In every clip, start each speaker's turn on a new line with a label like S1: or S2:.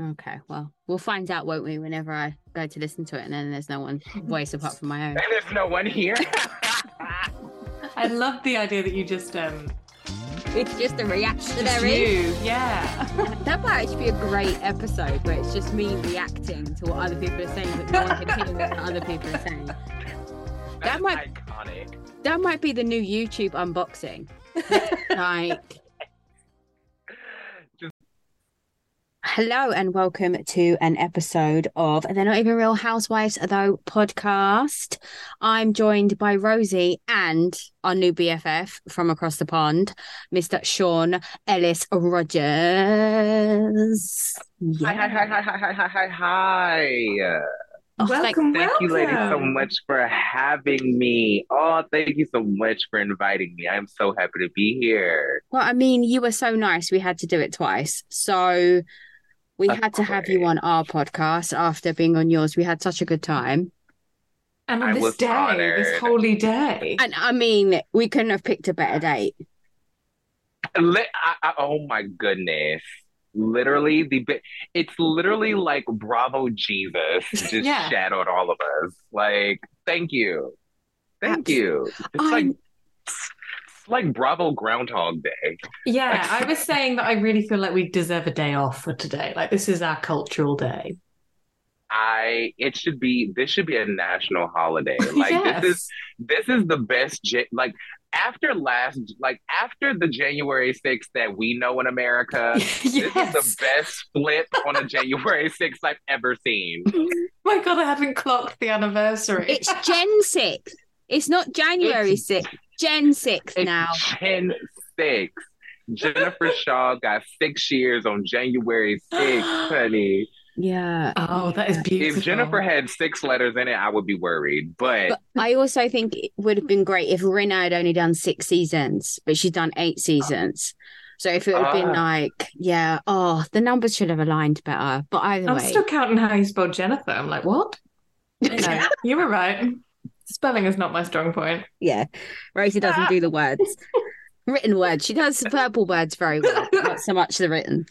S1: Okay, well, we'll find out, won't we, whenever I go to listen to it and then there's no one voice apart from my own.
S2: And there's no one here.
S3: I love the idea that you just um
S1: It's just a
S3: just
S1: reactionary.
S3: you. Yeah.
S1: That might actually be a great episode where it's just me reacting to what other people are saying, but no one can hear what other people are saying.
S2: That's
S1: might-
S2: iconic.
S1: That might be the new YouTube unboxing. like, Hello and welcome to an episode of They're Not Even Real Housewives Though podcast. I'm joined by Rosie and our new BFF from across the pond, Mr. Shawn Ellis Rogers.
S2: Yeah. Hi, hi, hi, hi, hi, hi, hi, hi.
S1: Oh, welcome, thank,
S3: welcome.
S2: thank you, ladies, so much for having me. Oh, thank you so much for inviting me. I'm so happy to be here.
S1: Well, I mean, you were so nice. We had to do it twice. So we
S2: Of
S1: had to have you on our podcast after being on yours. We had such a good time.
S3: And
S2: I
S3: on this day,
S2: honored.
S3: this holy day.
S1: And I mean, we couldn't have picked a better date.
S2: Li- I, I, oh my goodness. Literally, the bi- it's literally like Bravo Jesus just
S3: Yeah.
S2: shadowed all of us. Like, thank you. Thank
S1: Abs-
S2: you. It's
S1: I-
S2: like it's like Bravo Groundhog Day.
S3: Yeah, I was saying that I really feel like we deserve a day off for today. Like this is our cultural day.
S2: I it should be this should be a national holiday. Like
S3: yes.
S2: this is this is the best like after last like after the January 6th that we know in America. yes. This is the best flip on a January 6th I've ever seen.
S3: My God, I haven't clocked the anniversary.
S1: It's Gen 6. It's not January
S2: It's-
S1: 6th. Gen 6
S2: It's
S1: now.
S2: Gen 6. Jennifer Shah got six years on January 6th, honey.
S1: Yeah.
S3: oh, that is beautiful.
S2: If Jennifer had six letters in it, I would be worried. But
S1: But I also think it would have been great if Rinna had only done six seasons, but she's done eight seasons. So if it would have been
S2: Ah.
S1: like, yeah, oh, the numbers should have aligned better. But either way.
S3: I'm still counting how you spelled Jennifer. I'm like, what? No, you were right. Spelling is not my strong point.
S1: yeah, Rosie doesn't do the words, written words. She does verbal words very well, not so much the written.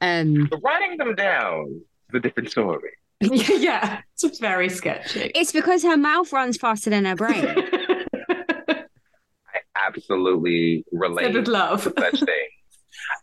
S1: Um,
S2: writing them down is a different story.
S3: yeah, it's very sketchy.
S1: it's because her mouth runs faster than her brain.
S2: I absolutely relate
S3: Said with love.
S2: to such things.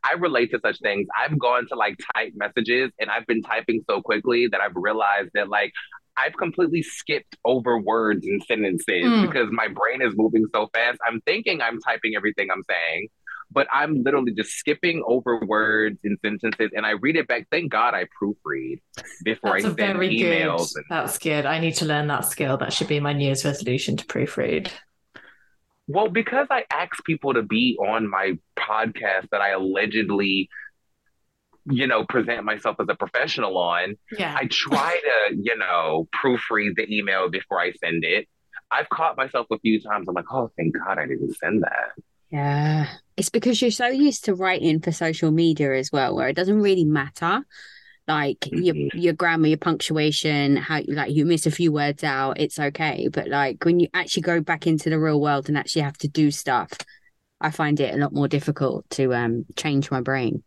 S2: I relate to such things. I've gone to like type messages and I've been typing so quickly that I've realized that like I've completely skipped over words and sentences
S3: Mm.
S2: because my brain is moving so fast. I'm thinking I'm typing everything I'm saying, but I'm literally just skipping over words and sentences and I read it back. Thank God I proofread before
S3: That's
S2: I send
S3: very good.
S2: emails. And,
S3: That's good. I need to learn that skill. That should be my New Year's resolution to proofread.
S2: well, because I ask people to be on my podcast that I allegedly, you know, present myself as a professional on,
S3: Yeah.
S2: I try to, you know, proofread the email before I send it. I've caught myself a few times. I'm like, oh, thank God I didn't send that.
S1: Yeah. It's because you're so used to writing for social media as well, where it doesn't really matter. Like your
S2: Mhm.
S1: your grammar, your punctuation, how like you miss a few words out, it's okay. But like when you actually go back into the real world and actually have to do stuff, I find it a lot more difficult to um change my brain.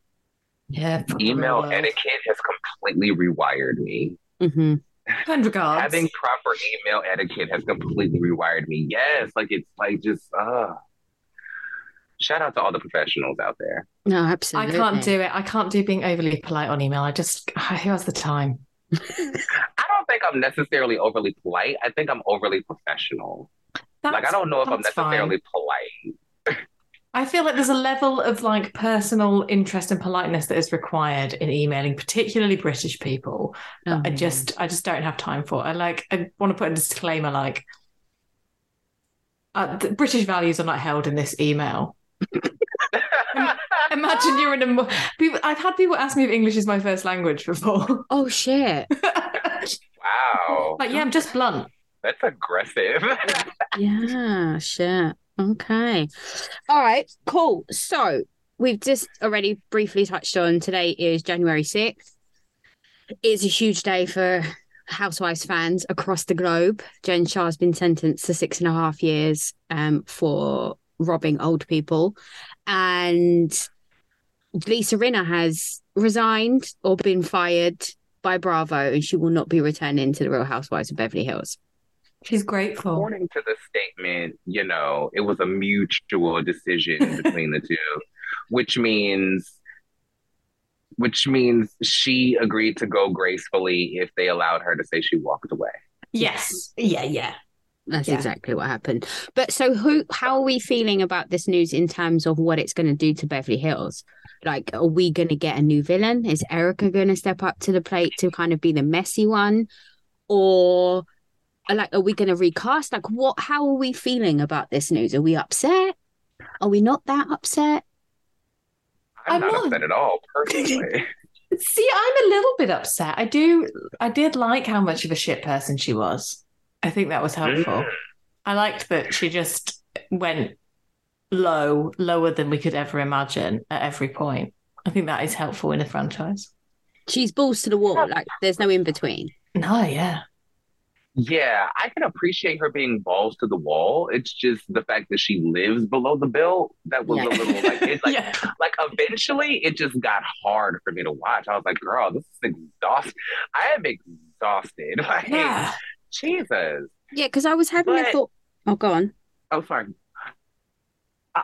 S3: Yeah. fuck real
S2: Email etiquette has completely rewired me.
S1: hmm
S2: Having proper email etiquette has completely rewired me. Yes, like it's like just, uh, shout out to all the professionals out there.
S1: No, absolutely.
S3: I can't do it. I can't do being overly polite on email. I just who has the time?
S2: I don't think I'm necessarily overly polite. I think I'm overly professional. like I don't know if I'm
S3: that's fine.
S2: necessarily polite.
S3: I feel like there's a level of like personal interest and politeness that is required in emailing, particularly British people. that I
S1: Oh,
S3: just I just don't have time for. I like I want to put a disclaimer like uh, the British values are not held in this email. Imagine you're in a mo- people. I've had people ask me if English is my first language before.
S1: Oh shit.
S2: wow,
S3: like, yeah, I'm just blunt.
S2: that's aggressive.
S1: Yeah, shit. Okay. All right, cool. So we've just already briefly touched on today is January 6th. It's a huge day for Housewives fans across the globe. Jen Shah has been sentenced to six and a half years um, for robbing old people. And Lisa Rinna has resigned or been fired by Bravo and she will not be returning to the Real Housewives of Beverly Hills.
S3: She's grateful.
S2: According to the statement, you know, it was a mutual decision between the two, which means which means she agreed to go gracefully if they allowed her to say she walked away.
S3: Yes. Yeah, yeah.
S1: That's
S3: Yeah.
S1: exactly what happened. But so who how are we feeling about this news in terms of what it's going to do to Beverly Hills? Like are we going to get a new villain? Is Erika going to step up to the plate to kind of be the messy one or like are we going to recast? Like what how are we feeling about this news? Are we upset? Are we not that upset?
S2: I'm,
S3: I'm
S2: not
S3: not-
S2: upset at all, personally.
S3: See, I'm a little bit upset. I do I did like how much of a shit person she was. I think that was helpful.
S2: Mm.
S3: I liked that she just went low, lower than we could ever imagine at every point. I think that is helpful in a franchise.
S1: She's balls to the wall. Like there's no in between.
S3: No, yeah.
S2: Yeah, I can appreciate her being balls to the wall. It's just the fact that she lives below the belt that was
S1: Yeah.
S2: a little like it like
S3: yeah.
S2: like eventually it just got hard for me to watch. I was like, girl, this is exhausting. I am exhausted. Like
S3: Yeah.
S2: Jesus.
S1: Yeah, because I was having a thought. Oh, go on.
S2: Oh, sorry. Uh,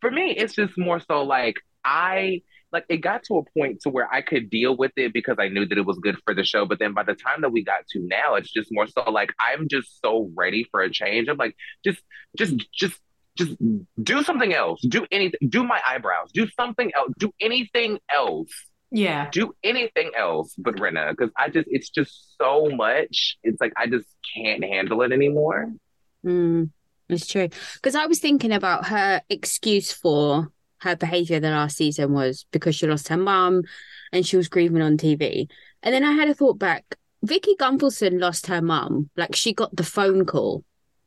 S2: for me, it's just more so like I like it got to a point to where I could deal with it because I knew that it was good for the show. But then by the time that we got to now, it's just more so like I'm just so ready for a change. I'm like, just, just, just, just do something else. Do anything. Do my eyebrows. Do something else. Do anything else.
S3: Yeah.
S2: Do anything else but Rinna because I just it's just so much. It's like I just can't handle it anymore.
S1: Mm, it's true. Because I was thinking about her excuse for her behavior the last season was because she lost her mum and she was grieving on TV. And then I had a thought back. Vicki Gunvalson lost her mum. Like she got the phone call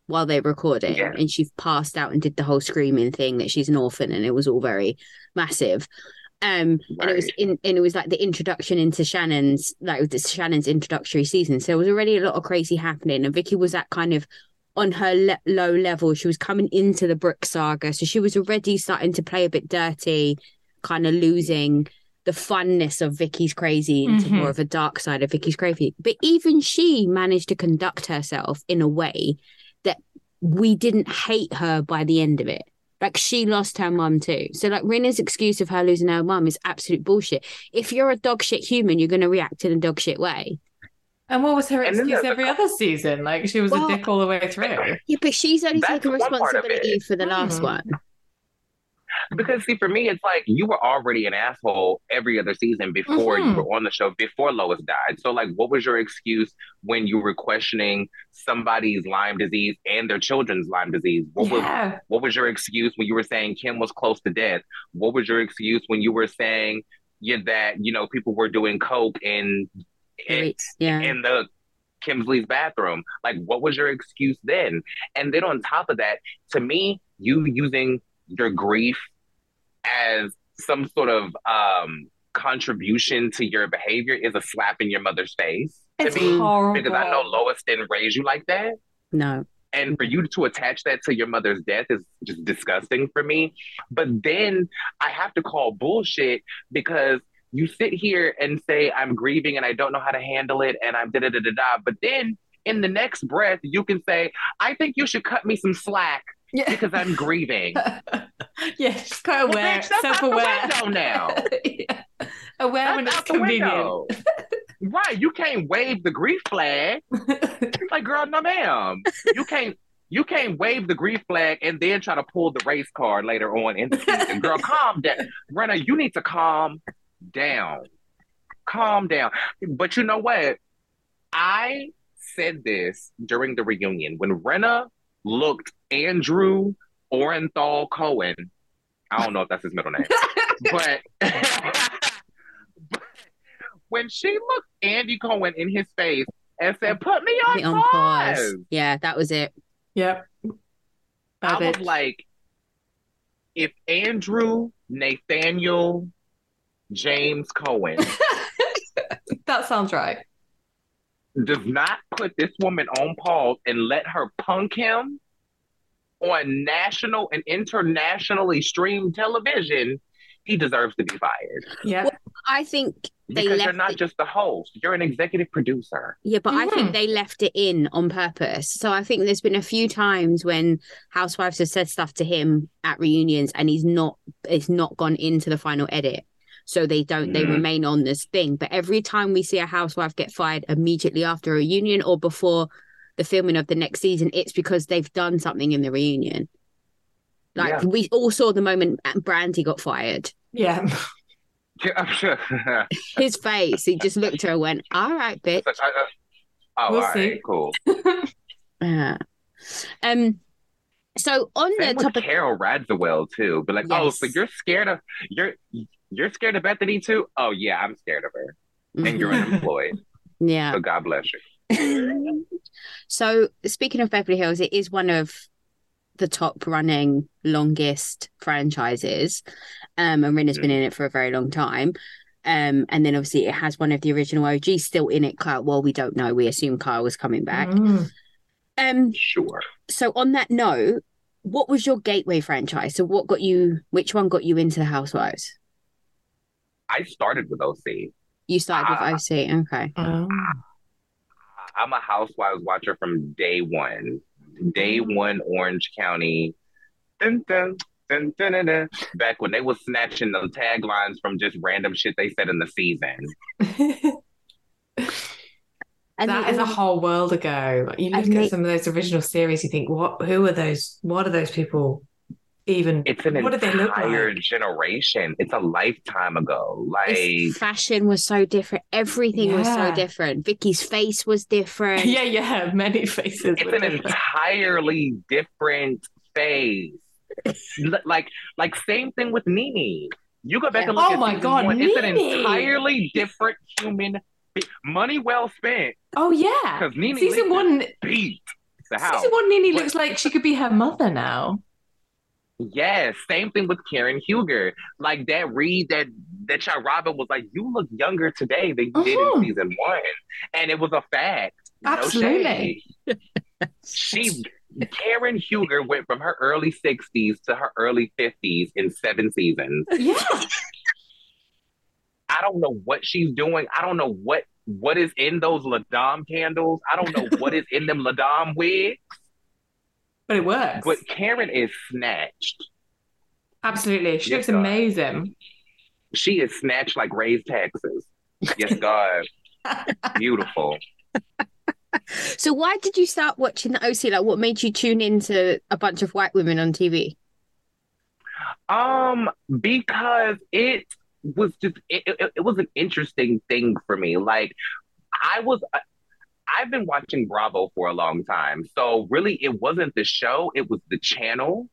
S1: while they were recording
S2: Yeah.
S1: and she passed out and did the whole screaming thing that she's an orphan and it was all very massive. Um, and it was in, and it was like the introduction into Shannon's, like Shannon's introductory season. So it was already a lot of crazy happening, and Vicki was that kind of on her le- low level. She was coming into the Brooke saga, so she was already starting to play a bit dirty, kind of losing the funness of Vicki's crazy into
S3: Mhm.
S1: more of a dark side of Vicki's crazy. But even she managed to conduct herself in a way that we didn't hate her by the end of it. Like she lost her mum too. So like Rinna's excuse of her losing her mum is absolute bullshit. If you're a dog shit human, you're gonna react in a dog shit way.
S3: And what was her
S2: And
S3: excuse
S2: there's a
S3: every other season? Like she was
S1: Well-
S3: a dick all the way through.
S1: Yeah, but she's only
S2: That's
S1: taken
S2: one part of
S1: responsibility for the last
S3: Hmm.
S1: one.
S2: Because see, for me, it's like you were already an asshole every other season before you
S3: Mhm.
S2: were on the show, before Lois died. So, like, what was your excuse when you were questioning somebody's Lyme disease and their children's Lyme disease? What was what was your excuse when you were saying Kim was close to death? What was your excuse when you were saying yeah, that you know people were doing coke in in,
S1: Yeah.
S2: in the Kemsley's bathroom. Like, what was your excuse then? And then on top of that, to me, you using your grief as some sort of um, contribution to your behavior is a slap in your mother's face to
S3: It's
S2: me.
S3: horrible.
S2: Because I know Lois didn't raise you like that.
S1: No.
S2: And for you to attach that to your mother's death is just disgusting for me. But then I have to call bullshit because you sit here and say, I'm grieving and I don't know how to handle it and I'm da da da da da. But then in the next breath, you can say, I think you should cut me some slack
S3: Yeah.
S2: because I'm grieving.
S3: yeah, she's quite
S2: Well,
S3: aware,
S2: that's
S3: self-aware.
S2: window now.
S3: Yeah. Aware when it's convenient.
S2: Right. You can't wave the grief flag. Like, girl, no ma'am. You can't you can't wave the grief flag and then try to pull the race card later on in the season. Girl, calm down. Rinna, you need to calm down. Calm down. But you know what? I said this during the reunion when Rinna looked Andrew Orenthal Cohen. I don't know if that's his middle name, but, but when she looked Andy Cohen in his face and said, "Put me on,
S1: on
S2: pause,"
S1: pause. Yeah, that was it.
S3: yep.
S2: I
S3: Love
S2: was like, if Andrew Nathaniel James Cohen
S3: that sounds right.
S2: does not put this woman on pause and let her punk him on national and internationally streamed television, he deserves to be fired.
S3: Yeah.
S1: I think they
S2: because you're not
S1: it-
S2: just the host; you're an executive producer.
S1: Yeah, but I
S3: Mhm.
S1: think they left it in on purpose. So I think there's been a few times when housewives have said stuff to him at reunions and he's not it's not gone into the final edit. So they don't they
S2: Mhm.
S1: remain on this thing. But every time we see a housewife get fired immediately after a reunion or before the filming of the next season, it's because they've done something in the reunion. Like
S2: Yeah.
S1: we all saw the moment Brandi got fired.
S3: Yeah.
S2: Yeah, I'm sure.
S1: His face, he just looked at her and went, All right, bitch.
S2: But I- I- oh,
S3: We'll
S2: all right,
S3: see.
S2: cool.
S1: Yeah. Um so on the
S2: Same with
S1: topic
S2: Carole Radziwill too. But like, oh, so you're scared of you're you're scared of Bethany too? Oh yeah, I'm scared of her. And you're
S1: Mhm.
S2: unemployed.
S1: yeah.
S2: So God bless you.
S1: so speaking of Beverly Hills, it is one of the top running longest franchises. Um and Rinna's been in it for a very long time. Um and then obviously it has one of the original OGs still in it, Kyle. Well, we don't know. We assume Kyle was coming back.
S3: Mm.
S1: Um
S2: Sure.
S1: so on that note, what was your gateway franchise? So what got you which one got you into the housewives?
S2: I started with OC.
S1: You started
S2: Ah.
S1: with OC, okay.
S3: Oh.
S2: I'm a Housewives watcher from day one. Day one, Orange County. Dun, dun, dun, dun, dun, dun. Back when they was snatching the taglines from just random shit they said in the season.
S1: And
S3: that
S1: they
S3: is a whole world ago. You look
S1: And they-
S3: at some of those original series, you think, what? Who are those? What are those people? Even
S2: It's an
S3: what do they look
S2: entire
S3: like?
S2: generation. It's a lifetime ago. Like
S1: It's- fashion was so different. Everything was so different. Vicki's face was different.
S3: Yeah, yeah, many faces.
S2: it's an
S3: different.
S2: entirely different phase. Like, like same thing with NeNe. You go back
S1: Yeah.
S2: and look
S3: Oh
S2: at
S3: my God,
S2: one, It's an entirely different human. be- Money well spent
S3: Oh yeah,
S2: because NeNe
S3: season
S2: Leakes
S3: one.
S2: beat the house.
S3: Season one,
S2: Nini
S3: looks like she could be her mother now.
S2: Yes, same thing with Karen Huger. Like that read that that Chad Robin was like, you look younger today than you did
S3: Mhm.
S2: in season one, and it was a fact.
S3: Absolutely.
S2: shade. she Karen Huger went from her early sixties to her early fifties in seven seasons.
S3: Yeah,
S2: I don't know what she's doing. I don't know what what is in those La'Dame candles. I don't know what is in them La'Dame wigs.
S3: But it works.
S2: But Karen is snatched.
S3: Absolutely, she
S2: Yes,
S3: looks
S2: God.
S3: amazing.
S2: She is snatched like raised taxes. Yes, God. Beautiful.
S1: So why did you start watching the OC? Like, what made you tune into a bunch of white women on TV?
S2: Um, because it was just it, it, it was an interesting thing for me. Like I was I've been watching Bravo for a long time. So really it wasn't the show, it was the channel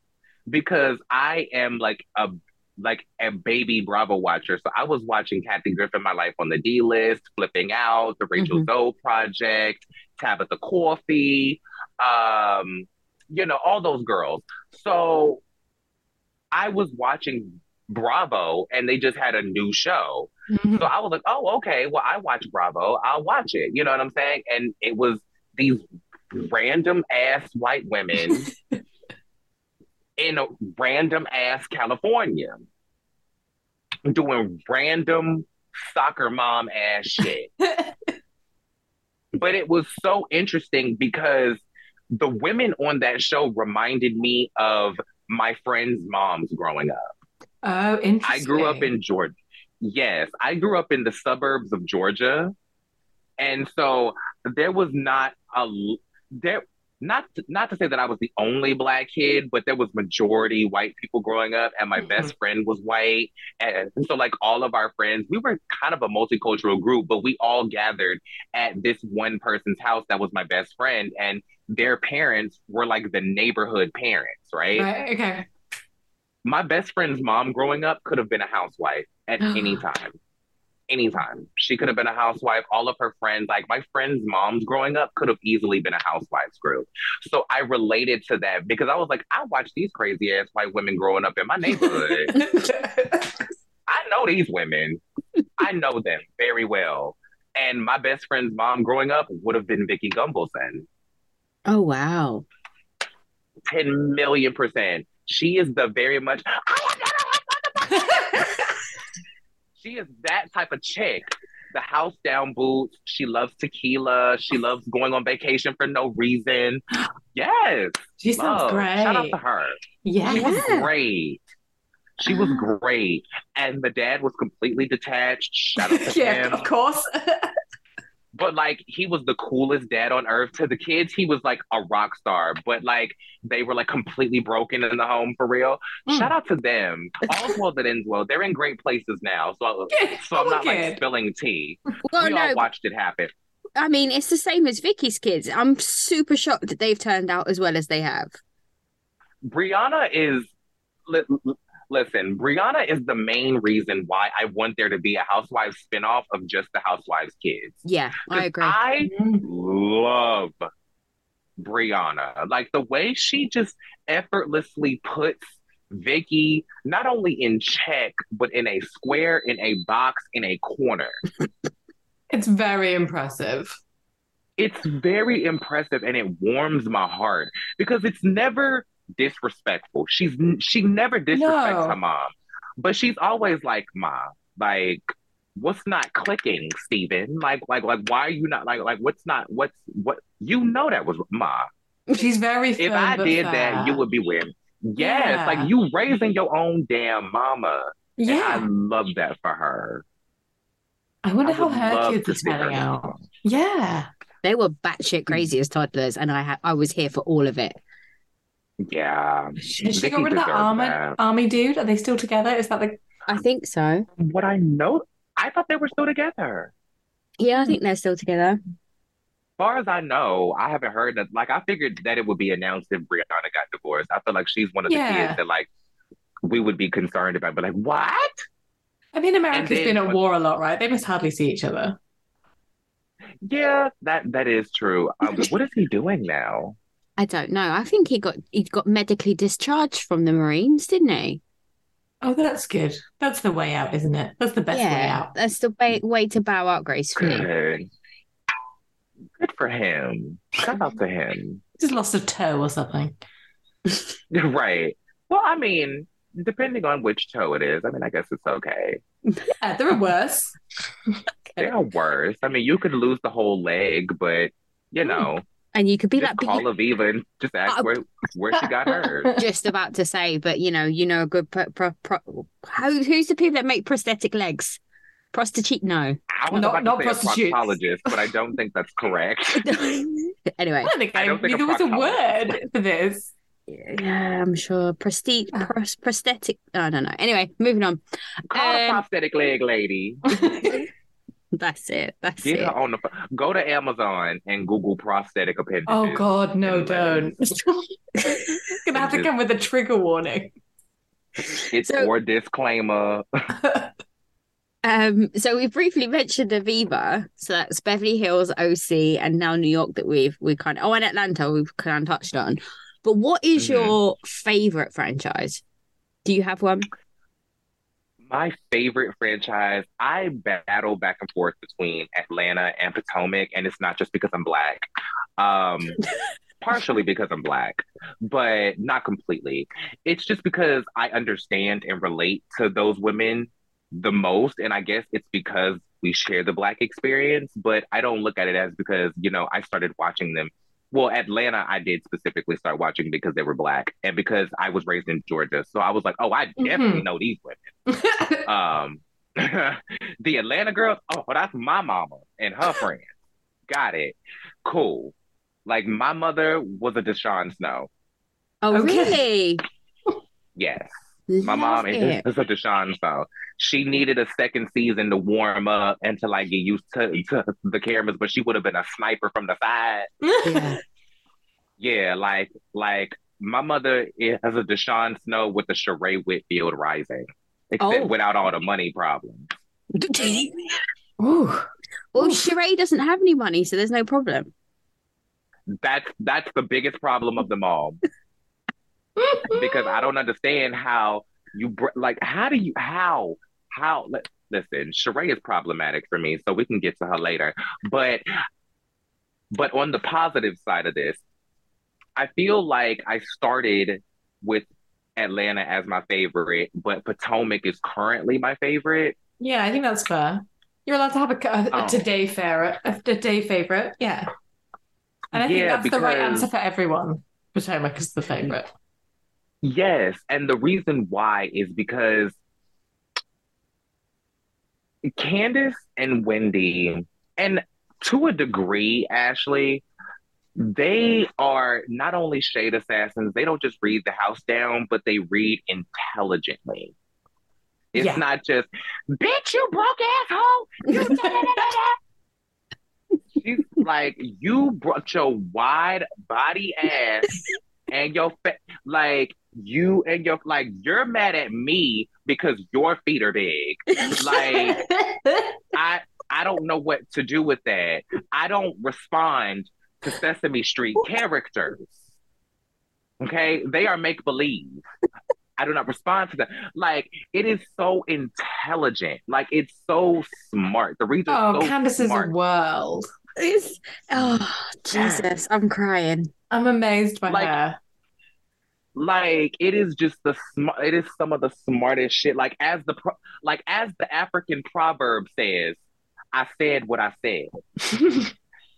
S2: because I am like a like a baby Bravo watcher. So I was watching Kathy Griffin My Life on the D list, Flipping Out, The Rachel Zoe Project, Tabatha Coffey, um, you know, all those girls. So I was watching Bravo and they just had a new show.
S3: Mhm.
S2: So I was like, oh, okay, well, I watch Bravo. I'll watch it. You know what I'm saying? And it was these random ass white women in a random ass California doing random soccer mom ass shit. but it was so interesting because the women on that show reminded me of my friends' moms growing up.
S3: Oh, interesting.
S2: I grew up in Georgia. Yes, I grew up in the suburbs of Georgia, and so there was not a there. Not to, not to say that I was the only black kid, but there was majority white people growing up, and my
S3: Mhm.
S2: best friend was white, and so like all of our friends, we were kind of a multicultural group, but we all gathered at this one person's house that was my best friend, and their parents were like the neighborhood parents, right?
S3: Right, okay.
S2: My best friend's mom growing up could have been a housewife at any time. Anytime. She could have been a housewife. All of her friends, like my friends' moms growing up, could have easily been a housewives group. So I related to that because I was like, I watch these crazy ass white women growing up in my neighborhood. I know these women. I know them very well. And my best friend's mom growing up would have been Vicki Gunvalson.
S1: Oh wow.
S2: 10 million percent. She is the very much. Oh she is that type of chick. The house down boots. She loves tequila. She loves going on vacation for no reason. Yes.
S3: She sounds great.
S2: Shout out to her.
S3: Yeah.
S2: She was great. She was ah. great. And the dad was completely detached. Shout out to
S3: yeah,
S2: him.
S3: of course.
S2: But like he was the coolest dad on earth. To the kids, he was like a rock star. But like they were like completely broken in the home for real.
S3: Mm.
S2: Shout out to them. All's well that ends well. They're in great places now. So
S3: Yeah,
S2: so I'm not like spilling tea.
S1: Well,
S2: we
S1: no,
S2: all watched it happen.
S1: I mean, it's the same as Vicki's kids. I'm super shocked that they've turned out as well as they have.
S2: Briana is listen, Briana is the main reason why I want there to be a Housewives spinoff of just the Housewives kids.
S1: Yeah, I agree.
S2: I love Briana. Like the way she just effortlessly puts Vicki not only in check, but in a square, in a box, in a corner.
S3: It's very impressive.
S2: It's very impressive and it warms my heart because it's never disrespectful. She's she never disrespects
S3: No.
S2: her mom, but she's always like, "Mom, like." What's not clicking, Steven? Like, like, like, why are you not like, like, what's not, what's, what? You know that was ma.
S3: She's very
S2: if I did
S3: fair.
S2: that, you would be weird. Yes,
S3: Yeah.
S2: like you raising your own damn mama. And I love that for her.
S3: I wonder
S2: I
S3: how her kids are
S2: see her
S3: turning out. Yeah.
S1: They were batshit crazy as toddlers, and I ha- I was here for all of it.
S2: Yeah.
S3: Has she got
S2: Vicki
S3: rid of that army,
S2: that.
S3: army dude? Are they still together? Is that the
S1: I think so.
S2: What I know, I thought they were still together.
S1: Yeah, I think they're still together.
S2: As far as I know, I haven't heard that. Like, I figured that it would be announced if Briana got divorced. I feel like she's one of the
S3: Yeah.
S2: kids that like we would be concerned about. But like, what?
S3: I mean America's
S2: then-
S3: been at war a lot, right? They must hardly see each other.
S2: Yeah, that that is true. Um, what is he doing now?
S1: I don't know. I think he got he got medically discharged from the Marines, didn't he?
S3: Oh, that's good. That's the way out, isn't it? That's the best way out.
S1: that's the way, way to bow out gracefully.
S2: Good. Good for him. Shout out to him.
S3: Just lost a toe or something.
S2: Right. Well, I mean, depending on which toe it is, I mean, I guess it's okay.
S3: Yeah, there are worse.
S2: There are worse. I mean, you could lose the whole leg, but you hmm. know,
S1: And you could be
S2: just
S1: that big,
S2: call Aviva and just ask
S1: Uh,
S2: where where she got her
S1: just about to say, but you know, you know, a good pro, pro, pro, how, who's the people that make prosthetic legs? Prostitute? No.
S2: I was
S3: Not-
S2: about
S3: not
S2: to say
S3: prostitutes.
S2: a proctologist, but I don't think that's correct.
S1: anyway,
S3: I don't think
S2: I
S3: I,
S2: don't think
S3: there was a word for this.
S1: yeah, I'm sure prosthetic,
S3: Ah.
S1: pros, prosthetic. I don't know. Anyway, moving on.
S2: Call the
S1: Um,
S2: prosthetic leg lady.
S1: That's it. That's
S2: Get
S1: it.
S2: her on the phone. Go to Amazon and Google prosthetic appendages.
S3: Oh God, no, don't.
S2: legs.
S3: Gonna have to come with a trigger warning.
S2: It's
S1: So-
S2: or disclaimer.
S1: Um, so we briefly mentioned Aviva. So that's Beverly Hills, OC, and now New York that we've we kind of oh and Atlanta we've kind of touched on. But what is
S2: Mhm.
S1: your favorite franchise? Do you have one?
S2: My favorite franchise, I battle back and forth between Atlanta and Potomac, and it's not just because I'm black. Um, partially because I'm black, but not completely. It's just because I understand and relate to those women the most, and I guess it's because we share the black experience, but I don't look at it as because, you know, I started watching them. Well, Atlanta, I did specifically start watching because they were black and because I was raised in Georgia. So I was like, oh, I definitely know these women. Um, the Atlanta girls, oh, that's my mama and her friends. Got it. Cool. Like my mother was a Deshawn Snow.
S1: Oh,
S3: Okay.
S1: really?
S2: Yes. My mom
S1: Love
S2: is,
S1: it.
S2: is a DeShawn Snow. She needed a second season to warm up and to like get used to, to the cameras, but she would have been a sniper from the side.
S1: Yeah.
S2: Yeah, like like my mother is a DeShawn Snow with the Sheree Whitfield rising. Except
S1: Oh.
S2: without all the money problems.
S3: Ooh.
S1: well, Sheree doesn't have any money, so there's no problem.
S2: That's that's the biggest problem of them all. Because I don't understand how you br- like how do you how how li- listen Sheree is problematic for me so we can get to her later but but on the positive side of this I feel like I started with Atlanta as my favorite but Potomac is currently my favorite
S3: Yeah, I think that's fair. You're allowed to have a, a, a
S2: Oh.
S3: today favorite, a, a day favorite. Yeah. And I think
S2: Yeah,
S3: that's the right answer for everyone. Potomac is the favorite.
S2: Yes, and the reason why is because Candace and Wendy, and to a degree, Ashley, they are not only shade assassins, they don't just read the house down, but they read intelligently. It's
S3: Yeah.
S2: not just, bitch, you broke asshole. You da-da-da-da-da." She's like, you brought your wide body ass and your fa- like you and your like you're mad at me because your feet are big. Like I I don't know what to do with that. I don't respond to Sesame Street characters. Okay, they are make believe. I do not respond to that. Like it is so intelligent. Like it's so smart. The reason
S3: oh,
S2: so
S3: Candace is a
S2: smart.
S3: world.
S1: It's oh Jesus, I'm crying.
S3: I'm amazed by
S2: Like-
S3: her.
S2: Like it is just the smart it is some of the smartest shit. Like as the pro- like as the african proverb says i said what i said.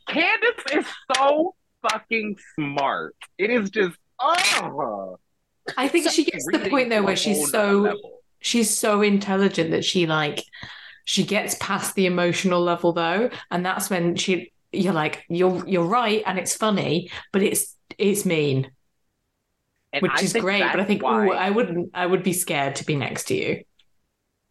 S2: Candace is so fucking smart. It is just oh
S3: I think she gets the point though where she's so she's so intelligent that she like she gets past the emotional level though, and that's when she you're like you're you're right and it's funny, but it's it's mean, which is great. But I think
S2: why,
S3: ooh, I wouldn't I would be scared to be next to you.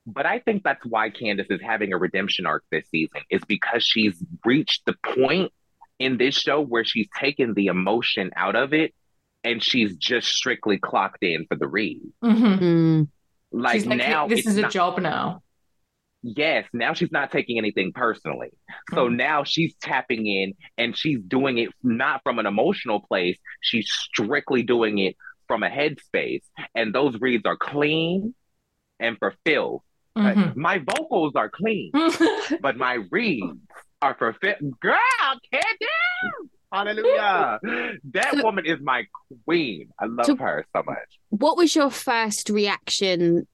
S2: but i think that's why candace is having a redemption arc this season is because she's reached the point in this show where she's taken the emotion out of it and she's just strictly clocked in for the read
S3: Mhm.
S1: Mm.
S2: like,
S3: She's like,
S2: now
S3: this
S2: it's
S3: is a
S2: not-
S3: job now.
S2: yes now she's not taking anything personally so
S3: Mm.
S2: now she's tapping in and she's doing it not from an emotional place she's strictly doing it from a headspace and those reads are clean and for Phil
S3: Mhm.
S2: my vocals are clean but my reads are for Phil girl Candace hallelujah. That
S1: So-
S2: woman is my queen. I love
S1: So-
S2: her so much.
S1: What was your first reaction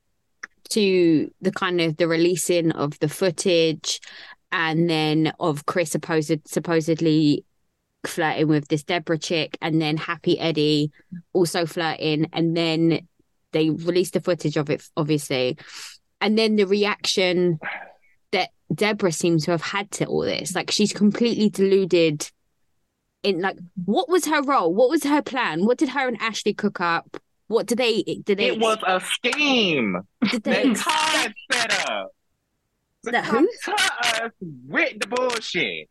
S1: to the kind of the releasing of the footage and then of Chris supposed supposedly flirting with this Deborah chick and then Happy Eddie also flirting and then they released the footage of it obviously. And then the reaction that Deborah seems to have had to all this like she's completely deluded in like what was her role? What was her plan? What did her and Ashley cook up? What did they did they
S2: it was a scheme.
S1: Did they
S2: set up
S1: who?
S2: us with the bullshit.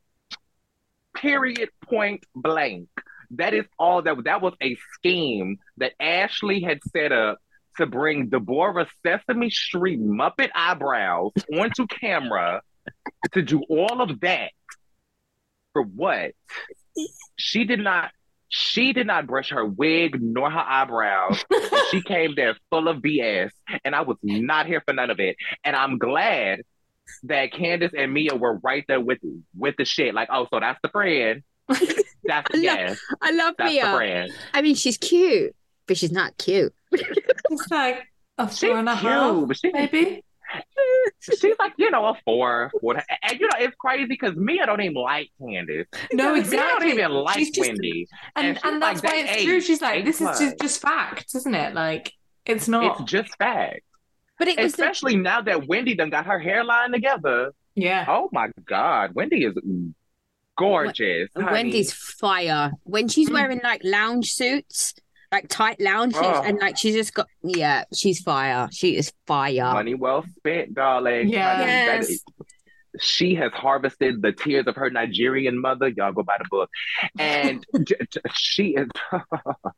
S2: Period. Point blank. That is all that that was a scheme that Ashley had set up to bring Deborah Sesame Street Muppet eyebrows onto camera to do all of that. For what? She did not she did not brush her wig nor her eyebrows. she came there full of BS, and I was not here for none of it. And I'm glad that Candace and Mia were right there with with the shit. Like, oh, so that's the friend. That's
S1: I love-
S2: yes,
S1: I love
S2: that's the
S1: Mia
S2: friend.
S1: I mean she's cute but she's not cute
S3: It's like a
S2: She's
S3: four and a half,
S2: cute, but she,
S3: maybe.
S2: she's like you know a four, four. And, and, you know it's crazy because Mia don't even like Candace.
S3: No,
S2: Mia
S3: exactly.
S2: don't even like
S3: She's just-
S2: Wendy.
S3: And
S2: And
S3: and that's
S2: like,
S3: why
S2: they
S3: it's
S2: A,
S3: true. She's like,
S2: A
S3: this is just, just facts, isn't it? Like, it's not.
S2: It's just fact.
S1: But it was the,
S2: Especially now that Wendy done got her hairline together.
S3: yeah.
S2: Oh my God, Wendy is gorgeous. honey.
S1: Wendy's fire when she's
S3: Mm.
S1: wearing like lounge suits like tight lounge suits
S2: Oh.
S1: and like she's just got yeah she's fire she is fire
S2: money well spent, darling.
S3: Yeah.
S1: Yes.
S2: is- she has harvested the tears of her Nigerian mother. Y'all go buy the book, and j- j- she is.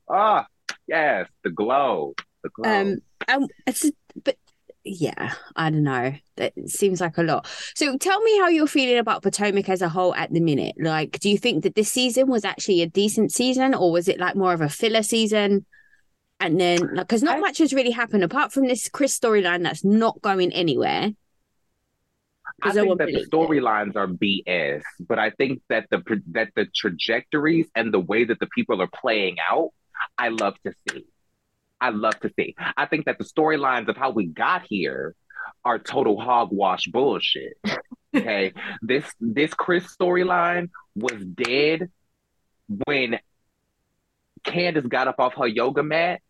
S2: Ah, yes, the glow, the glow.
S1: um um it's but yeah i don't know. That seems like a lot. So tell me how you're feeling about potomac as a whole at the minute. Like do you think that this season was actually a decent season or was it like more of a filler season? And then like because not much has really happened apart from this chris storyline that's not going anywhere.
S2: I think that the storylines are BS, but I think that the that the trajectories and the way that the people are playing out, I love to see. I love to see. I think that the storylines of how we got here are total hogwash bullshit. Okay. this this Chris storyline was dead when Candace got up off her yoga mat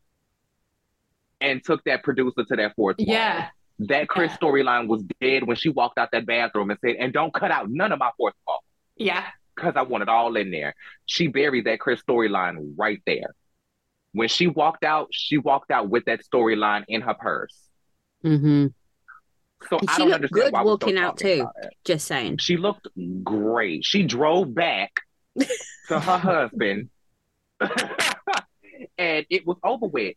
S2: and took that producer to that fourth wall.
S3: Yeah.
S2: That Chris storyline was dead when she walked out that bathroom and said, and don't cut out none of my fourth wall.
S3: Yeah.
S2: Because I want it all in there. She buried that Chris storyline right there. When she walked out, she walked out with that storyline in her purse.
S1: Mm-hmm.
S2: So
S1: And
S2: I
S1: she
S2: don't
S1: looked
S2: understand
S1: good
S2: why we're
S1: walking out
S2: talking
S1: too.
S2: about it.
S1: Just saying.
S2: She looked great. She drove back to her husband and it was over with.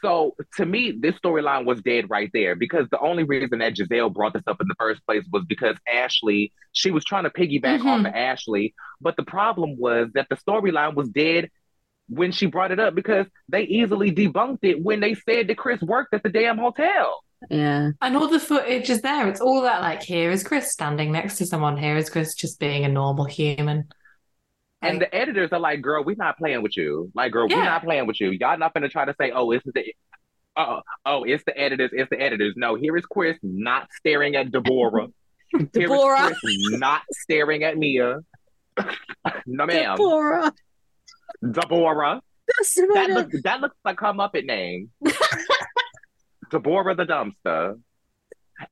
S2: So to me, this storyline was dead right there because the only reason that Gizelle brought this up in the first place was because Ashley, she was trying to piggyback off
S3: Mhm.
S2: of Ashley, but the problem was that the storyline was dead when she brought it up because they easily debunked it when they said that Chris worked at the damn hotel.
S1: Yeah.
S3: And all the footage is there. It's all that like here is Chris standing next to someone. Here is Chris just being a normal human.
S2: And the editors are like, girl, we're not playing with you. Like, girl,
S3: Yeah.
S2: we're not playing with you. Y'all not gonna try to say, oh, it's the uh, oh, it's the editors, it's the editors. No, here is Chris not staring at Deborah. Here is
S1: Deborah.
S2: Chris not staring at Mia. no, ma'am.
S1: Deborah.
S2: Deborah. That looks that looks like her Muppet name. Deborah the dumpster.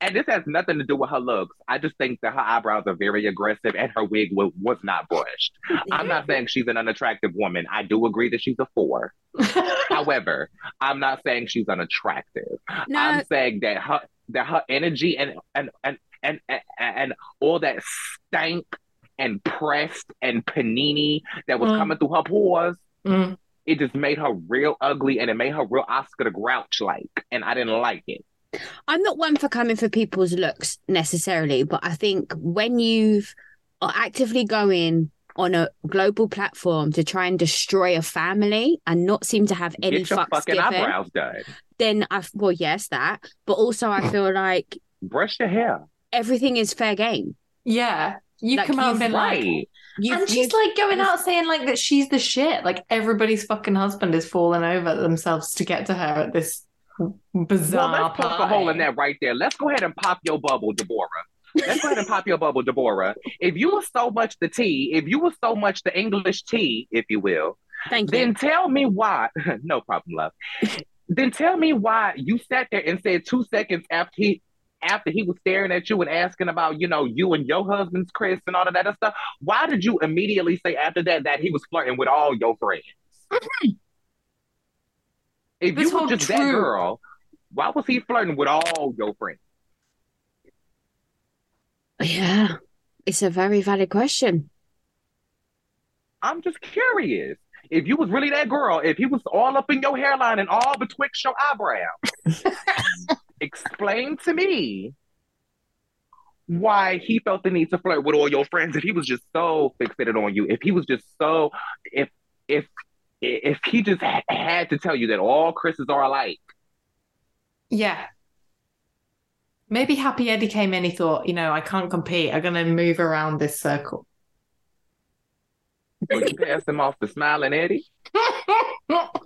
S2: And this has nothing to do with her looks. I just think that her eyebrows are very aggressive and her wig wa- was not brushed. I'm not saying she's an unattractive woman. I do agree that she's a four. However, I'm not saying she's unattractive.
S1: No,
S2: I'm saying that her that her energy and and and and and, and all that stank and pressed and panini that was
S3: Mm.
S2: coming through her pores,
S3: Mm.
S2: it just made her real ugly and it made her real Oscar the Grouch like, and I didn't like it.
S1: I'm not one for coming for people's looks necessarily, but I think when you've are actively going on a global platform to try and destroy a family and not seem to have any
S2: Get your
S1: fucks
S2: fucking
S1: given,
S2: eyebrows done.
S1: then I well yes that, but also I feel like
S2: Brush your hair.
S1: everything is fair game.
S3: yeah. You
S1: Like,
S3: come out and
S1: you've
S3: like,
S2: Right.
S1: You,
S3: and she's like going out saying like that she's the shit. Like everybody's fucking husband is falling over themselves to get to her at this bizarre
S2: Well, let's poke a hole in that right there. Let's go ahead and pop your bubble, Deborah. Let's go ahead and pop your bubble, Deborah. If you were so much the tea, if you were so much the English tea, if you will,
S1: thank you.
S2: then tell me why. no problem, love. then tell me why you sat there and said two seconds after he after he was staring at you and asking about, you know, you and your husband's Chris and all of that stuff. Why did you immediately say after that that he was flirting with all your friends? Mm-hmm. If
S3: This
S2: you were just that girl, why was he flirting with all your friends?
S1: Yeah, it's a very valid question.
S2: I'm just curious. If you was really that girl, if he was all up in your hairline and all betwixt your eyebrows, explain to me why he felt the need to flirt with all your friends if he was just so fixated on you. If he was just so if if if he just ha- had to tell you that all Chris's are alike.
S3: Yeah. Maybe Happy Eddie came in, he thought, you know, I can't compete. I'm going to move around this circle.
S2: So you passed him off to Smiling Eddie.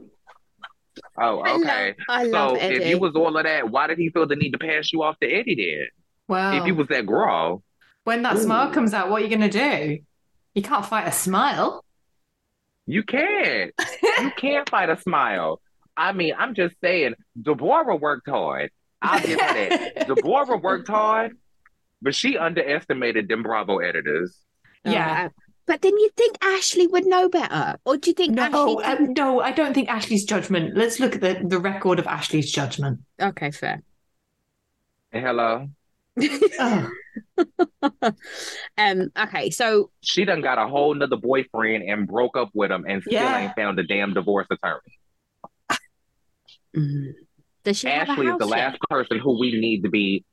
S2: Oh,
S1: I
S2: okay.
S1: love, I
S2: So
S1: love
S2: if
S1: Eddie.
S2: you was all of that, why did he feel the need to pass you off to Eddie then?
S3: well,
S2: If he was that girl,
S3: when that smile comes out, what are you going to do? You can't fight a smile.
S2: you can't. You can't fight a smile. I mean, I'm just saying, Deborah worked hard. I'll give her that. Deborah worked hard, but she underestimated them Bravo editors.
S3: yeah.
S1: But then you think Ashley would know better, or do you think
S3: No,
S1: Ashley? didn't-
S3: no, I don't think Ashley's judgment. Let's look at the, the record of Ashley's judgment.
S1: Okay, fair.
S2: Hello.
S3: Oh,
S1: um. Okay, so
S2: She done got a whole nother boyfriend and broke up with him and still
S3: Yeah.
S2: ain't found a damn divorce attorney.
S1: mm, does she have a
S2: Ashley is the
S1: yet?
S2: last person who we need to be.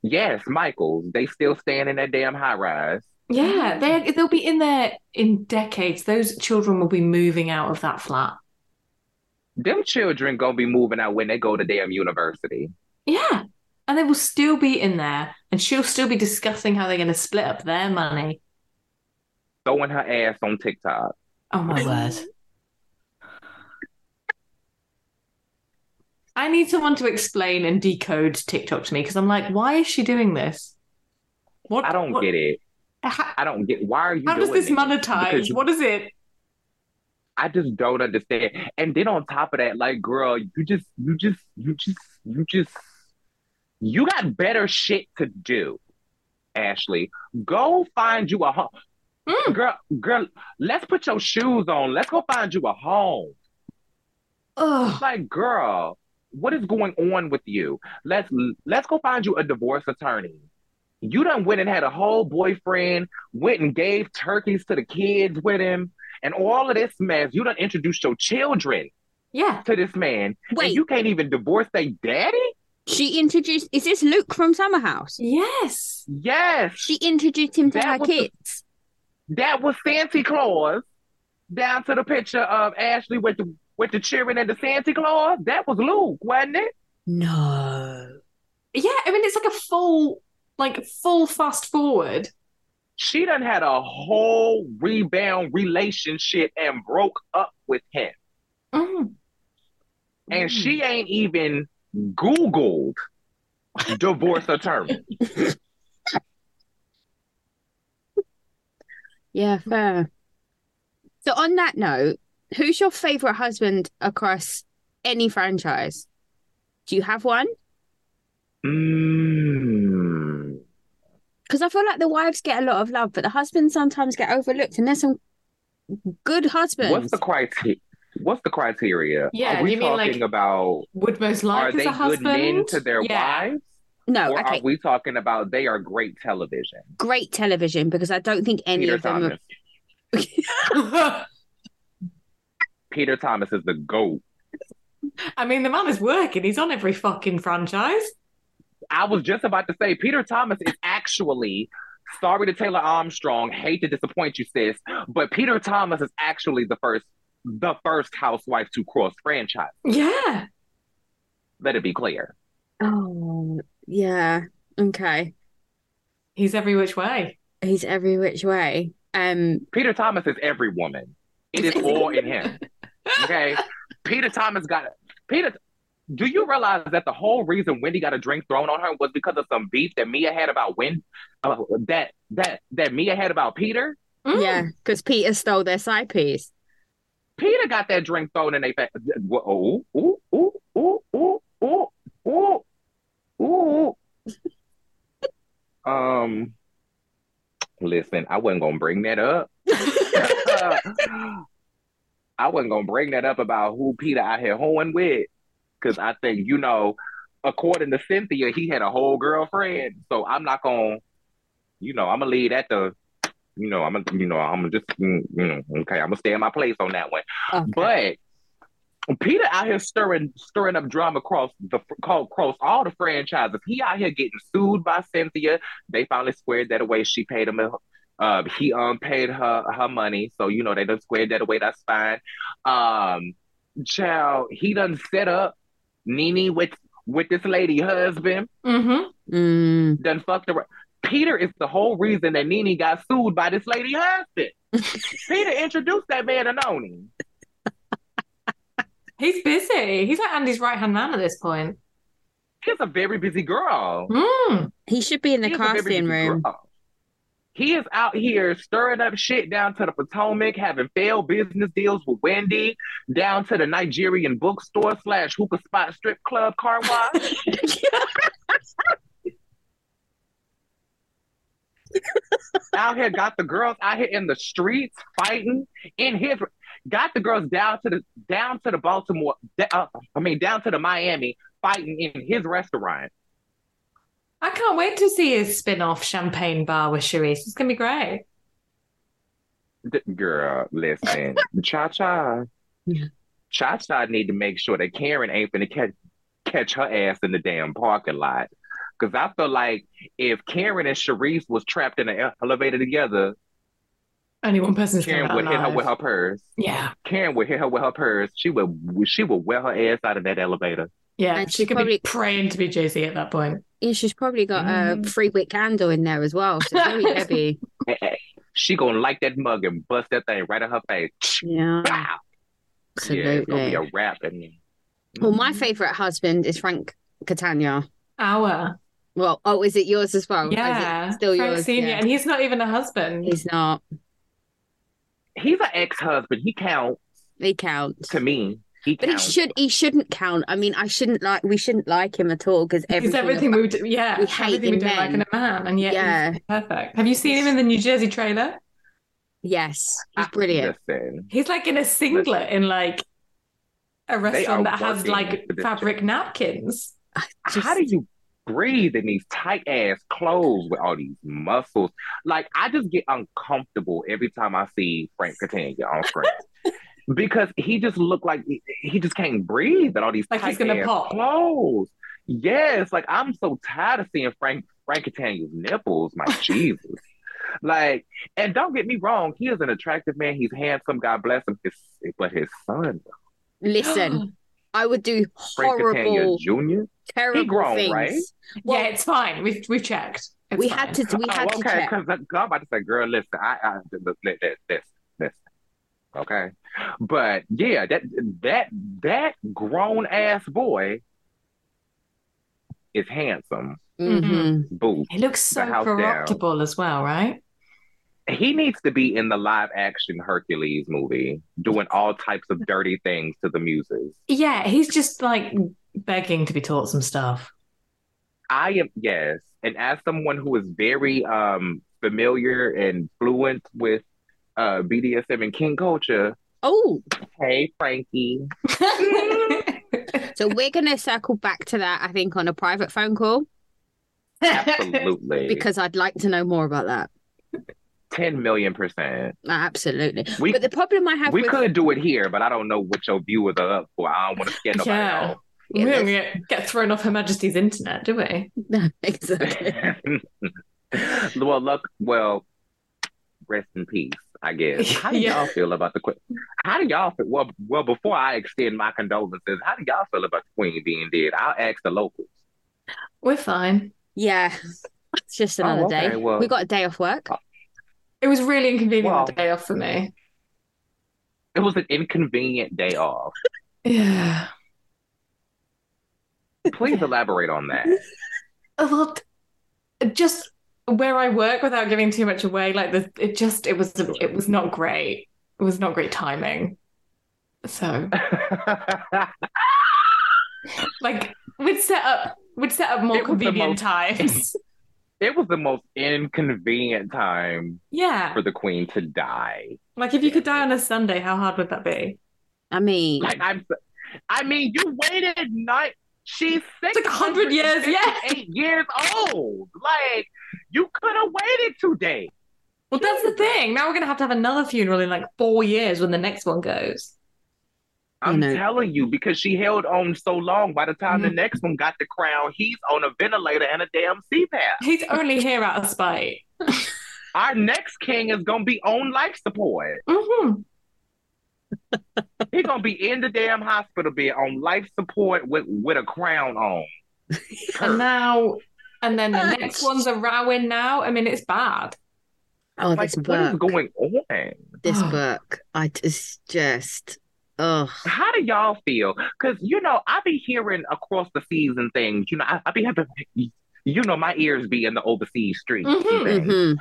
S2: Yes, Michaels. They still stand in that damn high rise.
S3: Yeah, they they'll be in there in decades. Those children will be moving out of that flat.
S2: Them children gonna be moving out when they go to damn university.
S3: Yeah, and they will still be in there, and she'll still be discussing how they're going to split up their money.
S2: Throwing her ass on TikTok.
S3: Oh my word! I need someone to explain and decode TikTok to me because I'm like, why is she doing this?
S2: What I don't what, get it. How, I don't get why are you
S3: How does this monetize? What is it?
S2: I just don't understand. And then on top of that, like, girl, you just, you just, you just, you just, you got better shit to do, Ashley. Go find you a home. Mm. Girl, girl, let's put your shoes on. Let's go find you a home. Ugh. Like, girl, what is going on with you? Let's let's go find you a divorce attorney. You done went and had a whole boyfriend, went and gave turkeys to the kids with him, and all of this mess. You done introduced your children
S3: yeah.
S2: to this man. Wait. And you can't even divorce their daddy?
S1: She introduced is this Luke from Summer House?
S3: Yes.
S2: Yes.
S1: She introduced him to that her kids.
S2: The, that was Santa Claus. Down to the picture of Ashley with the with the cheering and the Santa Claus. That was Luke, wasn't it?
S1: No.
S3: Yeah, I mean it's like a full, like full fast forward.
S2: She done had a whole rebound relationship and broke up with him. Mm. And mm. she ain't even Googled divorce attorney.
S1: Yeah, fair. So on that note, who's your favorite husband across any franchise? Do you have one?
S2: Mm.
S1: Because I feel like the wives get a lot of love, but the husbands sometimes get overlooked, and there's some good husbands.
S2: What's the criteria? What's the criteria?
S3: Yeah,
S2: are we
S3: you
S2: talking
S3: mean like
S2: about
S3: would most like
S2: are they good men to their yeah. wives?
S1: No,
S2: or
S1: okay.
S2: are we talking about they are great television?
S1: Great television, because I don't think any Peter of them.
S2: Are... Peter Thomas is the goat.
S3: I mean, the man is working. He's on every fucking franchise.
S2: I was just about to say, Peter Thomas is actually sorry to Taylor Armstrong. Hate to disappoint you, sis, but Peter Thomas is actually the first, the first housewife to cross franchise.
S3: Yeah.
S2: Let it be clear.
S1: Oh, yeah. Okay.
S3: He's every which way.
S1: He's every which way. Um,
S2: Peter Thomas is every woman. It is all in him. Okay. Peter Thomas got Peter. Do you realize that the whole reason Wendy got a drink thrown on her was because of some beef that Mia had about when uh, that that that Mia had about Peter?
S1: Mm. Yeah, because Peter stole their side piece.
S2: Peter got that drink thrown in their face. Oh, ooh, ooh, ooh, ooh, ooh, ooh, ooh. um, listen, I wasn't gonna bring that up. I wasn't gonna bring that up about who Peter out here hoeing with, because I think you know, according to Cynthia, he had a whole girlfriend. So I'm not gonna, you know, I'm gonna leave that to, you know, I'm gonna, you know, I'm gonna just, mm, you know, okay, I'm gonna stay in my place on that one. Okay. But Peter out here stirring stirring up drama across the across all the franchises. He out here getting sued by Cynthia. They finally squared that away. She paid him uh, he um paid her her money, so you know they done squared that away. That's fine. Um, child, he done set up NeNe with with this lady husband.
S3: Mm-hmm.
S1: Mm.
S2: Done fucked her. Peter is the whole reason that NeNe got sued by this lady husband. Peter introduced that man to Noni.
S3: He's busy. He's like Andy's right hand man at this point.
S2: He's a very busy girl.
S3: Mm.
S1: He should be in the casting room. Girl.
S2: He is out here stirring up shit down to the Potomac, having failed business deals with Wendy, down to the Nigerian bookstore slash hookah spot strip club car wash. out here got the girls out here in the streets fighting in his got the girls down to the down to the Baltimore uh, I mean down to the Miami fighting in his restaurant.
S3: I can't wait to see his spin off Champagne Bar with Charrisse. It's going to be great.
S2: Girl, listen, Cha Cha. Cha Cha need to make sure that Karen ain't going to catch, catch her ass in the damn parking lot. Because I feel like if Karen and Charrisse was trapped in an elevator together,
S3: only one person's
S2: Karen would hit her with her purse.
S3: Yeah,
S2: Karen would hit her with her purse. She would she would wear her ass out of that elevator.
S3: Yeah, and she could probably... be praying to be Jay Z at that point.
S1: Yeah, she's probably got mm. a free wick candle in there as well. So very heavy.
S2: She gonna light that mug and bust that thing right in her face.
S1: Yeah. Wow.
S2: Absolutely. Yeah, it's gonna be a wrap. And
S1: Well, my favorite husband is Frank Catania.
S3: Our.
S1: Well, oh, is it yours as well?
S3: Yeah.
S1: still
S3: Frank
S1: yours.
S3: Senior.
S1: Yeah.
S3: And he's not even a husband.
S1: He's not.
S2: He's an ex-husband. He counts
S1: He counts.
S2: to me. He
S1: But he
S2: counts.
S1: should. He shouldn't count. I mean, I shouldn't like. We shouldn't like him at all because
S3: Because
S1: everything.
S3: everything
S1: about-
S3: we would, yeah,
S1: we hate
S3: everything we
S1: in
S3: don't like in
S1: men.
S3: a man, and yet
S1: Yeah.
S3: he's perfect. Have you seen him in the New Jersey trailer?
S1: yes, he's brilliant.
S2: Listen,
S3: He's like in a singlet in like a restaurant that has like
S2: for this
S3: fabric napkins.
S1: Just-
S2: how do you breathe in these tight ass clothes with all these muscles? Like, I just get uncomfortable every time I see Frank Catania on screen. Because he just looked like he, he just can't breathe in all these
S3: Like he's
S2: tight
S3: gonna pop.
S2: clothes. Yes, like I'm so tired of seeing Frank Frank Catania's nipples. My Jesus. Like, and don't get me wrong, he is an attractive man. He's handsome. God bless him. His, but his son,
S1: Listen, I would do horrible,
S2: Jr.
S1: terrible
S2: grown,
S1: things.
S2: right?
S1: Well,
S3: yeah, it's fine. We've we've checked. It's
S1: we
S3: fine.
S1: had to. We had
S2: oh,
S1: to
S2: okay,
S1: check.
S2: because I'm about to say, girl, listen, I, I this, this, this, this, okay, but yeah, that that that grown ass boy is handsome.
S1: hmm
S2: Boo.
S3: He looks so
S2: The house down.
S3: corruptible as well, right?
S2: He needs to be in the live action Hercules movie, doing all types of dirty things to the muses.
S3: Yeah, he's just like begging to be taught some stuff.
S2: I am yes, and as someone who is very um familiar and fluent with uh BDSM and kink culture,
S1: Oh,
S2: hey Frankie.
S1: so we're gonna circle back to that. I think on a private phone call
S2: Absolutely.
S1: because I'd like to know more about that.
S2: 10 million percent.
S1: Absolutely.
S2: We
S1: but the problem I have
S2: we
S1: with
S2: could do it here, but I don't know what your viewers are up for. I don't want to scare nobody
S3: Yeah.
S2: off.
S3: we don't get, get thrown off Her Majesty's internet, do we?
S1: No, exactly.
S2: well, look, well, rest in peace, I guess. How do
S3: Yeah.
S2: y'all feel about the queen? How do y'all feel? Well, well, before I extend my condolences, how do y'all feel about the queen being dead? I'll ask the locals.
S3: We're fine.
S1: Yeah, it's just oh, another
S2: Oh, okay,
S1: day.
S2: well-
S1: we got a day off work.
S3: Uh, it was really inconvenient
S2: Well-
S3: day off for me.
S2: It was an inconvenient day off.
S3: Yeah.
S2: Please elaborate on that.
S3: well. Just where I work, without giving too much away, like the it just it was it was not great. It was not great timing. So like we'd set up we'd set up more
S2: It was the
S3: convenient
S2: most-
S3: times.
S2: it was the most inconvenient time
S3: yeah.
S2: for the queen to die.
S3: Like if you could die on a Sunday, how hard would that be?
S1: I mean,
S2: Like I'm, I mean, you waited night. She's six
S3: like 100 years, yeah.
S2: eight years old. Like you could have waited two days.
S3: Well, that's the thing. Now we're gonna have to have another funeral in like four years when the next one goes.
S2: I'm
S1: know.
S2: telling you because she held on so long. By the time the
S3: Mhm.
S2: next one got the crown, he's on a ventilator and a damn CPAP.
S3: He's only here out of spite.
S2: Our next king is gonna be on life support.
S3: hmm
S2: He's gonna be in the damn hospital bed on life support with with a crown on.
S3: And now, and then the next one's a rowing now. I mean, it's bad.
S1: oh,
S2: Like,
S1: this
S2: what is
S1: book,
S2: going on?
S1: this book, I just, just, oh,
S2: How do y'all feel? Because you know, I be hearing across the seas and things. You know, I, I be having, you know, my ears be in the overseas streets. and
S3: Mhm.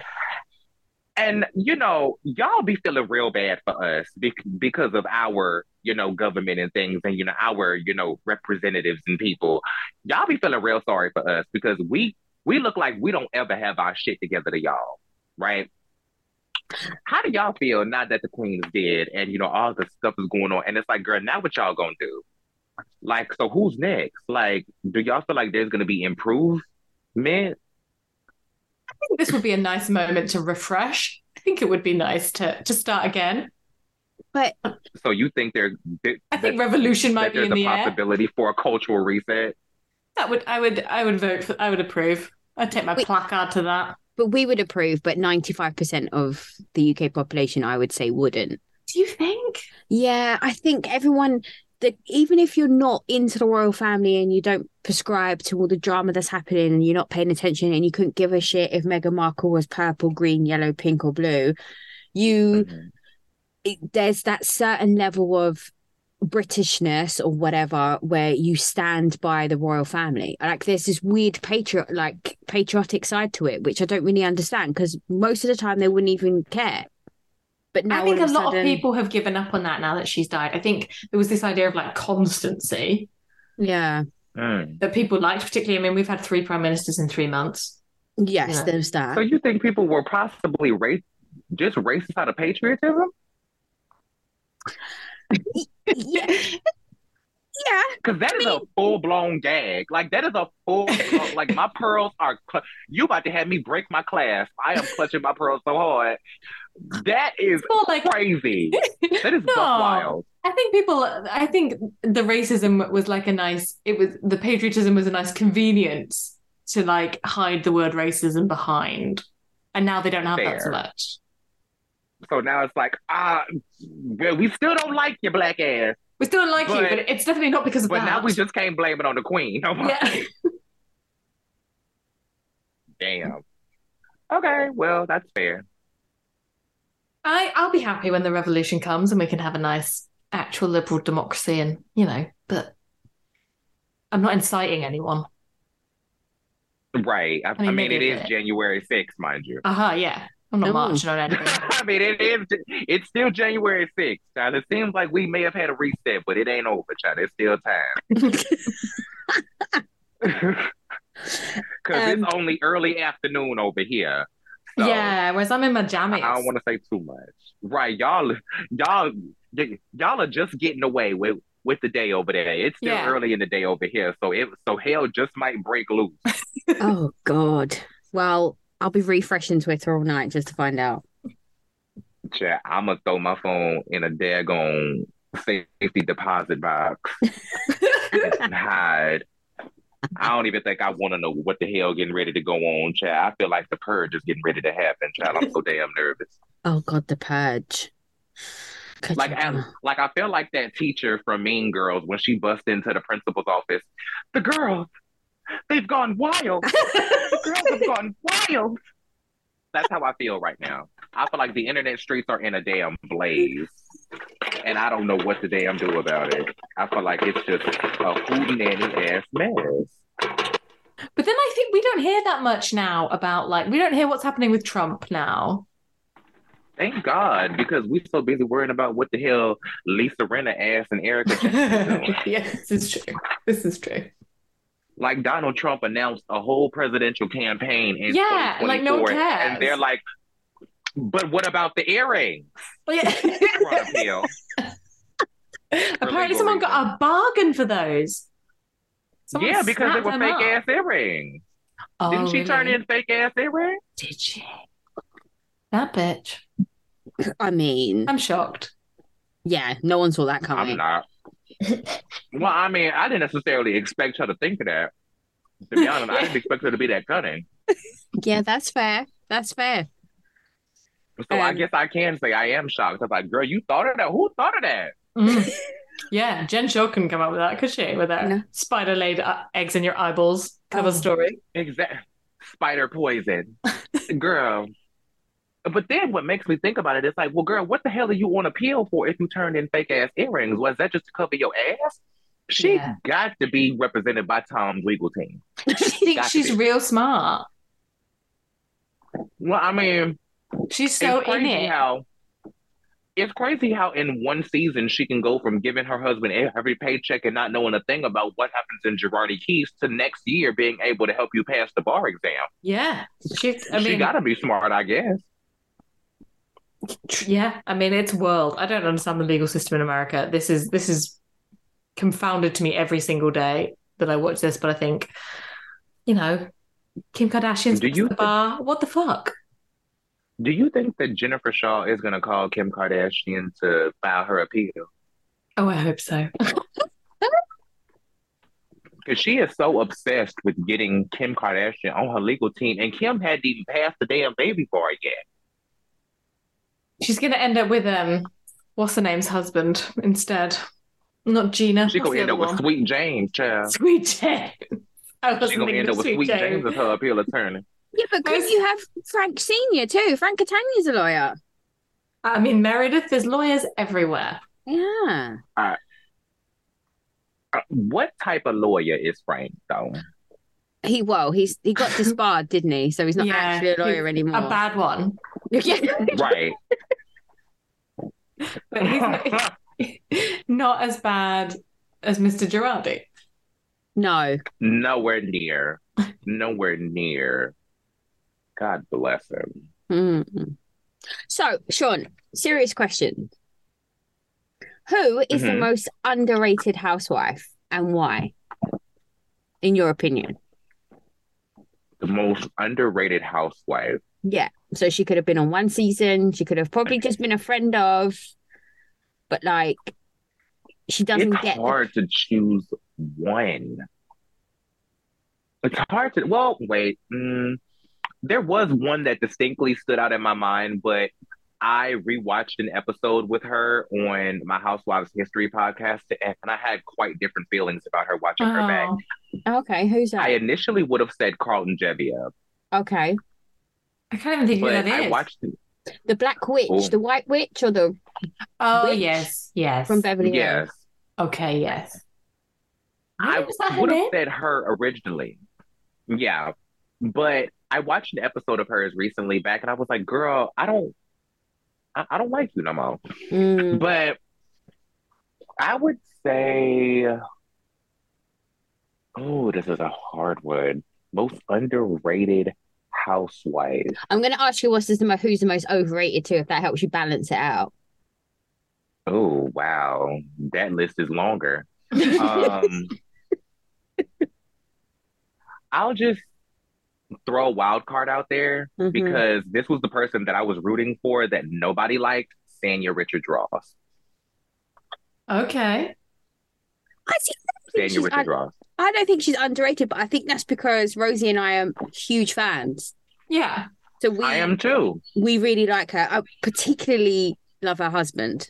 S2: And you know, y'all be feeling real bad for us bec- because of our, you know, government and things, and you know, our, you know, representatives and people. Y'all be feeling real sorry for us because we we look like we don't ever have our shit together to y'all, right? How do y'all feel now that the queen is dead and you know all the stuff is going on? And it's like, girl, now what y'all gonna do? Like, so who's next? Like, do y'all feel like there's gonna be improvement?
S3: I think this would be a nice moment to refresh. I think it would be nice to to start again.
S1: but
S2: So you think there?
S3: I think revolution might be in
S2: a
S3: the air.
S2: possibility for a cultural reset.
S3: That would I would I would vote for I would approve. I'd take my
S1: Wait.
S3: placard to that.
S1: but we would approve, but ninety five percent of the UK population, I would say, wouldn't.
S3: Do you think?
S1: Yeah, I think everyone that even if you're not into the royal family and you don't prescribe to all the drama that's happening and you're not paying attention and you couldn't give a shit if Meghan Markle was purple, green, yellow, pink, or blue, you
S2: Mhm.
S1: it, there's that certain level of Britishness or whatever where you stand by the royal family. Like there's this weird patriot like patriotic side to it, which I don't really understand because most of the time they wouldn't even care. But now
S3: I think a lot
S1: sudden,
S3: of people have given up on that now that she's died. I think there was this idea of like constancy
S1: Yeah.
S2: Mm.
S3: that people liked, particularly. I mean, we've had three prime ministers in three months.
S1: Yes,
S3: Yeah.
S1: there's that.
S2: So you think people were possibly race just racist out of patriotism?
S1: yeah. Yeah.
S2: Because that is a full blown gag. Like that is a full like my pearls are. Cl- you about to have me break my class. I am clutching my pearls so hard. That is
S3: like
S2: crazy. That is
S3: No.
S2: wild.
S3: I think people. I think the racism was like a nice. It was the patriotism was a nice convenience to like hide the word racism behind, and now they don't have that so much.
S2: So now it's like ah, well, we still don't like your black ass,
S3: We still don't like you,
S2: But-
S3: but it's definitely not because of
S2: but
S3: that.
S2: But now we just can't blame it on the queen. No
S3: yeah.
S2: Damn. Okay, well that's fair.
S3: I I'll be happy when the revolution comes and we can have a nice actual liberal democracy and you know, but I'm not inciting anyone.
S2: Right. I, I
S3: mean,
S2: mean,
S3: maybe
S2: it
S3: a
S2: is
S3: bit.
S2: January 6th, mind you.
S3: Uh-huh, yeah. I'm not
S1: No.
S3: marching on anything.
S2: I mean, it is. It's still January 6th, child. It seems like we may have had a reset, but it ain't over, child. There's still time. Because
S1: Um,
S2: it's only early afternoon over here. So
S3: yeah, whereas I'm in my jammies.
S2: I don't want to say too much. Right, y'all, y'all, y- y'all are just getting away with with the day over there. It's still
S3: Yeah.
S2: early in the day over here, so it so hell just might break loose.
S1: oh God. Well, I'll be refreshing Twitter all night just to find out.
S2: Chat, I'm gonna throw my phone in a daggone safety deposit box and hide. I don't even think I want to know what the hell getting ready to go on, Chad. I feel like the purge is getting ready to happen, Chad. I'm so damn nervous.
S1: Oh God, the purge. Could
S2: Like, I, like I feel like that teacher from Mean Girls when she bust into the principal's office. The girls, they've gone wild. The girls have gone wild. That's how I feel right now. I feel like the internet streets are in a damn blaze, and I don't know what to damn do about it. I feel like it's just a hootenanny ass mess.
S3: But then I think we don't hear that much now about like we don't hear what's happening with Trump now.
S2: Thank God, because we're so busy worrying about what the hell Lisa Rinna ass and Erika Jackson are doing.
S3: yes, this is true. This is true.
S2: Like Donald Trump announced a whole presidential campaign in
S3: Yeah, like, no one
S2: 2024,
S3: cares.
S2: and they're like, "But what about the earrings?"
S3: Well, yeah.
S2: Trump appeal.
S3: Apparently,
S2: legal
S3: someone got a bargain for those. Someone
S2: yeah, because they
S3: snapped
S2: were fake
S3: up.
S2: ass earrings.
S3: Oh,
S2: Didn't she turn in fake ass earrings?
S3: Did she? That bitch.
S1: I mean,
S3: I'm shocked.
S1: yeah, no one saw that
S2: I'm
S1: coming.
S2: not. Well, I mean, I didn't necessarily expect her to think of that. To be honest, I didn't expect her to be that cutting.
S1: Yeah, that's fair. That's fair.
S2: So I
S1: Um,
S2: guess I can say I am shocked. I was like, girl, you thought of that? Who thought of that?
S3: Mm. yeah, Jen Shah couldn't come up with that, could she? With that
S1: No.
S3: spider laid uh, eggs in your eyeballs cover
S1: Oh.
S3: story.
S2: Exact spider poison. girl. But then what makes me think about it is like, well, girl, what the hell are you on appeal for if you turned in fake ass earrings? Was that just to cover your ass? She
S3: Yeah.
S2: got to be represented by Tom's legal team.
S3: She thinks she's real smart.
S2: Well, I mean,
S3: She's so in it.
S2: how it's crazy how in one season she can go from giving her husband every paycheck and not knowing a thing about what happens in Girardi Keese to next year being able to help you pass the bar exam.
S3: Yeah, she. I
S2: she
S3: mean,
S2: got to be smart, I guess.
S3: yeah. I mean, it's world. I don't understand the legal system in America. This is this is confounded to me every single day that I watch this. But I think, you know, Kim Kardashian's
S2: Do you
S3: the bar. What the fuck?
S2: Do you think that Jennifer Shah is going to call Kim Kardashian to file her appeal?
S3: Oh, I hope so.
S2: Because she is so obsessed with getting Kim Kardashian on her legal team, and Kim hadn't even passed the damn baby bar yet.
S3: She's gonna end up with um, what's her name's husband instead? Not Gina.
S2: She
S3: What's
S2: gonna end up
S3: other
S2: with? Sweet James, child.
S3: Sweet James. I
S2: gonna end up with
S3: Sweet
S2: Sweet
S3: James.
S2: James as her appeal attorney.
S1: Yeah, but couldn't you have Frank Senior too? Frank Catania's a lawyer.
S3: I mean, Meredith, there's lawyers everywhere.
S1: Yeah.
S2: Uh, what type of lawyer is Frank though?
S1: He well, he's he got disbarred, didn't he? So he's not
S3: Yeah,
S1: actually a lawyer anymore.
S3: A bad one.
S1: Yeah.
S2: Right.
S3: But he's not, not as bad as Mr. Girardi.
S1: no.
S2: Nowhere near. Nowhere near. God bless him.
S1: Mm. So, Shawn, serious question. Who is the
S2: Mhm.
S1: most underrated housewife and why? In your opinion?
S2: The most underrated housewife.
S1: Yeah. So she could have been on one season. She could have probably just been a friend of, but like she doesn't
S2: it's
S1: get. the-
S2: hard to choose one. It's hard to. Well, wait. Mm, there was one that distinctly stood out in my mind, but I rewatched an episode with her on my Housewives History podcast, and I had quite different feelings about her watching her back.
S3: Oh,
S1: okay, who's that?
S2: I initially would have said Carlton Gebbia,
S1: okay,
S3: I can't even think who
S2: but
S3: that
S2: I
S3: is.
S2: watched it.
S1: the Black Witch,
S2: Oh.
S1: the White Witch, or the
S3: oh,
S1: Witch
S3: yes, yes.
S1: from Beverly Hills?
S2: Yes,
S3: Okay, yes.
S2: I
S3: Was that
S2: would have said her originally. Yeah. But I watched an episode of hers recently back and I was like, girl, I don't I, I don't like you no more.
S1: Mm,
S2: But I would say oh, this is a hard one. Most underrated housewife.
S1: I'm going to ask you what's the mo- who's the most overrated too, if that helps you balance it out.
S2: Oh wow. That list is longer. Um I'll just throw a wild card out there
S1: Mhm.
S2: because this was the person that I was rooting for that nobody liked, Sanya Richards-Ross.
S3: Okay.
S1: I see.
S2: Sanya
S1: she's
S2: Richards-Ross.
S1: I don't think she's underrated, but I think that's because Rosie and I are huge fans.
S3: Yeah.
S1: So we
S2: I am too.
S1: we really like her. I particularly love her husband.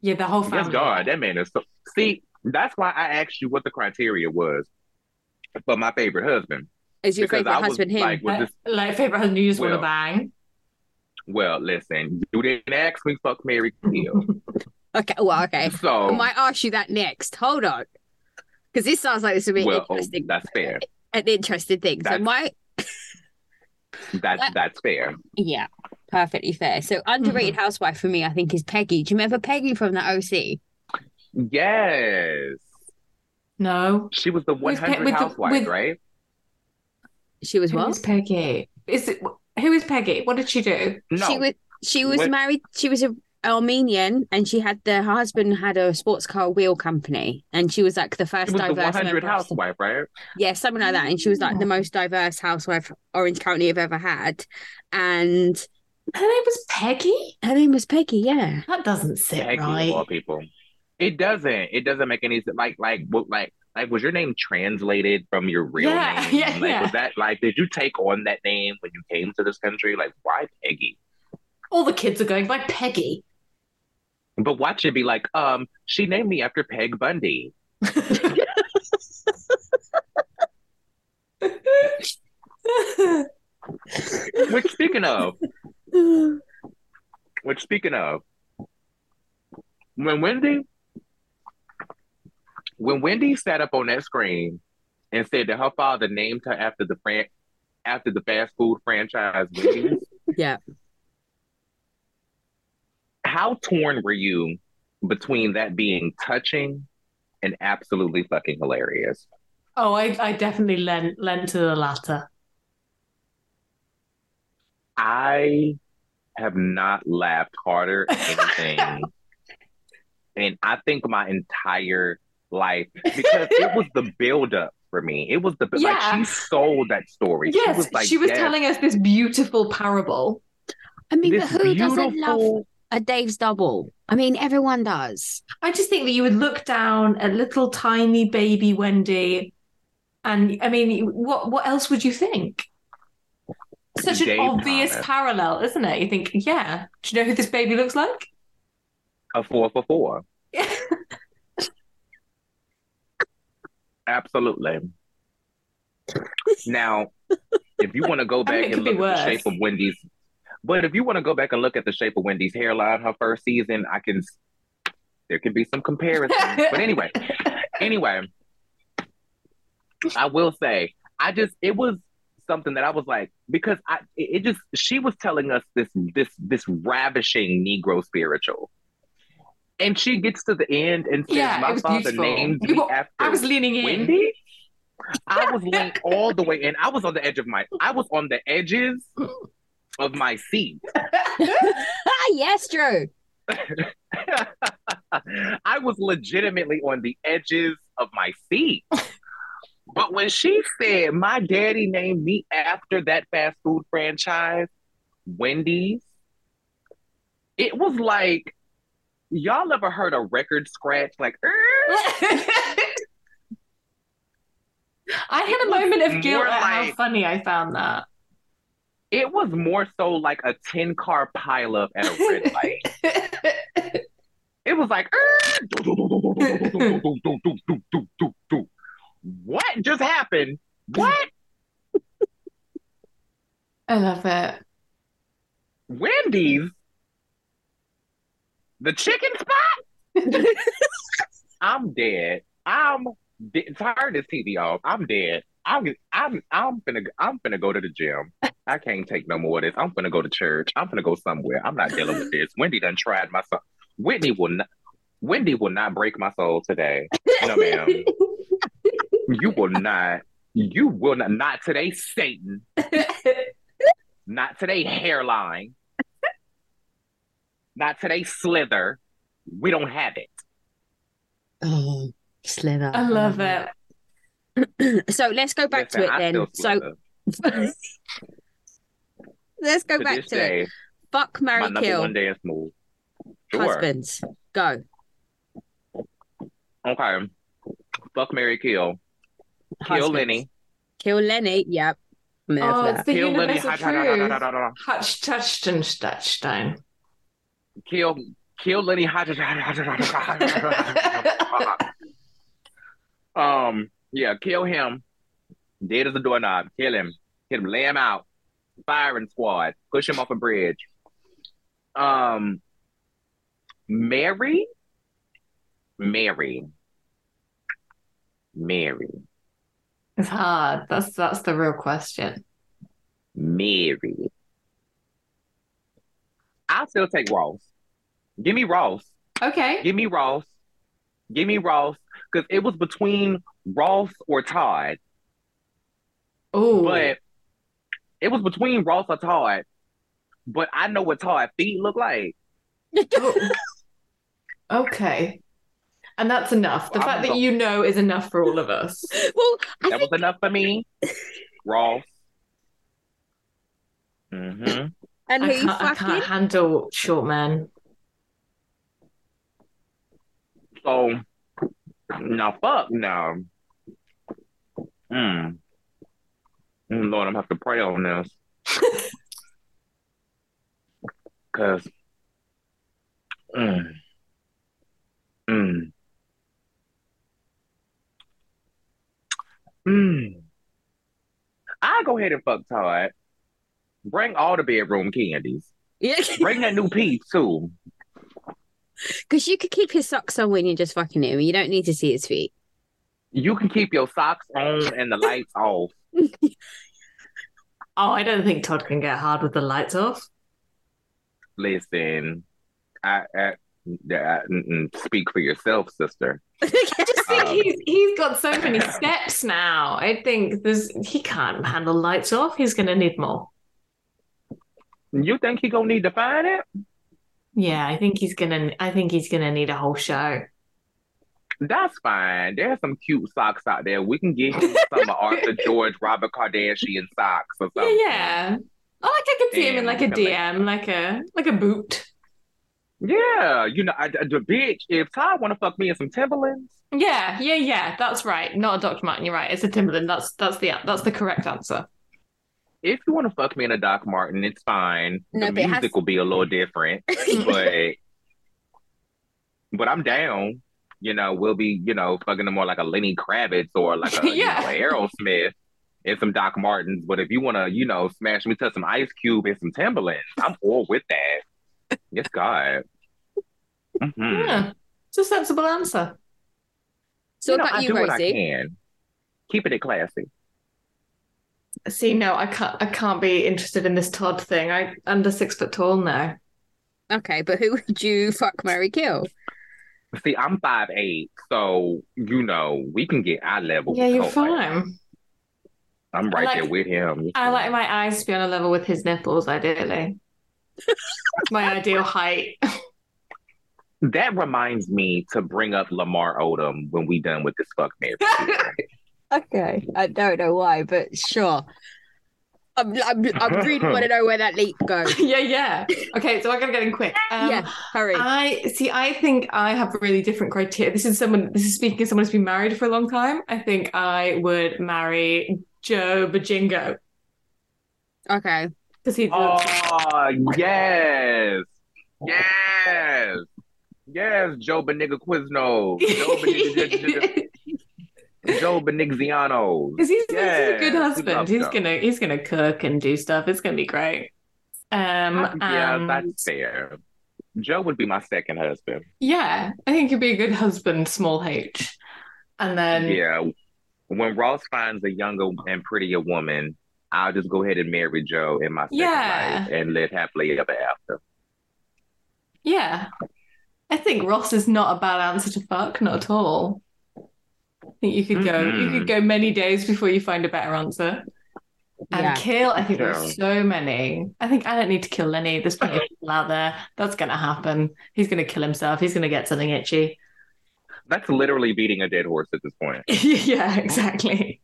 S3: Yeah, the whole family.
S2: Yes, God, that man is so. See, that's why I asked you what the criteria was for my favorite husband.
S1: Is your
S2: Because
S1: favorite
S2: I was
S1: husband him?
S2: like, was
S3: Like,
S2: this?
S3: like favorite husband you just want to
S2: Well,
S3: bang.
S2: Well, listen, you didn't ask me, fuck Mary Kill.
S1: okay, well, okay.
S2: So I
S1: might ask you that next. Hold on, because this sounds like this would be
S2: well,
S1: interesting.
S2: that's fair.
S1: An interesting thing. So
S2: That's-
S1: my
S2: That's that's fair.
S1: yeah, perfectly fair. So underrated
S2: Mm-hmm.
S1: housewife for me, I think, is Peggy. Do you remember Peggy from the OC?
S2: Yes,
S3: No.
S2: she was the
S3: Who's Pe-
S2: 100
S3: the-
S2: housewife,
S3: with-
S2: right?
S1: She was
S3: Who
S1: what?
S3: is Peggy? Is it who is Peggy? What did she do?
S2: No,
S1: She was she was
S2: What-
S1: married. She was a Armenian, and she had the her husband had a sports car wheel company, and she was like the first
S2: she was the
S1: diverse
S2: 100
S1: member of-
S2: housewife, right?
S1: Yeah, something like that. And she was like the most diverse housewife Orange County have ever had. And
S3: Her name was Peggy?
S1: her name was Peggy, yeah.
S3: That doesn't sit
S2: Peggy
S3: right.
S2: all people. It doesn't. It doesn't make any sense. Like, like, like, like, was your name translated from your real
S3: Yeah,
S2: name?
S3: yeah,
S2: like,
S3: yeah.
S2: was that like? Did you take on that name when you came to this country? Like, why Peggy?
S3: All the kids are going by Peggy.
S2: But watch it be like, um, she named me after Peg Bundy. Which speaking of, which speaking of, when Wendy, when Wendy sat up on that screen and said that her father named her after the fran- after the fast food franchise Wendy's,
S1: yeah.
S2: How torn were you between that being touching and absolutely fucking hilarious?
S3: oh, I, I definitely lent lent to the latter.
S2: I have not laughed harder at anything and I think my entire life because it was the build up for me. It was the
S3: Yeah.
S2: like she sold that story.
S3: Yes,
S2: she was like,
S3: she was
S2: yes,
S3: telling us this beautiful parable.
S1: I mean, who doesn't love
S2: beautiful.
S1: A Dave's double? I mean, everyone does.
S3: I just think that you would look down at little tiny baby Wendy, and I mean, what what else would you think? Such an obvious
S2: Thomas.
S3: parallel, isn't it? You think, yeah. Do you know who this baby looks like?
S2: a four for four. Yeah. Absolutely. Now, if you want to go
S3: I mean,
S2: back and look at the shape of Wendy's, but if you want to go back and look at the shape of Wendy's hairline her first season, I can. There can be some comparison. but anyway, anyway, I will say, I just it was something that I was like because I it, it just she was telling us this this this ravishing Negro spiritual. And she gets to the end and says,
S3: Yeah,
S2: "My father
S3: beautiful.
S2: named me
S3: were-
S2: after
S3: I was leaning in.
S2: Wendy." I was leaning all the way in. I was on the edge of my. I was on the edges of my seat.
S1: yes, Drew.
S2: I was legitimately on the edges of my seat. But when she said my daddy named me after that fast food franchise, Wendy's, it was like y'all ever heard a record scratch like?
S3: I had a moment of
S2: more
S3: guilt at how funny I found that.
S2: It was more so like a 10 car pileup at a red light. It was like what just happened? What?
S3: I love it.
S2: Wendy's? The chicken spot? I'm dead. I'm de- turn this TV off. I'm dead. I'm I'm I'm gonna I'm gonna go to the gym. I can't take no more of this. I'm gonna go to church. I'm gonna go somewhere. I'm not dealing with this. Wendy done tried my soul. Whitney will not. Wendy will not break my soul today. No, ma'am. you will not. You will not. Not today, Satan. Not today, hairline. Not today, slither. We don't have it.
S1: Oh, slither.
S3: I love it
S1: so let's go back
S2: Listen,
S1: to it then. So let's go
S2: to
S1: back to
S2: day, it.
S1: Fuck
S2: Mary
S1: Kill.
S2: One day is small. Sure.
S1: Husbands, go.
S2: Okay. Fuck Mary Kill.
S1: Husbands.
S2: Kill Lenny.
S1: Kill Lenny. Yep.
S3: Oh, it's the
S2: Kill
S3: universal
S2: Lenny.
S3: truth. Hutch, touched, touchstone.
S2: Kill, kill Lenny. um, yeah, kill him. Dead as a doorknob. Kill him. Hit him. Lay him out. Firing squad. Push him off a bridge. Um, Mary. Mary. Mary.
S3: It's hard. That's that's the real question.
S2: Mary. I'll still take Ross. Give me Ross.
S3: Okay.
S2: Give me Ross. Give me Ross. Because it was between Ross or Todd.
S3: Oh,
S2: But it was between Ross or Todd. But I know what Todd feet look like.
S3: okay. And that's enough. The
S2: I'm
S3: fact that
S2: go-
S3: you know is enough for all of us.
S1: Well, I
S2: That
S1: think
S2: was enough for me. Ross. Mm-hmm.
S1: and
S3: I can't, I can't handle short men.
S2: So now fuck no. Hmm. Mm, Lord, I'm gonna have to pray on this. Cause mm, mm, mm. I go ahead and fuck Todd. Bring all the bedroom candies.
S1: Yeah,
S2: Bring that new piece too.
S1: Because you could keep his socks on when you're just fucking him. You don't need to see his feet.
S2: You can keep your socks on and the lights off.
S3: Oh, I don't think Todd can get hard with the lights off.
S2: Listen, I, I, I speak for yourself, sister.
S3: I just think
S2: Um,
S3: he's he's got so many steps now. I think there's he can't handle lights off. He's gonna need more.
S2: You think he gonna need to find it?
S3: Yeah, I think he's gonna I think he's gonna need a whole show.
S2: That's fine. There's some cute socks out there. We can get him some of Arthur George, Robert Kardashian socks or
S3: Yeah,
S2: something.
S3: yeah. I like I could see him in like a
S2: can
S3: DM, like a like a boot.
S2: Yeah, you know, I, I- the bitch. If Todd want to fuck me in some Timberlands,
S3: Yeah, yeah, yeah. That's right. Not a Dr. Marten. You're right. It's a Timberland. That's that's the that's the correct answer.
S2: If you want to fuck me in a Doc Marten, it's fine.
S1: No,
S2: the
S1: but it has-
S2: music will be a little different, but but I'm down. You know, we'll be you know fucking them more like a Lenny Kravitz or like a
S3: Yeah.
S2: you know, Aerosmith and some Doc Martens. But if you want to, you know, smash me to some Ice Cube and some Timberlands, I'm all with that. Yes, God. Mhm.
S3: Yeah, it's a sensible answer.
S1: So
S2: you know,
S1: about
S2: I
S1: you,
S2: do what I
S1: Rosie?
S2: can. Keeping it classy.
S3: See, no, I can't. I can't be interested in this Todd thing. I under six foot tall now.
S1: Okay, but who would you fuck, marry, kill?
S2: See, I'm five eight, so you know we can get eye level.
S3: Yeah, you're
S2: Todd.
S3: fine.
S2: I'm right
S3: like-
S2: there with him.
S3: I like my eyes to be on a level with his nipples, ideally. my ideal height.
S2: That reminds me to bring up Lamar Odom when we done with this fuck Mary.
S1: Okay, I don't know why, but sure. I'm, I'm, I really want to know where that leap goes.
S3: yeah, yeah. Okay, so I gotta get in quick. Um,
S1: yeah, hurry.
S3: I see. I think I have really different criteria. This is someone. This is speaking as someone who's been married for a long time. I think I would marry Joe Bajingo
S1: okay.
S3: because he's.
S2: oh yes, yes, yes. Joe Benigga Quizno, Joe Benigga, Joe Benigziano.
S3: Because he's, he's a good husband. He's
S2: Joe.
S3: gonna he's gonna cook and do stuff. It's gonna be great. Um,
S2: Yeah,
S3: and-
S2: that's fair. Joe would be my second husband.
S3: yeah, I think he'd be a good husband, small H. And then
S2: Yeah. When Ross finds a younger and prettier woman, I'll just go ahead and marry Joe in my second
S3: Yeah.
S2: life and live happily ever after.
S3: yeah, I think Ross is not a bad answer to fuck, not at all. I think you could go you
S2: Mm-mm.
S3: could go many days before you find a better answer. And
S1: Yeah.
S3: kill, I think
S2: Yeah.
S3: there's so many. I think I don't need to kill Lenny. There's plenty of people out there. That's gonna happen. He's gonna kill himself. He's gonna get something itchy.
S2: That's literally beating a dead horse at this point.
S3: yeah, exactly.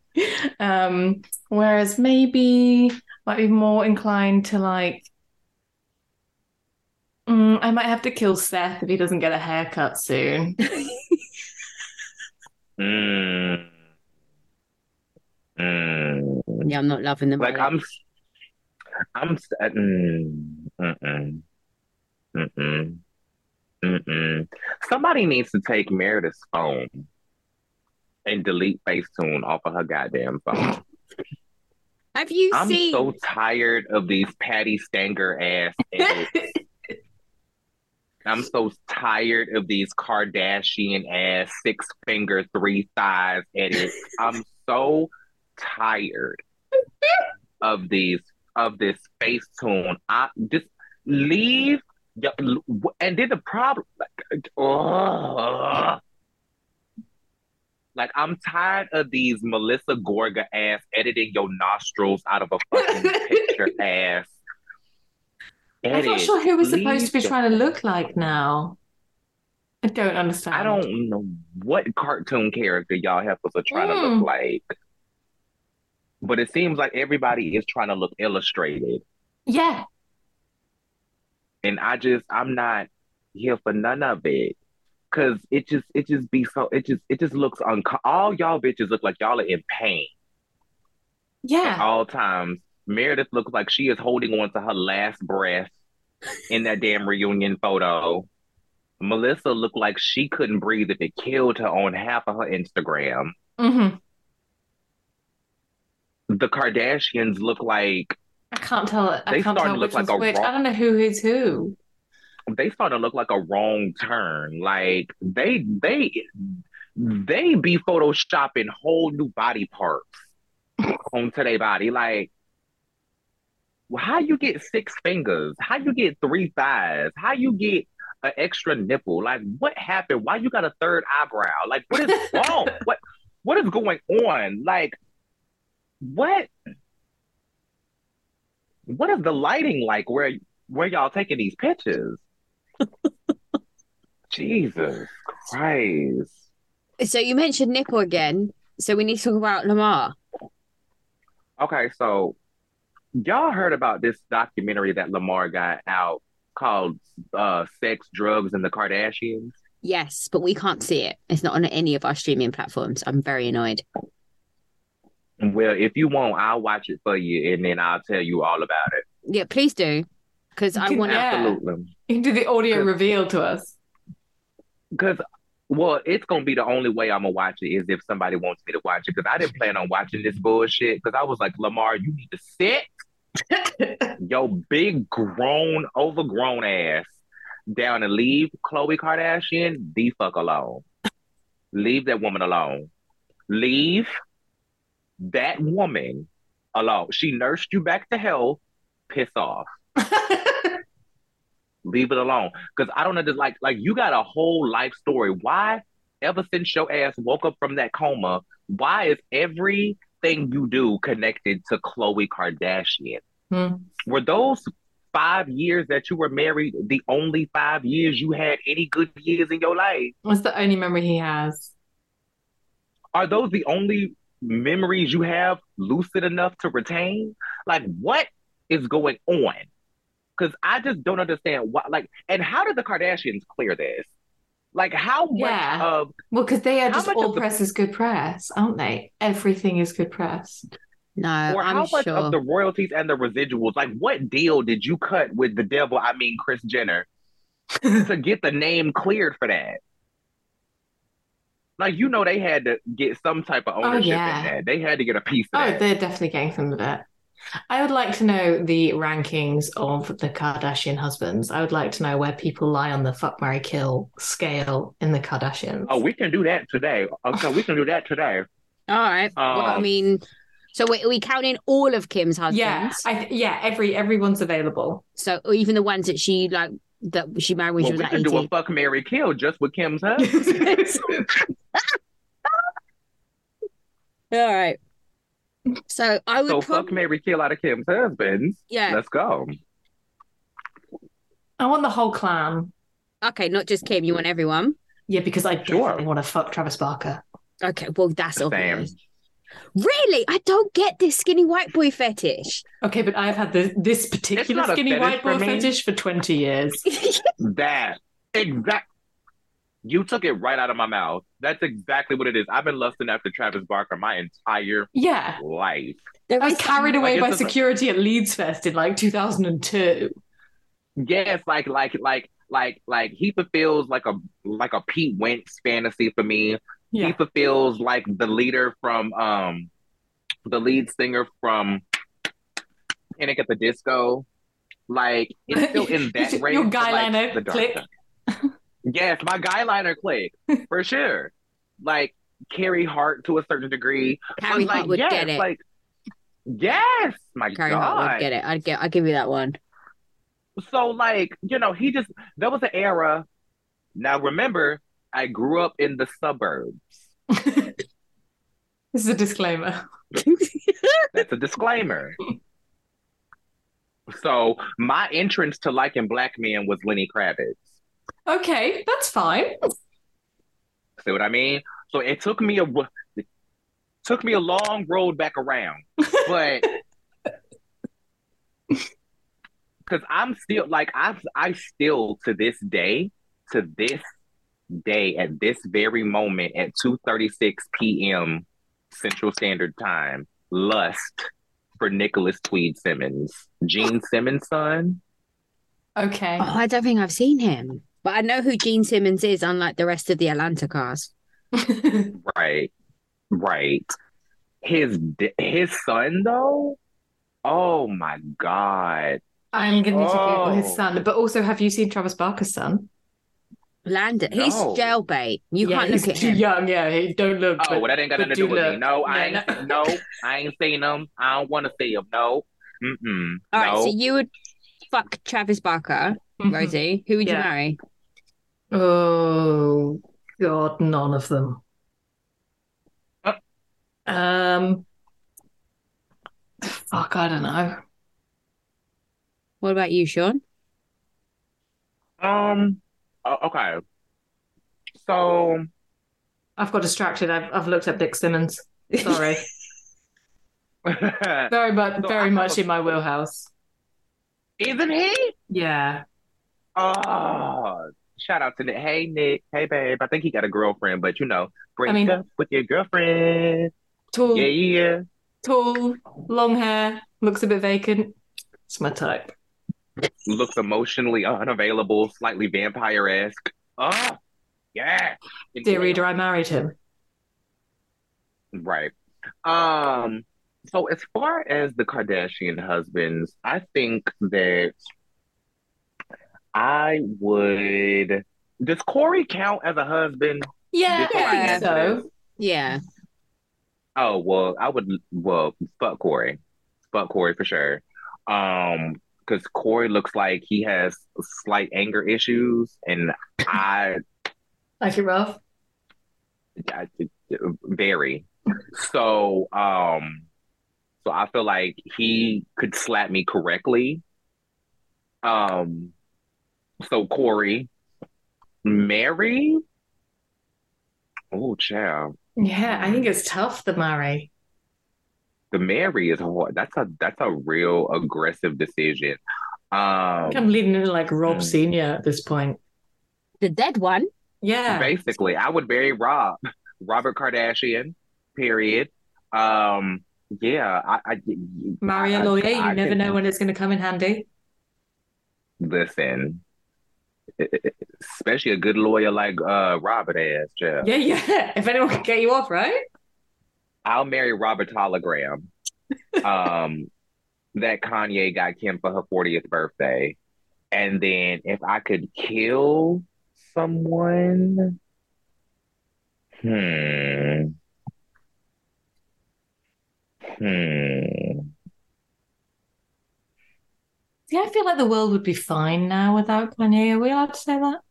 S3: Um, whereas maybe might be more inclined to like. Mm, I might have to kill Seth if he doesn't get a haircut soon.
S2: Mm. Mm.
S1: Yeah, I'm not loving them.
S2: Like I'm, I'm, uh, mm, mm-mm, mm-mm, mm-mm. Somebody needs to take Meredith's phone and delete Facetune off of her goddamn phone.
S1: Have you
S2: I'm
S1: seen?
S2: so tired of these Patti Stanger ass. I'm so tired of these Kardashian ass six finger three thighs edits. I'm so tired of these of this face tune. I just leave and then the problem like, ugh. like I'm tired of these Melissa Gorga ass editing your nostrils out of a fucking picture ass.
S3: I'm not sure who we're supposed to be trying to look like now. I don't understand.
S2: I don't know what cartoon character y'all heifers are trying to
S3: Mm.
S2: look like. But it seems like everybody is trying to look illustrated.
S3: Yeah,
S2: And I just I'm not here for none of it. Cause it just it just be so it just it just looks unco- all y'all bitches look like y'all are in pain Yeah. at
S3: yeah.
S2: all times. Meredith looks like she is holding on to her last breath in that damn reunion photo. Melissa looked like she couldn't breathe if it killed her on half of her Instagram.
S3: hmm
S2: The Kardashians look like
S3: I can't tell. I
S2: They
S3: can't tell
S2: to
S3: which
S2: look like
S3: one's
S2: a
S3: which.
S2: rock-
S3: I don't know who is who.
S2: they starting to look like a wrong turn. Like they they they be photoshopping whole new body parts onto their body. Like how you get six fingers? How you get three thighs? How you get an extra nipple? Like what happened? Why you got a third eyebrow? Like what is wrong? what what is going on? Like what what is the lighting like where where y'all taking these pictures? Jesus Christ.
S1: So you mentioned nipple again. So we need to talk about Lamar.
S2: Okay, so y'all heard about this documentary that Lamar got out called uh Sex, Drugs, and the Kardashians?
S1: Yes, but we can't see it. It's not on any of our streaming platforms. I'm very annoyed.
S2: Well, if you want, I'll watch it for you and then I'll tell you all about it.
S1: Yeah, please do. Because I want to.
S2: Absolutely.
S3: You can do the audio reveal to us.
S2: Because well, it's gonna be the only way I'm gonna watch it is if somebody wants me to watch it. Because I didn't plan on watching this bullshit. Because I was like, Lamar, you need to sit your big grown, overgrown ass down and leave Khloe Kardashian the fuck alone. leave that woman alone. Leave that woman alone. She nursed you back to health. Piss off. Leave it alone. Because I don't know, like, like you got a whole life story. Why, ever since your ass woke up from that coma, why is everything you do connected to Khloe Kardashian?
S3: Hmm.
S2: Were those five years that you were married the only five years you had any good years in your life?
S3: What's the only memory he has?
S2: Are those the only memories you have lucid enough to retain? Like, what is going on? Because I just don't understand what, like, and how did the Kardashians clear this? Like, how much
S3: Yeah.
S2: of
S3: Well, because they are just all
S2: of the-
S3: press is good press, aren't they? Everything is good press.
S1: No,
S2: or
S1: I'm
S2: how much
S1: sure.
S2: of the royalties and the residuals, like, what deal did you cut with the devil? I mean, Kris Jenner, to get the name cleared for that? Like, you know, they had to get some type of oh, ownership
S3: yeah.
S2: in that. They had to get a piece of
S3: Oh,
S2: that.
S3: they're definitely getting some of it. I would like to know the rankings of the Kardashian husbands. I would like to know where people lie on the fuck, marry, kill scale in the Kardashians.
S2: Oh, we can do that today. Okay, we can do that today.
S1: All right. well, I
S2: Um,
S1: mean, so wait, are we counting all of Kim's husbands?
S3: yeah, I yeah. Every everyone's available.
S1: So even the ones that she like that she married when
S2: Well,
S1: she was
S2: we
S1: like
S2: can do a fuck, Mary kill just with Kim's husband.
S1: All right. So I would
S2: so
S1: prob-
S2: fuck, Mary kill out of Kim's husbands.
S1: yeah.
S2: Let's go.
S3: I want the whole clan.
S1: Okay, not just Kim. You want everyone.
S3: Yeah, because I
S2: Sure.
S3: definitely want to fuck Travis Barker.
S1: Okay, well that's
S2: Same.
S1: obvious. Really, I don't get this skinny white boy fetish.
S3: Okay, but I've had this, this particular skinny
S2: fetish
S3: white boy
S2: for
S3: fetish for 20 years.
S2: That exact. You took it right out of my mouth. That's exactly what it is. I've been lusting after Travis Barker my entire
S3: Yeah.
S2: life.
S1: There
S3: I was carried away
S2: Like,
S3: by
S2: it's just-
S3: security at Leeds Fest in like 2002.
S2: Yes, like like like like like he fulfills like a like a Pete Wentz fantasy for me. He fulfills like the leader from um the lead singer from Panic at the Disco. Like it's still in that
S3: Your
S2: range.
S3: guy
S2: but, like,
S3: liner
S2: the dark
S3: click.
S2: Yes, my guy liner click for sure. Like Carrie Hart to a certain degree.
S1: Carrie Hart
S2: like,
S1: would
S2: yes,
S1: get it.
S2: Like yes, my
S1: Carrie
S2: God.
S1: Hart would get it. I'd get. I'd give you that one.
S2: So like, you know, he just there was an era. Now remember, I grew up in the suburbs.
S3: this is a disclaimer.
S2: That's a disclaimer. So my entrance to liking black men was Lenny Kravitz.
S3: Okay, that's fine.
S2: See what I mean? So it took me a it took me a long road back around, but because I'm still like I I still to this day to this day at this very moment at 2:36 p.m. Central Standard Time lust for Nicholas Tweed Simmons, Gene Simmons' son.
S3: Okay.
S1: Oh, I don't think I've seen him, but I know who Gene Simmons is. Unlike the rest of the Atlanta cast.
S2: Right, right. His his son though. Oh my god.
S3: I'm going to Google his
S2: Oh.
S3: son, but also, have you seen Travis Barker's son?
S1: Landon, he's
S2: No.
S1: jailbait. You
S3: yeah,
S1: can't
S3: he's
S1: look at
S3: too
S1: him.
S3: young. Yeah, he don't look.
S2: Oh,
S3: but-
S2: well, that ain't got nothing to do
S3: do
S2: with me.
S3: look.
S2: No, I ain't. No, I ain't seen him. I don't want to see him. No. Mm-mm.
S1: All right,
S2: no.
S1: so you would fuck Travis Barker,
S3: Mhm.
S1: Rosie. Who would
S3: Yeah.
S1: you marry?
S3: Oh God, none of them.
S2: Uh.
S3: Um, fuck, I don't know.
S1: What about you, Sean?
S2: Um. okay. So
S3: I've got distracted. I've I've looked up Dick Simmons. Sorry, very much,
S2: So
S3: very much
S2: a-
S3: in my wheelhouse.
S2: isn't he?
S3: Yeah.
S2: Oh, shout out to Nick. Hey, Nick. Hey, babe. I think he got a girlfriend, but you know, break
S3: mean-
S2: up with your girlfriend.
S3: Tall,
S2: Yeah, yeah.
S3: tall, long hair, looks a bit vacant. It's my type.
S2: Looks emotionally unavailable, slightly vampire esque. Oh, yeah.
S3: Dear reader, I married him.
S2: Right. Um, so as far as the Kardashian husbands, I think that I would does Corey count as a husband?
S3: Yeah,
S2: Before
S3: I think so.
S1: Yeah.
S2: Oh well, I would well fuck Corey, fuck Corey for sure. Um, because Corey looks like he has slight anger issues, and I,
S3: Like it rough.
S2: I very so. Um, so I feel like he could slap me correctly. Um, so Corey, Mary. Oh, child.
S3: Yeah, I think it's tough The Mary.
S2: The Mary is hard. That's a that's a real aggressive decision.
S3: I think
S2: Um,
S3: I'm leading into like Rob
S2: Mm.
S3: Senior at this point.
S1: The dead one.
S3: Yeah.
S2: basically, I would marry Rob, Robert Kardashian. Period. Um, yeah, I, I
S3: Marry a
S2: I-
S3: lawyer, you
S2: I
S3: never
S2: can-
S3: know when it's going to come in handy.
S2: Listen, especially a good lawyer like uh Robert has. Jeff.
S3: Yeah, yeah. If anyone can get you off, right?
S2: I'll marry Robert Hologram. um, that Kanye got Kim for her 40th birthday. And then if I could kill someone, hmm. Hmm.
S3: See, I feel like the world would be fine now without Kanye. Are we allowed to say that?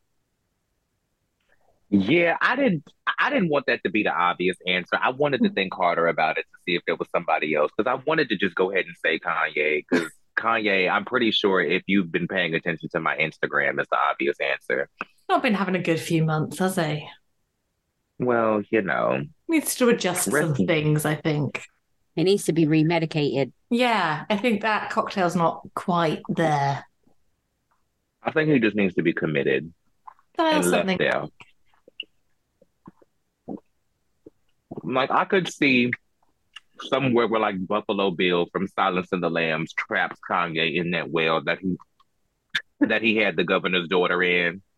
S2: Yeah, I didn't I didn't want that to be the obvious answer. I wanted to mm-hmm. think harder about it to see if there was somebody else because I wanted to just go ahead and say Kanye because Kanye, I'm pretty sure if you've been paying attention to my Instagram, is the obvious answer.
S3: Not been having a good few months, has he?
S2: Well, you know,
S3: Needs to adjust some things, I think.
S1: It needs to be remedicated.
S3: Yeah, I think that cocktail's not quite there.
S2: I think he just needs to be committed
S3: There's
S2: and left
S3: something.
S2: there. Like I could see somewhere where like Buffalo Bill from Silence of the Lambs traps Kanye in that well that he that he had the governor's daughter in.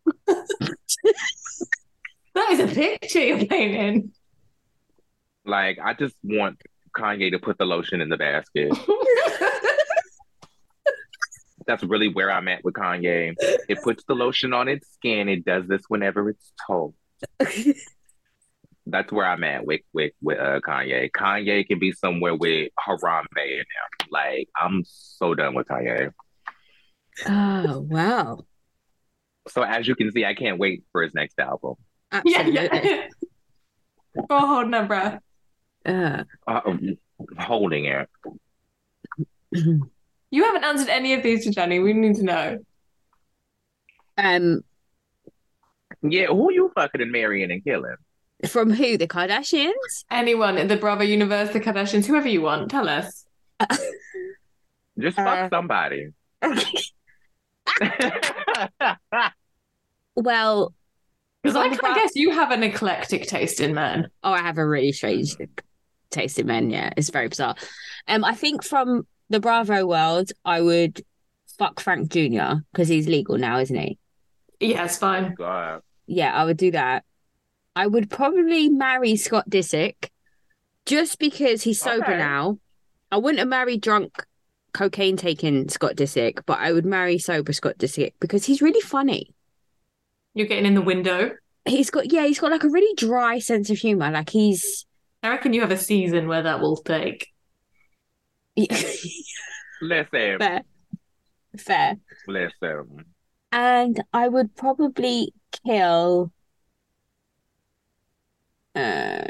S3: That is a picture you're painting.
S2: Like I just want Kanye to put the lotion in the basket. That's really where I'm at with Kanye. It puts the lotion on its skin. It does this whenever it's told. That's where I'm at with with with uh, Kanye. Kanye can be somewhere with Harambe in there. Like I'm so done with Kanye.
S1: Oh wow.
S2: So as you can see, I can't wait for his next album.
S3: yeah,
S1: Absolutely.
S3: yeah. oh, hold no breath.
S1: Uh,
S2: Uh, holding it.
S3: You haven't answered any of these to Jenny. We need to know.
S1: um,
S2: Yeah, who you fucking and marrying and killing?
S1: from who? The Kardashians?
S3: Anyone in the Bravo universe, the Kardashians, whoever you want, tell us.
S2: Just
S1: Uh,
S2: fuck somebody.
S1: well,
S3: Because I can
S1: Bra-
S3: guess you have an eclectic taste in men.
S1: oh, I have a really strange taste in men. Yeah, it's very bizarre. Um, I think from the Bravo world, I would fuck Frank Jr. because he's legal now, isn't he?
S3: Yeah, it's fine.
S2: God.
S1: Yeah, I would do that. I would probably marry Scott Disick just because he's sober
S2: Okay.
S1: now. I wouldn't have married drunk, cocaine taking Scott Disick, but I would marry sober Scott Disick because he's really funny.
S3: You're getting in the window.
S1: He's got yeah, he's got like a really dry sense of humor. Like he's
S3: I reckon you have a season where that will take.
S2: Listen,
S1: fair, fair.
S2: listen.
S1: And I would probably kill. Uh...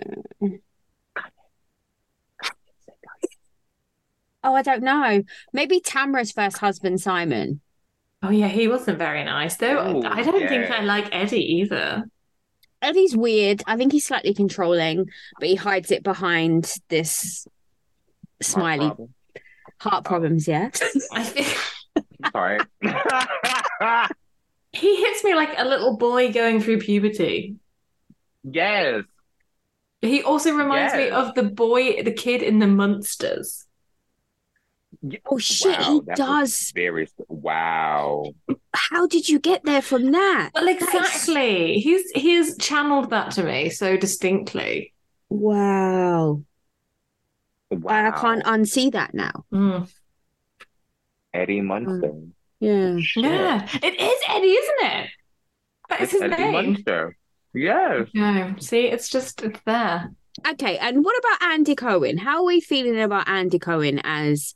S1: Oh, I don't know. Maybe Tamara's first husband, Simon.
S3: Oh yeah, he wasn't very nice though.
S2: Ooh,
S3: I don't think. I like Eddie either.
S1: Eddie's weird. I think he's slightly controlling, but he hides it behind this smiley
S2: Problem.
S1: heart oh. problems. Yeah.
S3: I think
S2: Sorry.
S3: he hits me like a little boy going through puberty.
S2: yes.
S3: He also reminds me of the boy, the kid in the Munsters.
S1: Oh shit,
S2: Wow,
S1: he does.
S2: Very wow.
S1: How did you get there from that?
S3: Well,
S1: That is-
S3: exactly. He's he's channeled that to me so distinctly.
S1: Wow.
S2: Wow.
S1: And I can't unsee that now.
S3: Mm.
S2: Eddie Munster.
S1: Yeah.
S2: Shit.
S3: Yeah, it is Eddie, isn't it? That is
S2: It's
S3: his
S2: Eddie
S3: name.
S2: Munster. Yes.
S3: No, see, it's just it's there.
S1: Okay, and what about Andy Cohen? How are we feeling about Andy Cohen as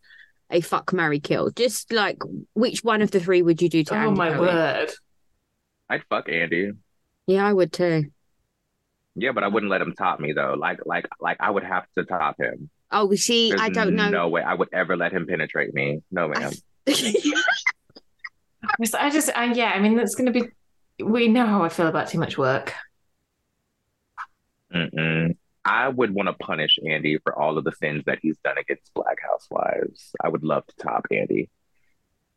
S1: a fuck Mary kill? Just like which one of the three would you do to
S3: Oh
S1: Andy
S3: my
S1: Cohen?
S3: word!
S2: I'd fuck Andy.
S1: Yeah, I would too.
S2: Yeah, but I wouldn't let him top me though. Like, like, like I would have to top him.
S1: Oh, see,
S2: There's
S1: I don't know.
S2: No way I would ever let him penetrate me. No, ma'am.
S3: I just, I just, I, yeah. I mean, that's going to be. We know how I feel about too much work.
S2: Mm-mm. I would want to punish Andy for all of the sins that he's done against Black Housewives. I would love to top Andy.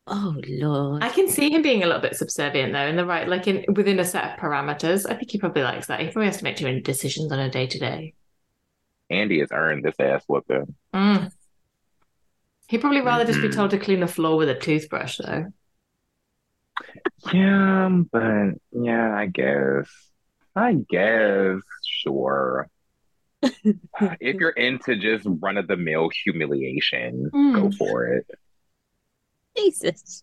S1: oh Lord.
S3: I can see him being a little bit subservient though, in the right, like in within a set of parameters. I think he probably likes that. He probably has to make too many decisions on a day to day.
S2: Andy has earned this ass whooping.
S3: Mm. He'd probably rather just be
S2: Mhm.
S3: told to clean the floor with a toothbrush, though.
S2: Yeah, but yeah, I guess. I guess, sure. if you're into just run of the mill humiliation, go
S3: Mm.
S2: for it.
S1: Jesus.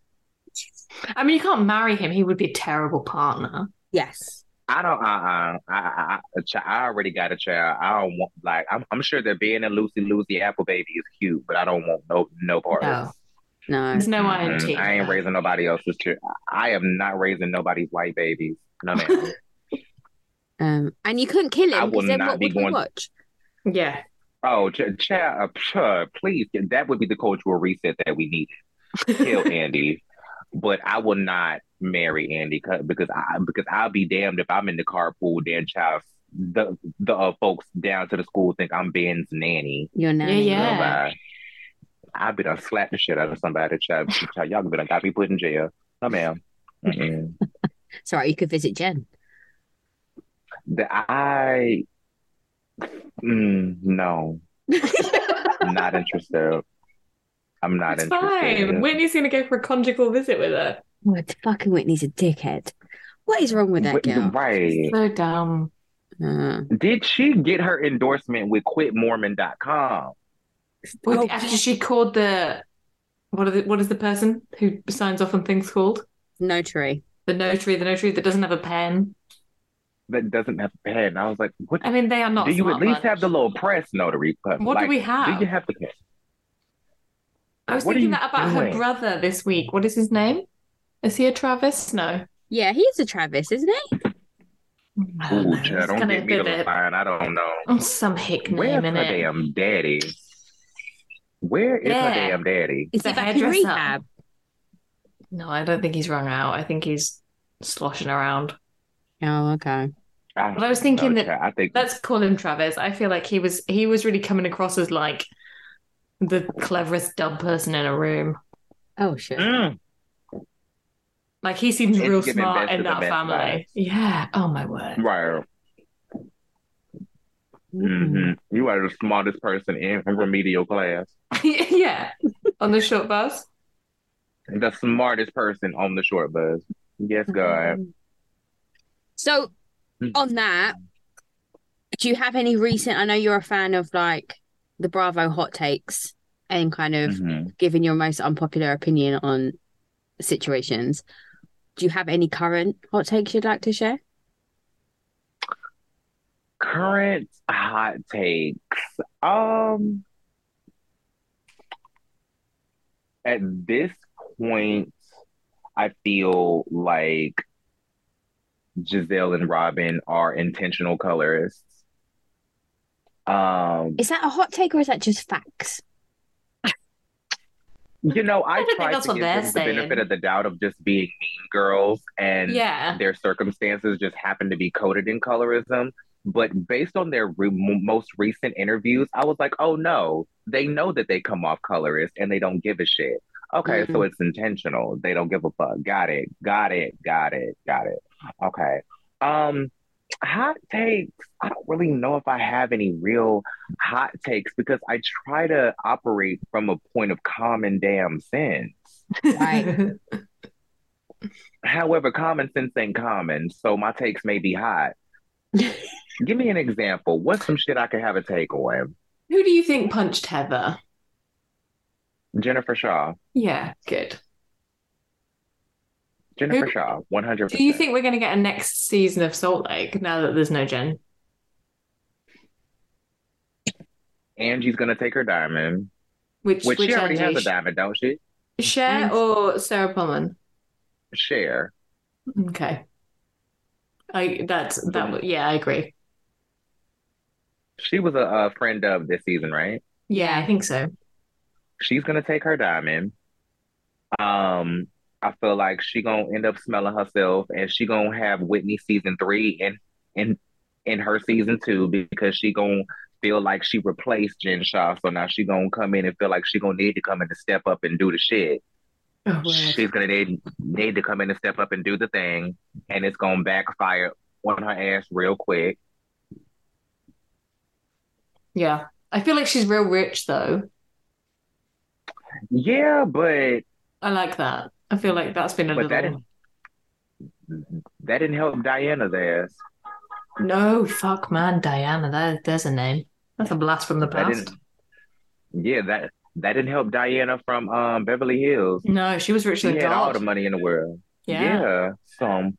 S3: I mean, you can't marry him; he would be a terrible partner.
S1: Yes.
S2: I don't. Uh. uh I, I. I, I already got a child. I don't want. Like. I'm. I'm sure that being a Lucy Lucy Apple baby is cute, but I don't want no no parts.
S3: No.
S1: No.
S3: There's no. INT.
S2: I ain't raising nobody else's child. I am not raising nobody's white babies. No, ma'am.
S1: Um, and you couldn't kill
S2: I
S1: him
S2: will
S1: because then
S2: not
S1: what
S2: be
S1: would we
S2: going-
S1: watch?
S3: Yeah.
S2: oh, ch- ch- uh, ch- please. That would be the cultural reset that we need. Kill Andy, but I will not marry Andy because I because I'll be damned if I'm in the carpool. Then child, the the uh, folks down to the school think I'm Ben's nanny.
S1: Your nanny.
S3: Yeah.
S2: Bye. I be done slap the shit out of somebody. Child, child y'all be done got me put in jail. No, ma'am.
S1: Sorry, you could visit Jen.
S2: The I mm, no, not interested. I'm not
S3: It's
S2: interested.
S3: fine. Whitney's going to go for a conjugal visit with her.
S1: What fucking Whitney's a dickhead. What is wrong with that
S2: Wait,
S1: girl?
S2: Right.
S3: So dumb.
S1: Uh,
S2: Did she get her endorsement with quitmormon.com?
S3: With,
S1: Oh.
S3: After she called the what are the, what is the person who signs off on things called?
S1: notary.
S3: The notary, the notary that doesn't have a pen.
S2: That doesn't have a pen. I was like, what?
S3: I mean, they are not.
S2: do you at least
S3: bunch.
S2: have the little press notary? But
S3: What do we have?
S2: Do you have the pen?
S3: I was
S2: What are
S3: thinking
S2: you
S3: that about her brother this week. What is his name? Is he a Travis? No.
S1: Yeah, he's a Travis, isn't he?
S3: I don't
S2: Ooh,
S3: know.
S2: child, don't get me
S3: be
S2: to
S3: the-
S2: line. I don't know.
S3: oh, some hick
S2: Where's
S3: name
S2: her
S3: in it.
S2: damn daddy? Where is
S3: Yeah.
S2: her damn daddy?
S1: Is
S3: The
S1: he back in rehab?
S3: No, I don't think he's rung out. I think he's sloshing around.
S1: Oh, okay.
S3: But I was thinking
S2: no,
S3: that-
S2: child, I think
S3: Let's call him Travis. I feel like he was he was really coming across as like the cleverest dumb person in a room.
S1: Oh shit.
S2: Mm.
S3: Like he seems
S2: It's
S3: real smart
S2: best
S3: in
S2: of
S3: that family.
S2: vibes.
S3: Yeah. Oh my word.
S2: Right. hmm You are the smartest person in remedial class.
S3: yeah. On the short bus.
S2: The smartest person on the short bus. Yes, God.
S1: So
S2: Mm.
S1: on that, do you have any recent? I know you're a fan of like the Bravo hot takes and kind of
S2: Mhm.
S1: giving your most unpopular opinion on situations. Do you have any current hot takes you'd like to share?
S2: Current hot takes. Um, at this point, I feel like Gizelle and Robin are intentional colorists. Um,
S1: Is that a hot take or is that just facts?
S2: you know, I
S3: I don't think
S2: tried
S3: that's
S2: to give them the benefit of the doubt of just being mean girls and
S3: Yeah.
S2: their circumstances just happen to be coded in colorism. But based on their re- most recent interviews, I was like, oh no, they know that they come off colorist and they don't give a shit. Okay, so it's intentional. They don't give a fuck. Got it. Got it. Got it. Got it. Okay. Um, hot takes. I don't really know if I have any real hot takes because I try to operate from a point of common damn sense.
S1: Right.
S2: However, common sense ain't common, so my takes may be hot. Give me an example. What's some shit I could have a take on?
S3: Who do you think punched Heather?
S2: Jennifer Shah.
S3: Yeah, good.
S2: Jennifer
S3: Who-
S2: Shah, one hundred.
S3: Do you think we're going to get a next season of Salt Lake now that there's no Jen?
S2: Angie's gonna take her diamond?
S3: Which
S2: Which,
S3: which
S2: she already
S3: Angie?
S2: has a diamond, don't she?
S3: Cher or Sarah Pullman?
S2: Share.
S3: Okay. I that's that. Yeah, I agree.
S2: She was a, a friend of this season, right?
S3: Yeah, I think so.
S2: She's gonna take her diamond. Um, I feel like she gonna end up smelling herself, and she gonna have Whitney season three and in in her season two because she gonna feel like she replaced Jen Shah. So now she gonna come in and feel like she gonna need to come in to step up and do the shit.
S3: Oh.
S2: She's gonna need need to come in and step up and do the thing, and it's gonna backfire on her ass real quick.
S3: Yeah. I feel like she's real rich though.
S2: Yeah, but
S3: I like that. I feel like that's been a
S2: but that
S3: little.
S2: didn't that didn't help Diana's ass.
S3: No, fuck, man, Diana. That, there's a name. That's a blast from the past.
S2: didn't. Yeah, that that didn't help Diana from um Beverly Hills.
S3: No, she was rich
S2: She had all the money in the world.
S3: Yeah. Yeah.
S2: So,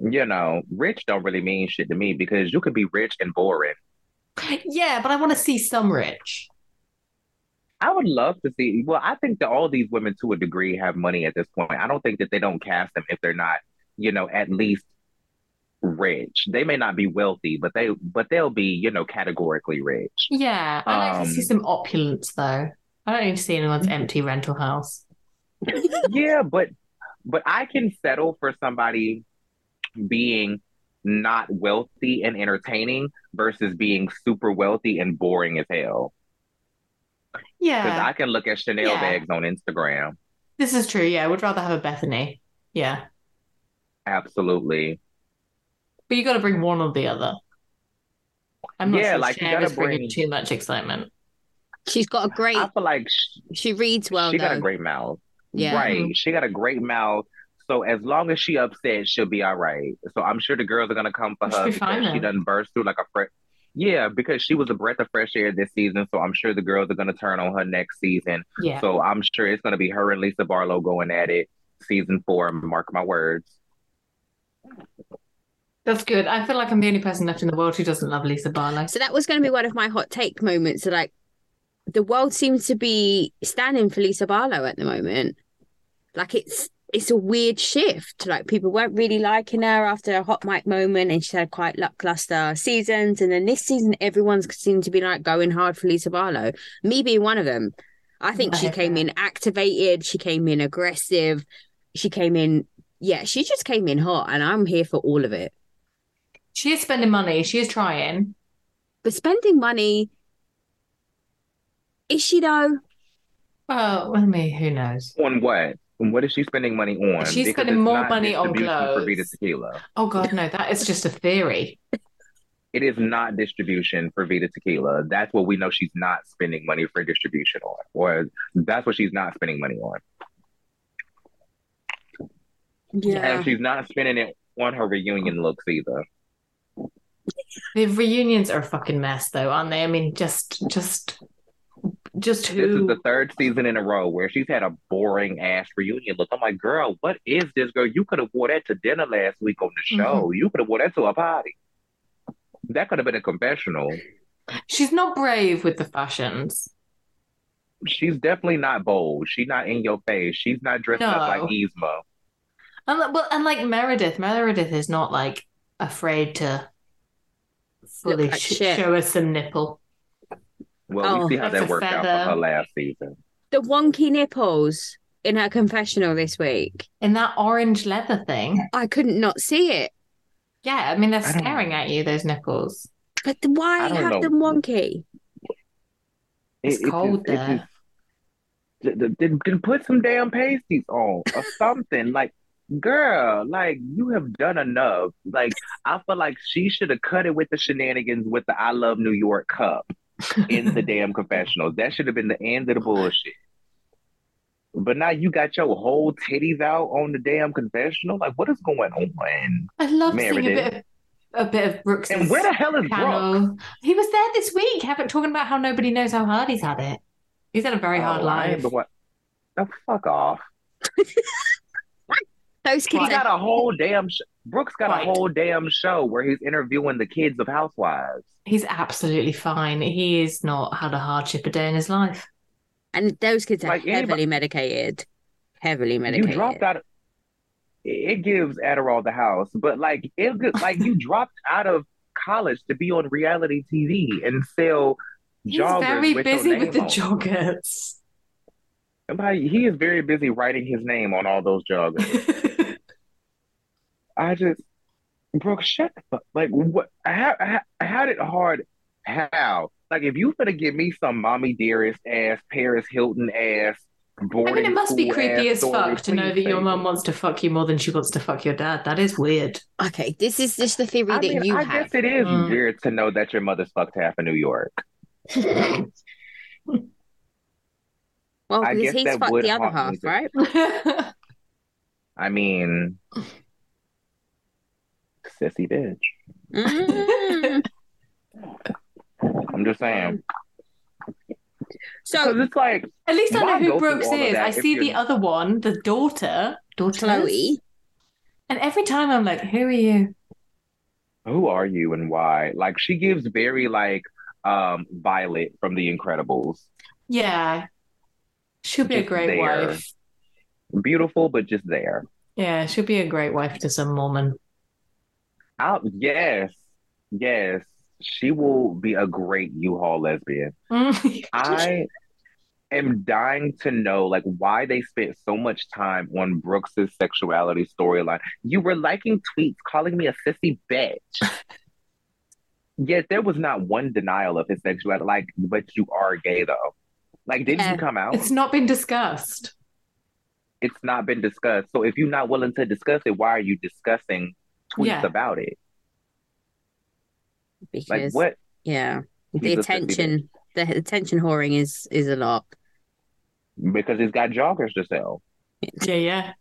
S2: you know, rich don't really mean shit to me because you could be rich and boring.
S3: Yeah, but I want to see some rich.
S2: I would love to see. Well, I think that all these women, to a degree, have money at this point. I don't think that they don't cast them if they're not, you know, at least rich. They may not be wealthy, but they, but they'll be, you know, categorically rich.
S3: Yeah, I like to see
S2: Um,
S3: some opulence though. I don't to see anyone's empty rental house.
S2: yeah, but, but I can settle for somebody being not wealthy and entertaining versus being super wealthy and boring as hell. Because I can look at Chanel
S3: Yeah.
S2: bags on Instagram.
S3: this is true. Yeah, I would rather have a Bethany. Yeah,
S2: Absolutely.
S3: but you got to bring one or the other. I'm not
S2: Yeah,
S3: sure
S2: like, you
S3: Cher
S2: gotta
S3: is bringing
S2: bring-
S3: too much excitement.
S1: She's got a great.
S2: I feel like sh-
S1: She reads well
S2: she got a great mouth.
S1: Yeah.
S2: Right. Mm-hmm. She got a great mouth. So as long as she upset, she'll be all right. So I'm sure the girls are gonna come for
S3: She'll
S2: her
S3: be fine
S2: she
S3: then.
S2: doesn't burst through like a fresh. Yeah, because she was a breath of fresh air this season. So I'm sure the girls are gonna turn on her next season.
S3: Yeah,
S2: So I'm sure it's gonna be her and Lisa Barlow going at it season four. Mark my words.
S3: that's good. I feel like I'm the only person left in the world who doesn't love Lisa Barlow.
S1: So that was going to be one of my hot take moments. So like, the world seems to be standing for Lisa Barlow at the moment. Like it's it's a weird shift. Like people weren't really liking her after a hot mic moment, and she had quite lackluster seasons. And then this season, everyone's seemed to be like going hard for Lisa Barlow. Me being one of them. I think
S3: I
S1: she came
S3: that.
S1: in activated. She came in aggressive. She came in. Yeah, she just came in hot, and I'm here for all of it.
S3: She is spending money. She is trying.
S1: But spending money, is she though?
S3: Well, I mean, who knows?
S2: On what? What is she spending money on?
S3: She's
S2: Because
S3: spending more money on
S2: distribution for. Vida Tequila.
S3: Oh God, no, that is just a theory.
S2: It is not distribution for Vida Tequila. That's what we know she's not spending money for distribution on, or that's what she's not spending money on.
S1: Yeah.
S2: And she's not spending it on her reunion looks either.
S3: The reunions are a fucking mess, though, aren't they? I mean, just, just, just
S2: This is the third season in a row where she's had a boring ass reunion look. I'm like, girl, what is this, girl? You could have wore that to dinner last week on the mm-hmm. show. You could have wore that to a party. That could have been a confessional.
S3: She's not brave with the fashions.
S2: She's definitely not bold. She's not in your face. She's not dressed up like
S3: No.
S2: Yzma.
S3: And like- well, and like Meredith, Meredith is not like afraid to fully sh- show us some nipple.
S2: Well,
S1: Oh,
S2: we see how
S3: that's
S2: that
S3: a
S2: worked out for her last season.
S1: The wonky nipples in her confessional this week.
S3: In that orange leather thing.
S1: I couldn't not see it.
S3: Yeah, I mean, they're
S2: I don't-
S3: staring at you, those nipples.
S1: But why have
S2: know.
S1: them wonky?
S3: It's
S2: It-
S3: cold
S2: just-
S3: there.
S2: just- th- th- then, then put some damn pasties on or something. like, girl, like you have done enough. Like, I feel like she should have cut it with the shenanigans with the I Love New York cup in the damn confessional. That should have been the end of the bullshit. But now you got your whole titties out on the damn confessional. Like, what is going on?
S3: I love seeing a bit of a bit of Brooks.
S2: And where the hell is
S3: channel. He was there this week, having talking about how nobody knows how hard he's had it. He's had a very oh, hard
S2: Oh, ain't
S3: life.
S2: the one- Oh, fuck off.
S1: Those kids
S2: He got a whole damn. Sh- Brooks got
S3: Right.
S2: a whole damn show where he's interviewing the kids of housewives.
S3: He's absolutely fine. He has not had a hardship a day in his life.
S1: and those kids are
S2: Like anybody-
S1: heavily medicated. Heavily
S2: You
S1: medicated.
S2: dropped out. It gives Adderall the house, but like it, like you dropped out of college to be on reality TV and sell
S3: He's
S2: joggers
S3: very
S2: with
S3: busy with the
S2: name on
S3: joggers.
S2: Somebody- He is very busy writing his name on all those joggers. I just, Brooke, shut the fuck. Like, what? How, how, how did hard? How? Like, if you gonna give me some mommy dearest ass, Paris Hilton ass,
S3: I mean, it must be creepy as
S2: story,
S3: fuck to know that your
S2: say
S3: mum wants to fuck you more than she wants to fuck your dad. That is weird.
S1: Okay, this is just the theory
S2: I
S1: that
S2: mean,
S1: you
S2: I
S1: have.
S2: guess it is
S3: Mm.
S2: weird to know that your mother's fucked half of New York.
S1: Well,
S2: I
S1: because
S2: guess
S1: he's
S2: that
S1: fucked
S2: would
S1: the other half,
S2: me.
S1: right?
S2: I mean, sissy bitch.
S1: Mm.
S2: I'm just saying.
S1: So
S2: it's like,
S3: At least I know who Brooks is. I see the other one, the daughter, daughter
S1: Chloe,
S3: and every time I'm like, "Who are you?"
S2: who are you and why? Like, she gives very like um Violet from The Incredibles.
S3: Yeah, she'll be a great
S2: there.
S3: wife.
S2: Beautiful, but just there.
S3: Yeah, she'll be a great wife to some woman.
S2: Out, yes, yes. She will be a great U-Haul lesbian. Mm. I am dying to know like why they spent so much time on Brooks's sexuality storyline. You were liking tweets calling me a sissy bitch. Yet there was not one denial of his sexuality. Like, but you are gay though. Like, didn't
S1: Yeah.
S2: you come out?
S3: it's not been discussed.
S2: It's not been discussed. So if you're not willing to discuss it, why are you discussing tweets
S3: Yeah.
S2: about it?
S1: because
S2: Like what?
S1: yeah, the
S2: He's a sissy
S1: attention, the attention whoring is is a lot.
S2: Because he's got joggers to sell.
S3: Yeah, yeah.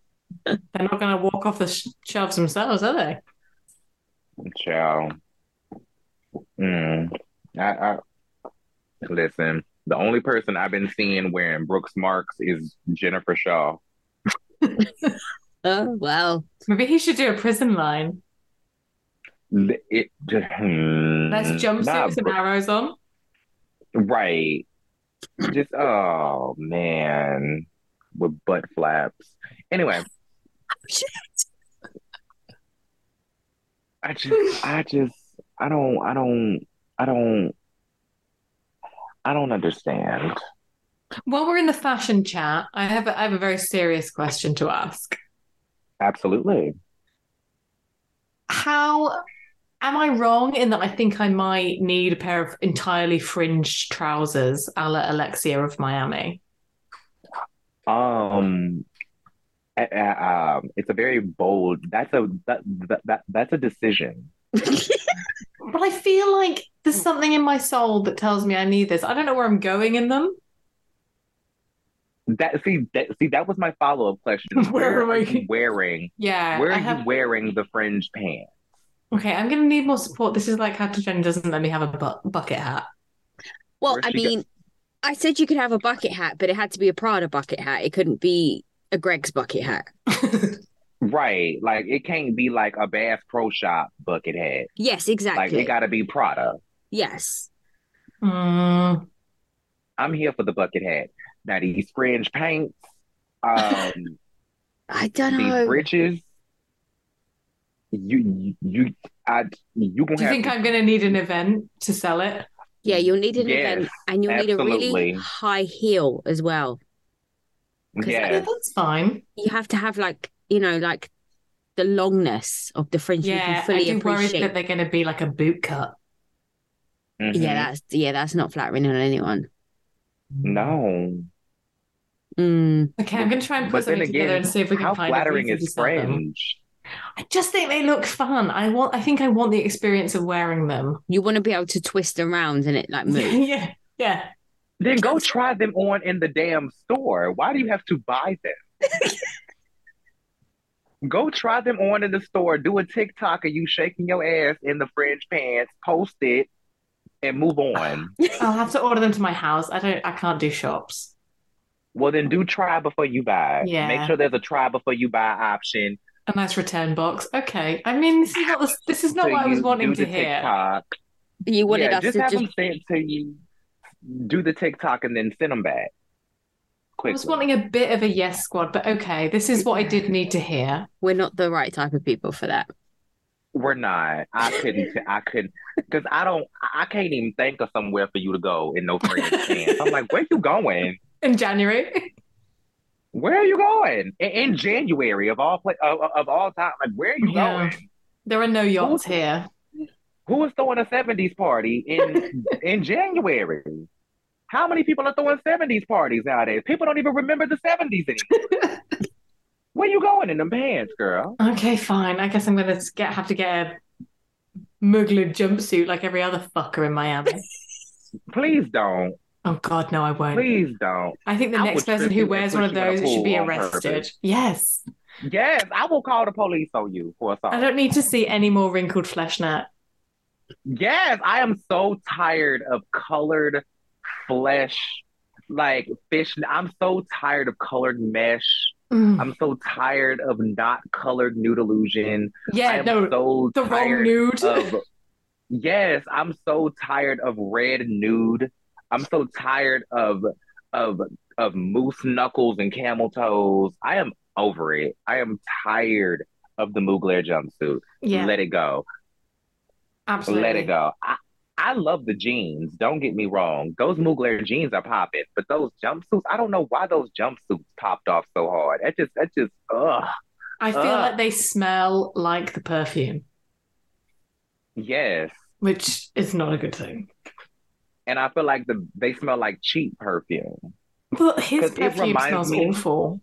S3: They're not going to walk off the sh- shelves themselves, are they?
S2: Child. Mm. I, I listen. The only person I've been seeing wearing Brooks Marks is Jennifer Shah.
S1: Oh well,
S3: Maybe he should do a prison line.
S2: It just hmm,
S3: Let's jumpsuit
S2: nah,
S3: with some arrows on.
S2: right. Just oh man, with butt flaps. Anyway, I just, I just, I don't, I don't, I don't, I don't understand.
S3: While we're in the fashion chat, I have a, I have a very serious question to ask.
S2: Absolutely.
S3: How am I wrong in that I think I might need a pair of entirely fringed trousers a la Alexia of Miami?
S2: Um, uh, uh, um, it's a very bold. That's a that, that, that that's a decision.
S3: But I feel like there's something in my soul that tells me I need this. I don't know where I'm going in them.
S2: That see that see that was my follow up question.
S3: Where am
S2: are
S3: I-
S2: you wearing?
S3: Yeah.
S2: Where
S3: I
S2: are you wearing the fringe pants?
S3: Okay, I'm gonna need more support. This is like how Jen doesn't let me have a bu- bucket hat.
S1: well,
S2: Where's
S1: I
S2: she go-
S1: mean, I said you could have a bucket hat, but it had to be a Prada bucket hat. It couldn't be a Greggs bucket hat.
S2: Right, like it can't be like a Bass Pro Shop bucket hat.
S1: Yes, exactly.
S2: Like
S1: exactly.
S2: it got to be Prada.
S1: yes.
S3: Mm,
S2: I'm here for the bucket hat. Now these fringe pants, um,
S1: I don't
S2: these
S1: know.
S2: breeches. You you you I you gonna
S3: do you
S2: have
S3: think
S2: to
S3: I'm gonna need an event to sell it?
S1: Yeah, you'll need an
S2: Yes,
S1: event and you'll need a really high heel as well.
S3: Yeah,
S2: Yes.
S3: that's fine.
S1: You have to have like, you know, like the longness of the fringe. You
S3: Yeah,
S1: can
S3: I
S1: fully
S3: do worry
S1: appreciate.
S3: that they're gonna be like a boot cut.
S2: Mhm.
S1: Yeah, that's yeah, that's not flattering on anyone.
S2: no.
S1: Mm.
S3: Okay, I'm gonna try and put
S2: But then
S3: something together and see if we can
S2: how
S3: find a
S2: flattering is
S3: sell them.
S2: fringe?
S3: I just think they look fun. I want. I think I want the experience of wearing them.
S1: You want to be able to twist around and it like move.
S3: yeah, yeah.
S2: Then go try them on in the damn store. Why do you have to buy them? go try them on in the store. Do a TikTok of you shaking your ass in the fringe pants, post it, and move on.
S3: I'll have to order them to my house. I don't. I can't do shops.
S2: Well, then do try before you buy.
S3: Yeah.
S2: Make sure there's a try before you buy option.
S3: A nice return box. Okay. I mean, this is not the, this is not
S2: So
S3: what I was wanting to hear.
S2: TikTok.
S1: You wanted
S2: yeah,
S1: us
S2: just
S1: to
S2: have
S1: just
S2: them sent to you. Do the TikTok and then send them back.
S3: I was
S2: Quickly.
S3: wanting a bit of a yes squad, but okay, this is what I did need to hear.
S1: we're not the right type of people for that.
S2: We're not. I couldn't. I couldn't because I don't. I can't even think of somewhere for you to go in no friends chance. I'm like, where you going?
S3: In January.
S2: Where are you going in, in January of all pla- of, of all time? Like, where are you
S3: Yeah.
S2: going?
S3: There are no yachts here.
S2: Who is throwing a '70s party in in January? How many people are throwing '70s parties nowadays? People don't even remember the '70s anymore. Where you going in them pants, girl?
S3: Okay, fine. I guess I'm gonna get have to get a Mugler jumpsuit like every other fucker in Miami.
S2: Please don't.
S3: Oh God, no, I won't.
S2: Please don't.
S3: I think the
S2: I
S3: next person who wears one of
S2: you in a
S3: those should be arrested. Yes.
S2: Yes, I will call the police on you for assault.
S3: I don't need to see any more wrinkled flesh net.
S2: Yes, I am so tired of colored flesh, like fish. I'm so tired of colored mesh.
S3: Mm.
S2: I'm so tired of not colored nude illusion.
S3: Yeah, no,
S2: so
S3: the wrong nude.
S2: of. Yes, I'm so tired of red nude. I'm so tired of of of moose knuckles and camel toes. I am over it. I am tired of the Mugler jumpsuit.
S3: yeah,
S2: Let it go.
S3: absolutely.
S2: Let it go. I, I love the jeans. Don't get me wrong. Those Mugler jeans are popping, but those jumpsuits, I don't know why those jumpsuits popped off so hard. That just, that just, ugh.
S3: I feel
S2: Ugh.
S3: like they smell like the perfume,
S2: Yes.
S3: which is not a good thing.
S2: And I feel like the they smell like cheap perfume.
S3: But his perfume smells
S2: me-
S3: awful.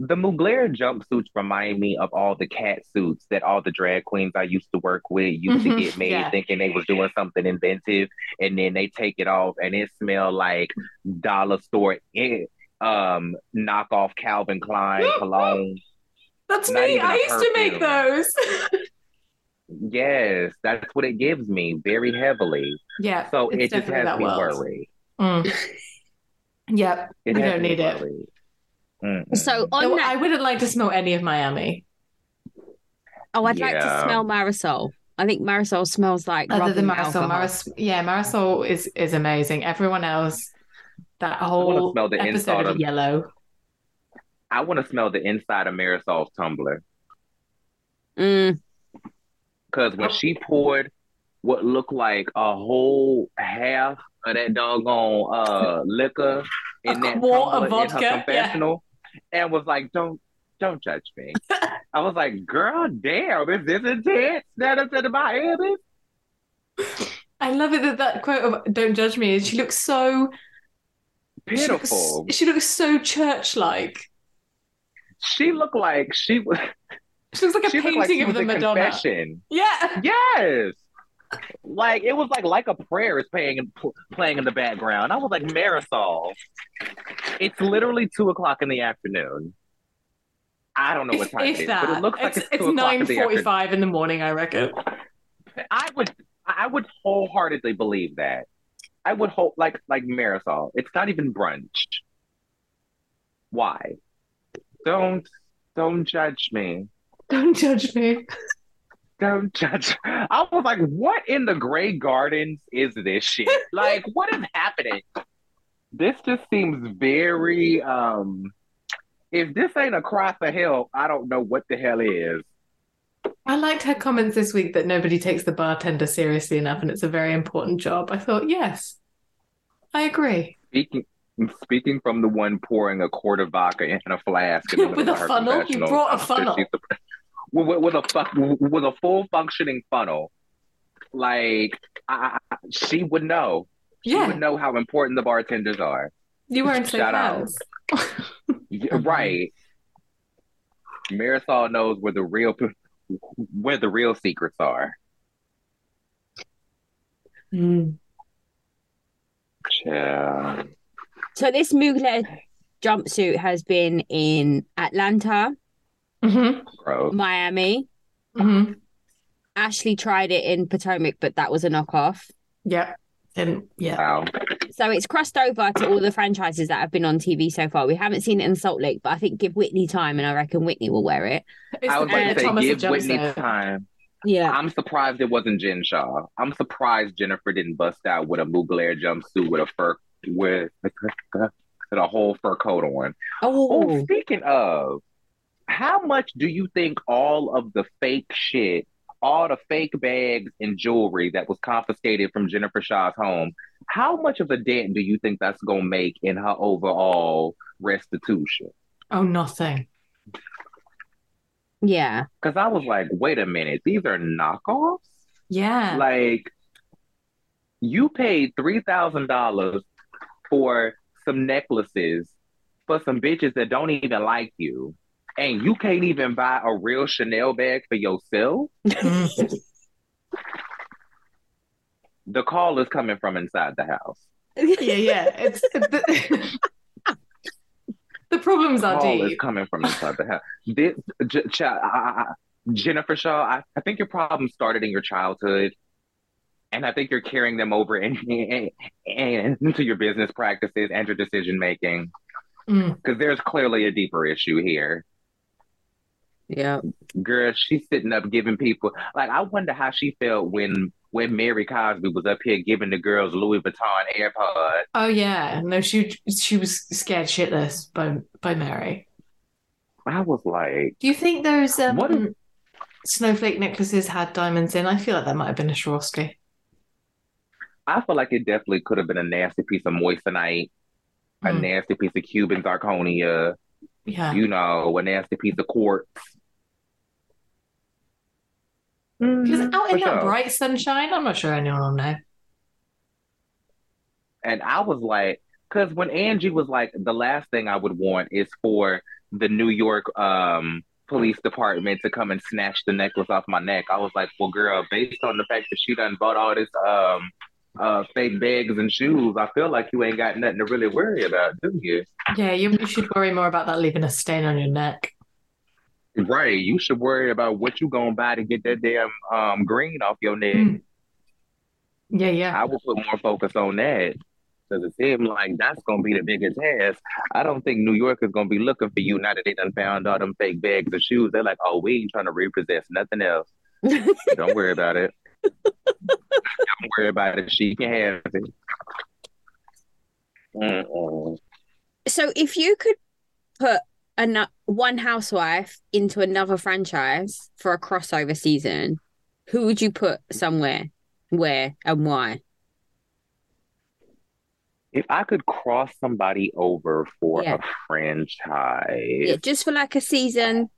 S2: The Mugler jumpsuits remind me of all the cat suits that all the drag queens I used to work with used
S3: Mhm,
S2: to get made
S3: yeah.
S2: thinking they was doing something inventive and then they take it off and it smell like dollar store eh, um knockoff Calvin Klein cologne.
S3: That's
S2: Not
S3: me. I used to make those.
S2: Yes, that's what it gives me very heavily.
S3: Yeah.
S2: So
S3: it's
S2: it just
S3: definitely
S2: has
S3: that
S2: me
S3: world.
S2: worried.
S3: Mm. Yep.
S2: It
S3: We don't
S2: me
S3: need it.
S2: Mm-mm.
S1: So on
S3: No,
S1: that,
S3: I wouldn't like to smell any of Miami
S1: oh, I'd like to smell Marisol. I think Marisol smells like
S3: other than
S1: rubbing
S3: Marisol. yeah, Marisol is is amazing. Everyone else, that whole
S2: smell the
S3: episode
S2: inside
S3: of
S2: of-
S3: Yellow.
S2: I want to smell the inside of Marisol's tumbler.
S1: Mm,
S2: Because when she poured what looked like a whole half of that doggone uh liquor in that
S3: quart of
S2: tumbler in
S3: vodka,
S2: her
S3: yeah.
S2: confessional and was like, Don't don't judge me. I was like, girl, damn, is this intense? That is in Miami?
S3: I love it that that quote of "Don't judge me" is she looks so she looks, she looks so church-like.
S2: She looked like she was
S3: She looks like a
S2: she
S3: painting
S2: like
S3: of the Madonna.
S2: confession.
S3: Yeah,
S2: Yes. Like it was like like a prayer is playing playing in the background. I was like Marisol. It's literally two o'clock in the afternoon. I don't know what time it
S3: if
S2: is,
S3: that.
S2: but it looks like
S3: it's
S2: it's, two
S3: it's
S2: o'clock
S3: nine
S2: in the afternoon.
S3: forty-five in the morning. I reckon.
S2: I would I would wholeheartedly believe that. I would hope like like Marisol. It's not even brunch. Why? Don't don't judge me.
S3: Don't judge me.
S2: Don't judge. I was like, what in the Grey Gardens is this shit? Like, what is happening? This just seems very um if this ain't across the hill, I don't know what the hell is.
S3: I liked her comments this week that nobody takes the bartender seriously enough, and it's a very important job. I thought, yes, I agree.
S2: Speaking speaking from the one pouring a quart of vodka in a flask
S3: With a funnel? You brought a funnel.
S2: She's the- with, with, with a fu- with a full functioning funnel. Like I, I- she would know. She
S3: Yeah,
S2: would know how important the bartenders are.
S3: you weren't safe
S2: Shout out. Yeah. Right. Marisol knows where the real where the real secrets are.
S3: Mm.
S2: Yeah.
S1: so this Mugler jumpsuit has been in Atlanta,
S3: hmm
S2: Gross.
S1: Miami.
S3: hmm
S1: Ashley tried it in Potomac, but that was a knockoff.
S3: Yeah. And yeah.
S2: Wow.
S1: So it's crossed over to all the franchises that have been on TV so far. We haven't seen it in Salt Lake, but I think give Whitney time, and I reckon Whitney will wear it.
S3: It's
S2: I
S3: the
S2: was about to say,
S3: Thomas
S2: give Whitney time.
S1: Yeah.
S2: I'm surprised it wasn't Jen Shah. I'm surprised Jennifer didn't bust out with a Mugler jumpsuit with a fur with with a whole fur coat on. Oh,
S1: Oh,
S2: speaking of, how much do you think all of the fake shit, all the fake bags and jewelry that was confiscated from Jennifer Shah's home, how much of a dent do you think that's gonna make in her overall restitution?
S3: Oh, nothing.
S1: yeah.
S2: Because I was like, wait a minute, these are knockoffs?
S3: Yeah.
S2: Like, you paid three thousand dollars for some necklaces for some bitches that don't even like you, and you can't even buy a real Chanel bag for yourself.
S3: Mm.
S2: The call is coming from inside the house.
S3: yeah, yeah. It's the, the problems
S2: The
S3: are
S2: call is coming from inside the house. This, J- Ch- I- I- I- Jennifer Shah, I, I think your problem started in your childhood. And I think you're carrying them over in, in, in- into your business practices and your decision making.
S3: Mm.
S2: Because there's clearly a deeper issue here.
S1: Yeah.
S2: Girl, she's sitting up giving people like I wonder how she felt when when Mary Cosby was up here giving the girls Louis Vuitton AirPods.
S3: Oh yeah. No, she she was scared shitless by by Mary.
S2: I was like,
S3: Do you think those um,
S2: What if-
S3: snowflake necklaces had diamonds in? I feel like that might have been a Swarovski.
S2: I feel like it definitely could have been a nasty piece of moissanite, a
S3: Mm.
S2: nasty piece of Cuban zirconia,
S3: Yeah.
S2: you know, a nasty piece of quartz.
S3: Because
S2: Mhm,
S3: out in that
S2: sure.
S3: bright sunshine, I'm not sure anyone will know.
S2: And I was like, because when Angie was like, the last thing I would want is for the New York um, police department to come and snatch the necklace off my neck. I was like, well, girl, based on the fact that she done bought all this um, uh, fake bags and shoes, I feel like you ain't got nothing to really worry about, do you?
S3: Yeah, you, you should worry more about that leaving a stain on your neck.
S2: Right. You should worry about what you gonna buy to get that damn um, green off your neck.
S3: Mm. Yeah, yeah.
S2: I would put more focus on that. Because it seemed like that's going to be the biggest task. I don't think New York is going to be looking for you now that they done found all them fake bags of shoes. They're like, oh, we ain't trying to repossess nothing else. don't worry about it. don't worry about it. She can have it. Mm-mm.
S1: So if you could put an- one housewife into another franchise for a crossover season, who would you put somewhere, where, and why?
S2: If I could cross somebody over for
S1: Yeah.
S2: a franchise,
S1: Yeah, just for like a season,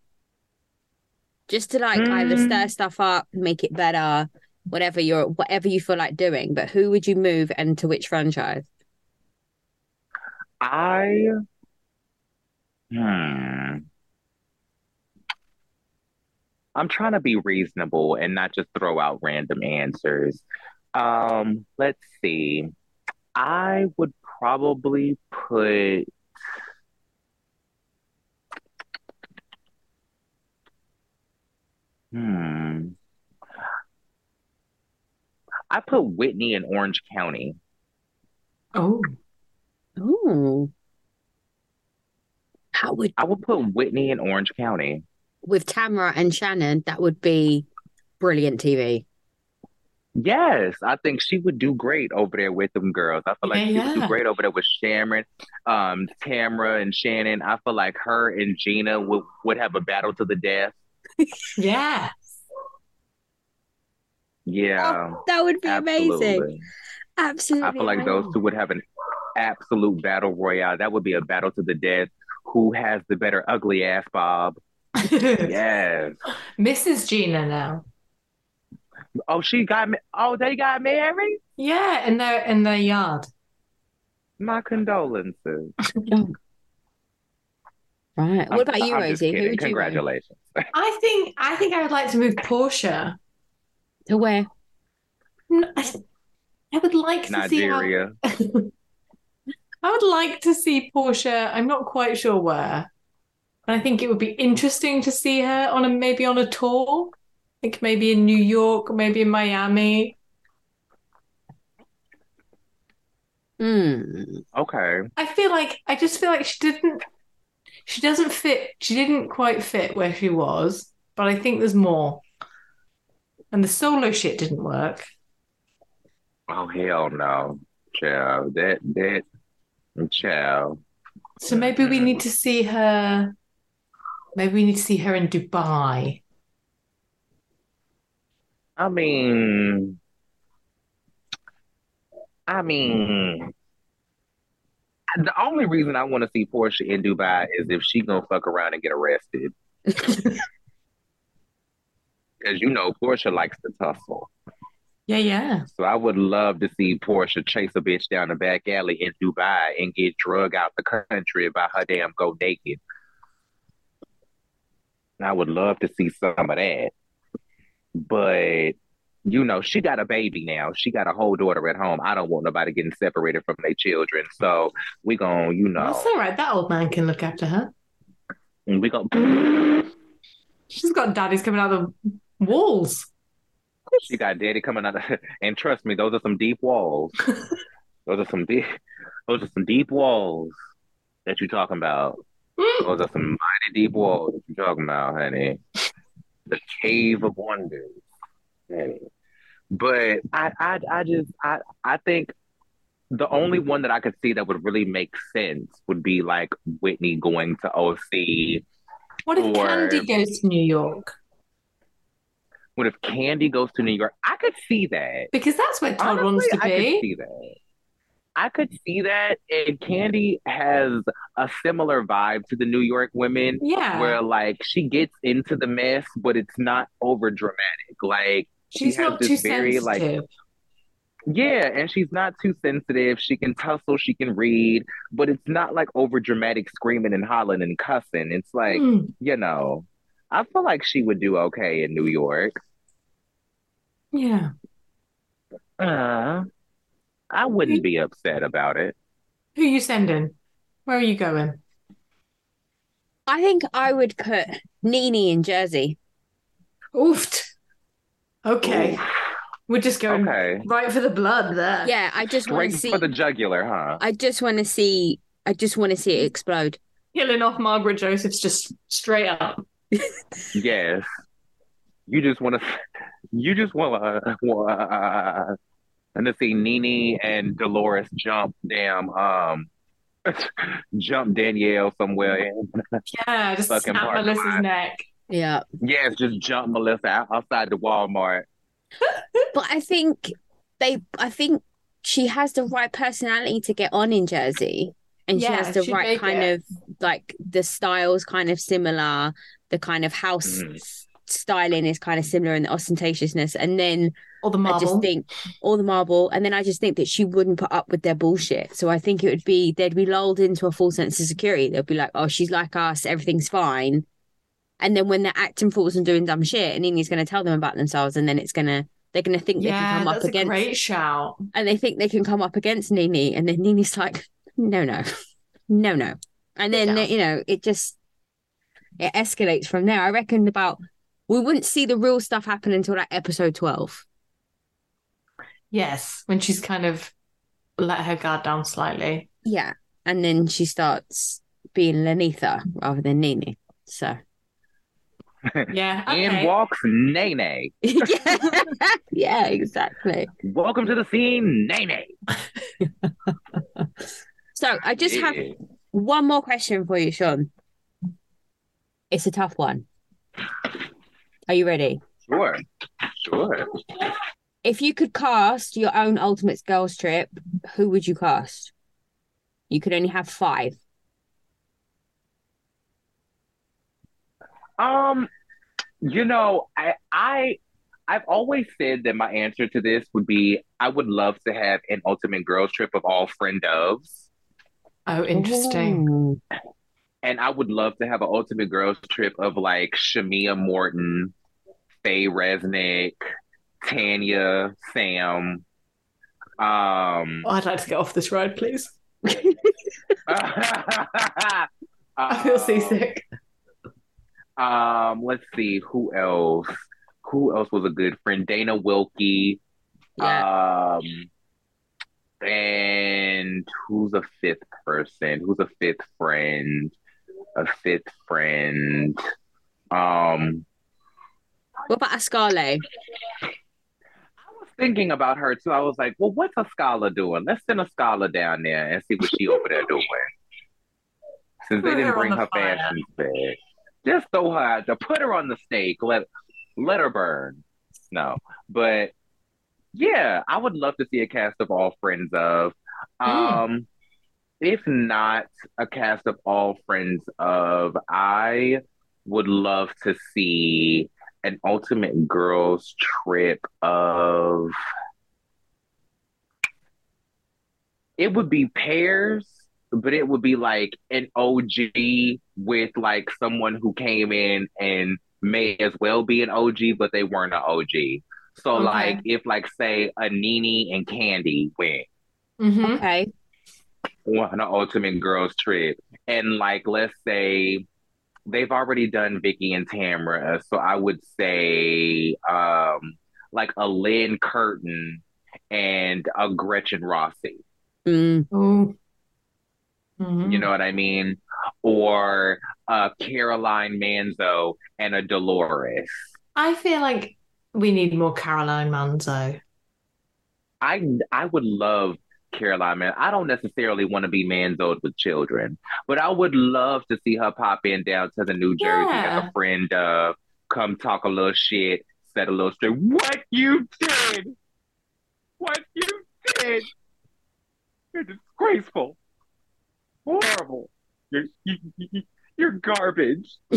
S1: just to like either
S2: Mm.
S1: stir stuff up, make it better, whatever you're, whatever you feel like doing. But who would you move and to which franchise?
S2: I hmm. I'm trying to be reasonable and not just throw out random answers. Um, let's see. I would probably put hmm. I put Whitney in Orange County.
S3: Oh,
S1: Oh, how would
S2: I would put Whitney in Orange County.
S1: with Tamara and Shannon? That would be brilliant TV.
S2: Yes, I think she would do great over there with them girls. I feel like
S3: Yeah,
S2: she would do great over there with Sharon, um, Tamara, and Shannon. I feel like her and Gina would, would have a battle to the death.
S3: yeah.
S2: Yeah,
S1: Oh, that would be amazing.
S2: absolutely.
S1: Absolutely.
S2: I feel like those two would have an absolute battle royale. That would be a battle to the death. Who has the better ugly ass Bob? Yes.
S3: Mrs. Gina now.
S2: Oh, she got ma- oh, they got married?
S3: Yeah, in their in their yard.
S2: My condolences.
S1: Right. What
S2: I'm-
S1: about you,
S2: I'm
S1: Rosie? Who
S2: kidding.
S1: would you?
S2: Congratulations.
S3: I think I think I would like to move Portia.
S1: To where?
S3: I would like to see how
S2: Nigeria.
S3: I would like to see Portia. I'm not quite sure where. And I think it would be interesting to see her on a maybe on a tour. Like maybe in New York, maybe in Miami.
S1: Hmm.
S2: Okay.
S3: I feel like I just feel like she didn't. She doesn't fit. She didn't quite fit where she was, but I think there's more. And the solo shit didn't work.
S2: Oh hell no, child. That that child.
S3: So maybe we need to see her. Maybe we need to see her in Dubai.
S2: I mean, I mean, the only reason I want to see Portia in Dubai is if she gonna fuck around and get arrested. Because you know Portia likes to tussle.
S3: Yeah, yeah.
S2: So I would love to see Portia chase a bitch down the back alley in Dubai and get drug out the country by her damn go naked. I would love to see some of that. But you know, she got a baby now. She got a whole daughter at home. I don't want nobody getting separated from their children. So we gonna, you know,
S3: That's all right. That old man can look after her.
S2: we gonna
S3: She's got daddies coming out of the walls.
S2: She got daddy coming out of, and trust me, those are some deep walls. those are some deep, those are some deep walls that you're talking about. Mm. Those are some mighty deep walls that you're talking about, honey. The cave of wonders, honey. But I, I, I just, I, I think the only one that I could see that would really make sense would be like Whitney going to OC.
S3: What if
S2: Or-
S3: Candy goes to New York?
S2: What if Candy goes to New York? I could see that.
S3: Because that's where Todd wants
S2: Honestly,
S3: to
S2: I could see that. I could see that, and Candy has a similar vibe to the New York women,
S3: Yeah.
S2: where like she gets into the mess, but it's not over dramatic. Like,
S3: She's
S2: she has
S3: not
S2: this
S3: too
S2: very, like, yeah, and she's not too sensitive. She can tussle, she can read, but it's not like over dramatic screaming and hollering and cussing. It's like,
S3: Hmm.
S2: you know, I feel like she would do okay in New York.
S3: Yeah.
S2: Uh, I wouldn't be upset about it.
S3: Who you sending? Where are you going?
S1: I think I would put NeNe in Jersey.
S3: Oofed. Okay.
S2: Ooh,
S3: We're just going
S2: okay.
S3: right for the blood there.
S1: Yeah, I just want to see.
S2: for the jugular, huh?
S1: I just want to see. I just want to see it explode.
S3: Killing off Margaret Josephs just straight up.
S2: Yes. You just want to. You just want to. and to see NeNe and Dolores jump damn um jump Danielle somewhere.
S3: Yeah, just
S2: Fucking
S3: snap
S2: Mark
S3: Melissa's
S2: Mark.
S3: neck.
S1: Yeah,
S2: yes, just jump Melissa out, outside the Walmart.
S1: but I think they. I think she has the right personality to get on in Jersey, and she has the right kind
S3: it.
S1: of like the styles kind of similar. The kind of house
S2: mm.
S1: s- styling is kind of similar in the ostentatiousness, and then
S3: Or the
S1: I just think all the marble, and then I just think that she wouldn't put up with their bullshit. So I think it would be they'd be lulled into a false sense of security. They'll be like, "Oh, she's like us, everything's fine," and then when they're acting fools and doing dumb shit, and NeNe's going to tell them about themselves, and then it's gonna they're going to think they
S3: yeah,
S1: can come up
S3: a
S1: against,
S3: great shout.
S1: and they think they can come up against NeNe, and then Nini's like, "No, no, no, no," and then
S3: down.
S1: you know it just it escalates from there. I reckon about we wouldn't see the real stuff happen until like episode twelve.
S3: Yes, when she's kind of let her guard down slightly.
S1: Yeah. And then she starts being Linnethia rather than NeNe. So
S3: Yeah.
S2: In walks NeNe.
S1: yeah. yeah, exactly.
S2: Welcome to the scene, NeNe.
S1: So I just have one more question for you, Shawn. It's a tough one. Are you ready?
S2: Sure. Sure.
S1: If you could cast your own Ultimate Girls Trip, who would you cast? You could only have five.
S2: Um, you know, I I I've always said that my answer to this would be I would love to have an ultimate girls trip of all friend ofs.
S3: Oh, interesting.
S1: Ooh.
S2: And I would love to have an ultimate girls trip of like Shamea Morton, Faye Resnick, Tanya, Sam. Um,
S3: Oh, I'd like to get off this ride, please. I feel seasick.
S2: Um, let's see who else. Who else was a good friend? Dana Wilkie.
S1: Yeah.
S2: Um, and And who's a fifth person? Who's a fifth friend? A fifth friend. Um
S1: What about Askale?
S2: I was thinking about her too. I was like, well, what's Askale doing? Let's send Askale down there and see what she over there doing. Since they didn't
S3: her
S2: bring
S3: on
S2: her
S3: the fire.
S2: fashion bag, just throw her out there, put her on the stake, let let her burn. No, but yeah, I would love to see a cast of all friends of. Um, if not a cast of all friends of, I would love to see an ultimate girls trip of it would be pairs, but it would be like an OG with like someone who came in and may as well be an OG, but they weren't an OG. So
S3: Okay.
S2: like if like say a NeNe and Candy went
S3: hmm
S1: Okay.
S2: On an ultimate girls trip and like let's say they've already done Vicki and Tamara so I would say um like a Lynne Curtin and a Gretchen Rossi
S1: Mm.
S3: Oh. Mhm.
S2: you know what I mean or a Caroline Manzo and a Dolores
S3: I feel like we need more Caroline Manzo.
S2: I I would love Caroline man. I don't necessarily want to be manzoed with children, but I would love to see her pop in down to the New Jersey as
S3: Yeah.
S2: a friend of, come talk a little shit, set a little straight. What you did, what you did, you're disgraceful, horrible. You're you, you, you're garbage.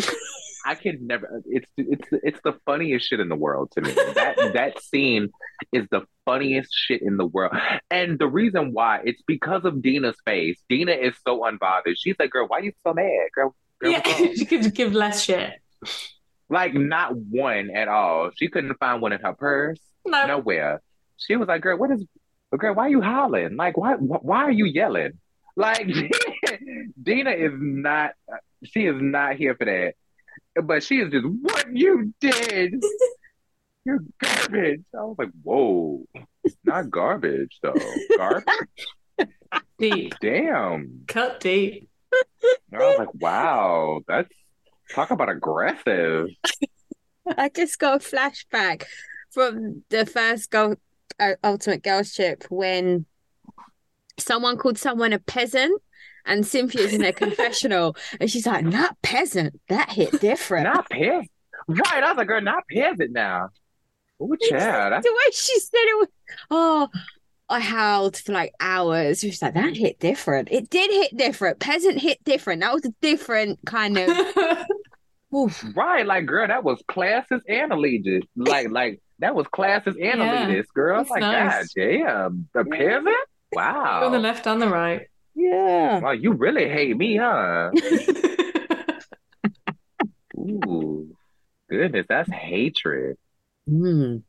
S2: I can never. It's it's it's the funniest shit in the world to me. That that scene is the funniest shit in the world, and the reason why it's because of Dina's face. Dina is so unbothered. She's like, "Girl, why are you so mad, girl?" girl
S3: Yeah, she could give less shit.
S2: like not one at all. She couldn't find one in her purse.
S3: No.
S2: Nowhere. She was like, "Girl, what is? Girl, why are you hollering? Like, why? Why are you yelling? Like, Dina is not. She is not here for that. But she is just what you did. You're garbage. I was like, whoa, not garbage though. Garbage.
S3: Deep.
S2: Damn.
S3: Cut deep.
S2: I was like, wow, that's talk about aggressive.
S1: I just got a flashback from the first go- uh, Ultimate Girls Trip when someone called someone a peasant, and Cynthia's in a confessional, and she's like, "Not peasant, that hit different."
S2: Not peasant. Right. I was like, girl, not peasant now. Oh,
S1: It's
S2: child.
S1: The way she said it was, oh, I howled for like hours. She was like, that hit different. It did hit different. Peasant hit different. That was a different kind of. Oof.
S2: right. Like, girl, that was classes and elitist. Like, like that was classes and
S3: Yeah,
S2: elitist, girl.
S3: that's
S2: like,
S3: nice.
S2: God damn. The
S1: Yeah.
S2: peasant?
S3: on the left and the right.
S1: Yeah.
S2: Wow, you really hate me, huh? Ooh. Goodness, that's hatred.
S1: Mm,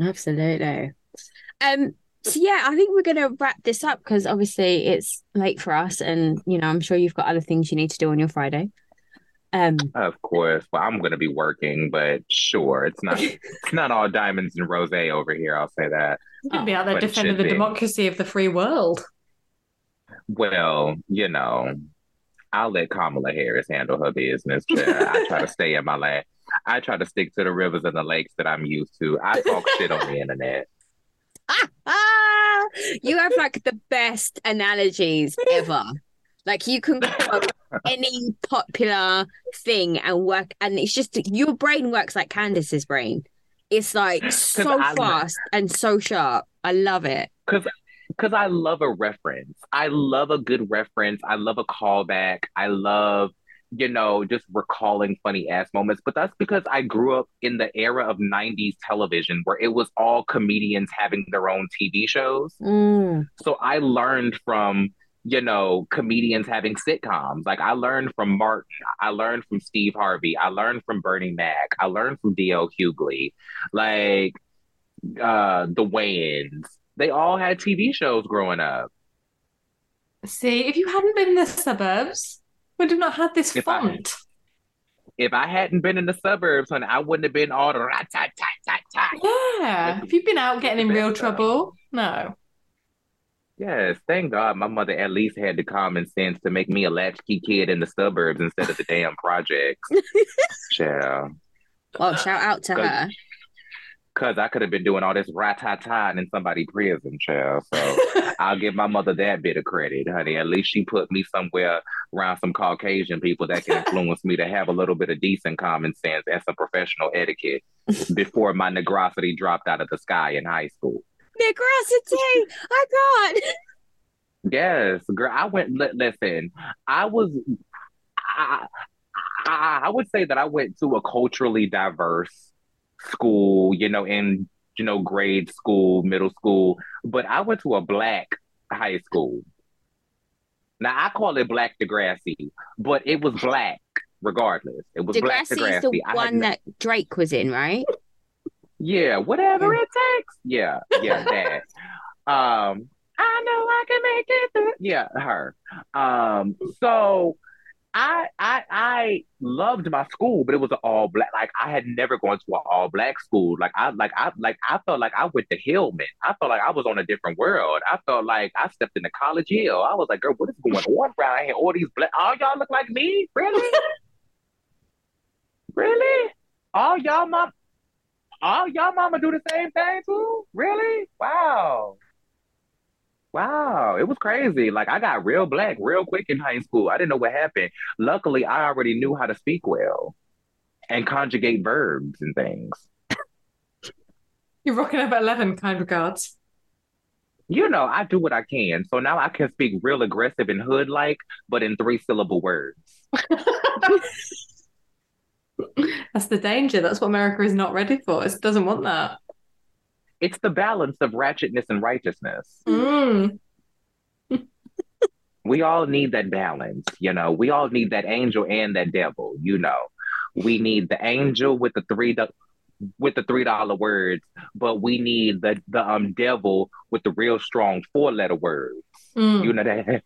S1: absolutely. Um. So yeah, I think we're gonna wrap this up because obviously it's late for us, and you know I'm sure you've got other things you need to do on your Friday. Um.
S2: Of course. Well, I'm gonna be working, but sure, it's not it's not all diamonds and rose over here, I'll say that.
S3: You could be out there defending the
S2: be.
S3: democracy of the free world.
S2: Well, you know, I'll let Kamala Harris handle her business. But I try to stay in my lane. I try to stick to the rivers and the lakes that I'm used to. I talk shit on the internet.
S1: Ah, you have like the best analogies ever. Like you can quote any popular thing and work, and it's just your brain works like Candace's brain. It's like so
S2: I-
S1: fast and so sharp. I love it.
S2: Because I love a reference. I love a good reference. I love a callback. I love, you know, just recalling funny ass moments. But that's because I grew up in the era of 90s television where it was all comedians having their own TV shows.
S1: Mm.
S2: So I learned from, you know, comedians having sitcoms. Like I learned from Martin. I learned from Steve Harvey. I learned from Bernie Mac. I learned from D.L. Hughley. Like uh the Wayans. They all had TV shows growing up.
S3: See, if you hadn't been in the suburbs, we'd have not had this
S2: If I-
S3: font.
S2: If I hadn't been in the suburbs, honey, I wouldn't have been all the rat tat tat tat tat.
S3: Yeah. If you've been out getting in real trouble, no.
S2: Yes, thank God my mother at least had the common sense to make me a latchkey kid in the suburbs instead of the damn projects. yeah.
S1: Well, shout out to her.
S2: Cause I could have been doing all this rat-ta-ta in somebody prison, child. So I'll give my mother that bit of credit, honey. At least she put me somewhere around some Caucasian people that can influence me to have a little bit of decent common sense and some professional etiquette before my negrosity dropped out of the sky in high school.
S1: Negrosity! I got.
S2: Yes, girl. I went. Li- listen, I was. I, I, I would say that I went to a culturally diverse school, you know, in you know grade school, middle school, but I went to a black high school. Now I call it Black Degrassi, but it was black regardless. It was Black Degrassi.
S1: the one that Drake was in, right?
S2: Yeah, whatever it takes. Yeah, yeah, that. um, I know I can make it. Through. Yeah, her. Um, so I I I loved my school, but it was an all black. Like I had never gone to an all black school. Like I like I like I felt like I went to Hillman. I felt like I was on a different world. I felt like I stepped into College Hill. I was like, girl, what is going on around here? All these black, all y'all look like me, really, really? All y'all mom, all y'all mama do the same thing too, really? Wow. Wow, it was crazy. Like I got real black real quick in high school. I didn't know what happened. Luckily, I already knew how to speak well and conjugate verbs and things.
S3: You're rocking up at 11, kind regards.
S2: You know, I do what I can. So now I can speak real aggressive and hood like, but in three syllable words.
S3: That's the danger. That's what America is not ready for. It doesn't want that.
S2: It's the balance of ratchetness and righteousness.
S3: Mm.
S2: we all need that balance, you know. We all need that angel and that devil, you know. We need the angel with the three with the three dollar words, but we need the the um devil with the real strong four letter words.
S3: Mm.
S2: You know that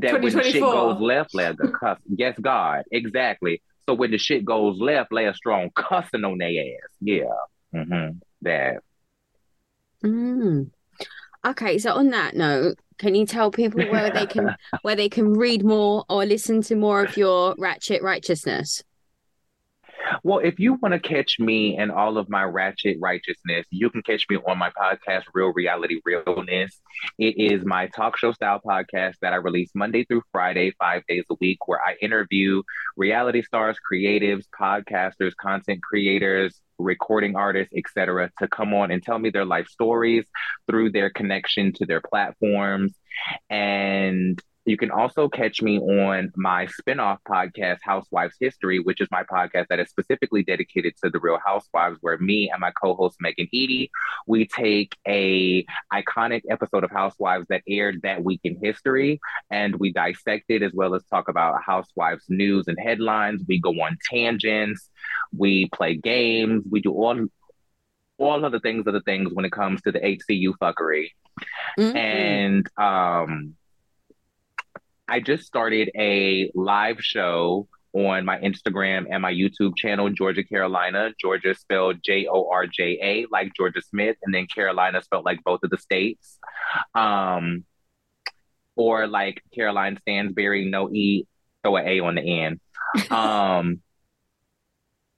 S2: that when shit goes left, lay a cuss. Yes, God, exactly. So when the shit goes left, lay a strong cussing on their ass. Yeah, mm-hmm. that.
S1: Mm. Okay, so on that note, can you tell people where they can where they can read more or listen to more of your ratchet righteousness?
S2: Well, if you want to catch me and all of my ratchet righteousness, you can catch me on my podcast, Real Reality Realness. It is my talk show style podcast that I release Monday through Friday, five days a week, where I interview reality stars, creatives, podcasters, content creators, recording artists, etc., to come on and tell me their life stories through their connection to their platforms. And you can also catch me on my spinoff podcast, Housewives History, which is my podcast that is specifically dedicated to the Real Housewives, where me and my co-host Megan Eady, we take a iconic episode of Housewives that aired that week in history, and we dissect it as well as talk about Housewives news and headlines. We go on tangents, we play games, we do all all of the things of the things when it comes to the HCU fuckery. Mm-hmm. And um I just started a live show on my Instagram and my YouTube channel, Jorja Carolina. Jorja spelled J O R J A, like Jorja Smith, and then Carolina spelled like both of the states. Um, or like Caroline Stanbury, no E, throw an A on the end. Um,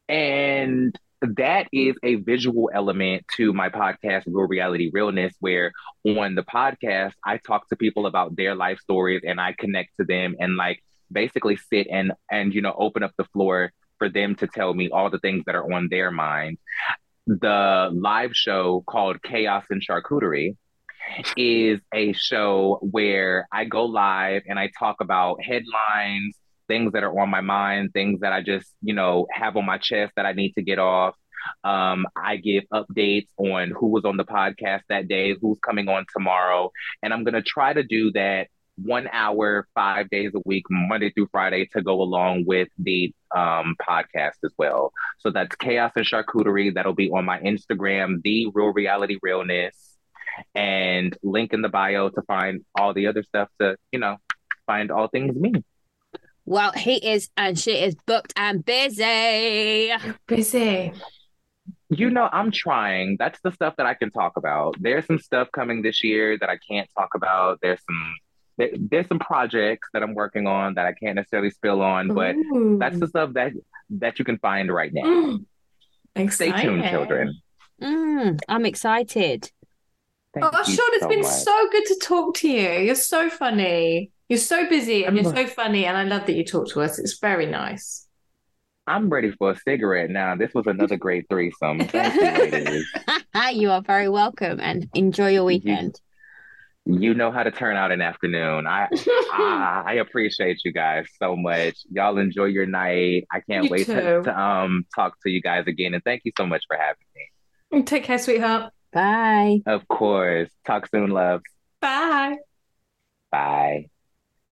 S2: and that mm. is a visual element to my podcast, Real Reality Realness, where on the podcast, I talk to people about their life stories and I connect to them and like basically sit and and you know open up the floor for them to tell me all the things that are on their mind. The live show called Chaos and Charcuterie is a show where I go live and I talk about headlines things that are on my mind, things that I just, you know, have on my chest that I need to get off. Um, I give updates on who was on the podcast that day, who's coming on tomorrow. And I'm going to try to do that one hour, five days a week, Monday through Friday, to go along with the um, podcast as well. So that's Chaos and Charcuterie. That'll be on my Instagram, The Real Reality Realness, and link in the bio to find all the other stuff to, you know, find all things me.
S1: Well, he is, and she is booked and busy.
S3: Busy.
S2: You know, I'm trying. That's the stuff that I can talk about. There's some stuff coming this year that I can't talk about. There's some there, there's some projects that I'm working on that I can't necessarily spill on, but
S3: Ooh.
S2: that's the stuff that that you can find right now.
S3: Mm.
S2: Stay tuned, children.
S1: Mm, I'm excited.
S2: Thank
S3: Oh,
S2: you
S3: Shawn, it's
S2: so
S3: been
S2: much.
S3: so good to talk to you. You're so funny. You're so busy and you're so funny, and I love that you talk to us. It's very nice.
S2: I'm ready for a cigarette now. This was another great threesome. Thank you,
S1: you are very welcome and enjoy your weekend.
S2: You know how to turn out an afternoon. I I, I appreciate you guys so much. Y'all enjoy your night. I can't
S3: You
S2: wait to, to um talk to you guys again. And thank you so much for having me.
S3: Take care, sweetheart.
S1: Bye.
S2: Of course. Talk soon, love.
S3: Bye.
S2: Bye.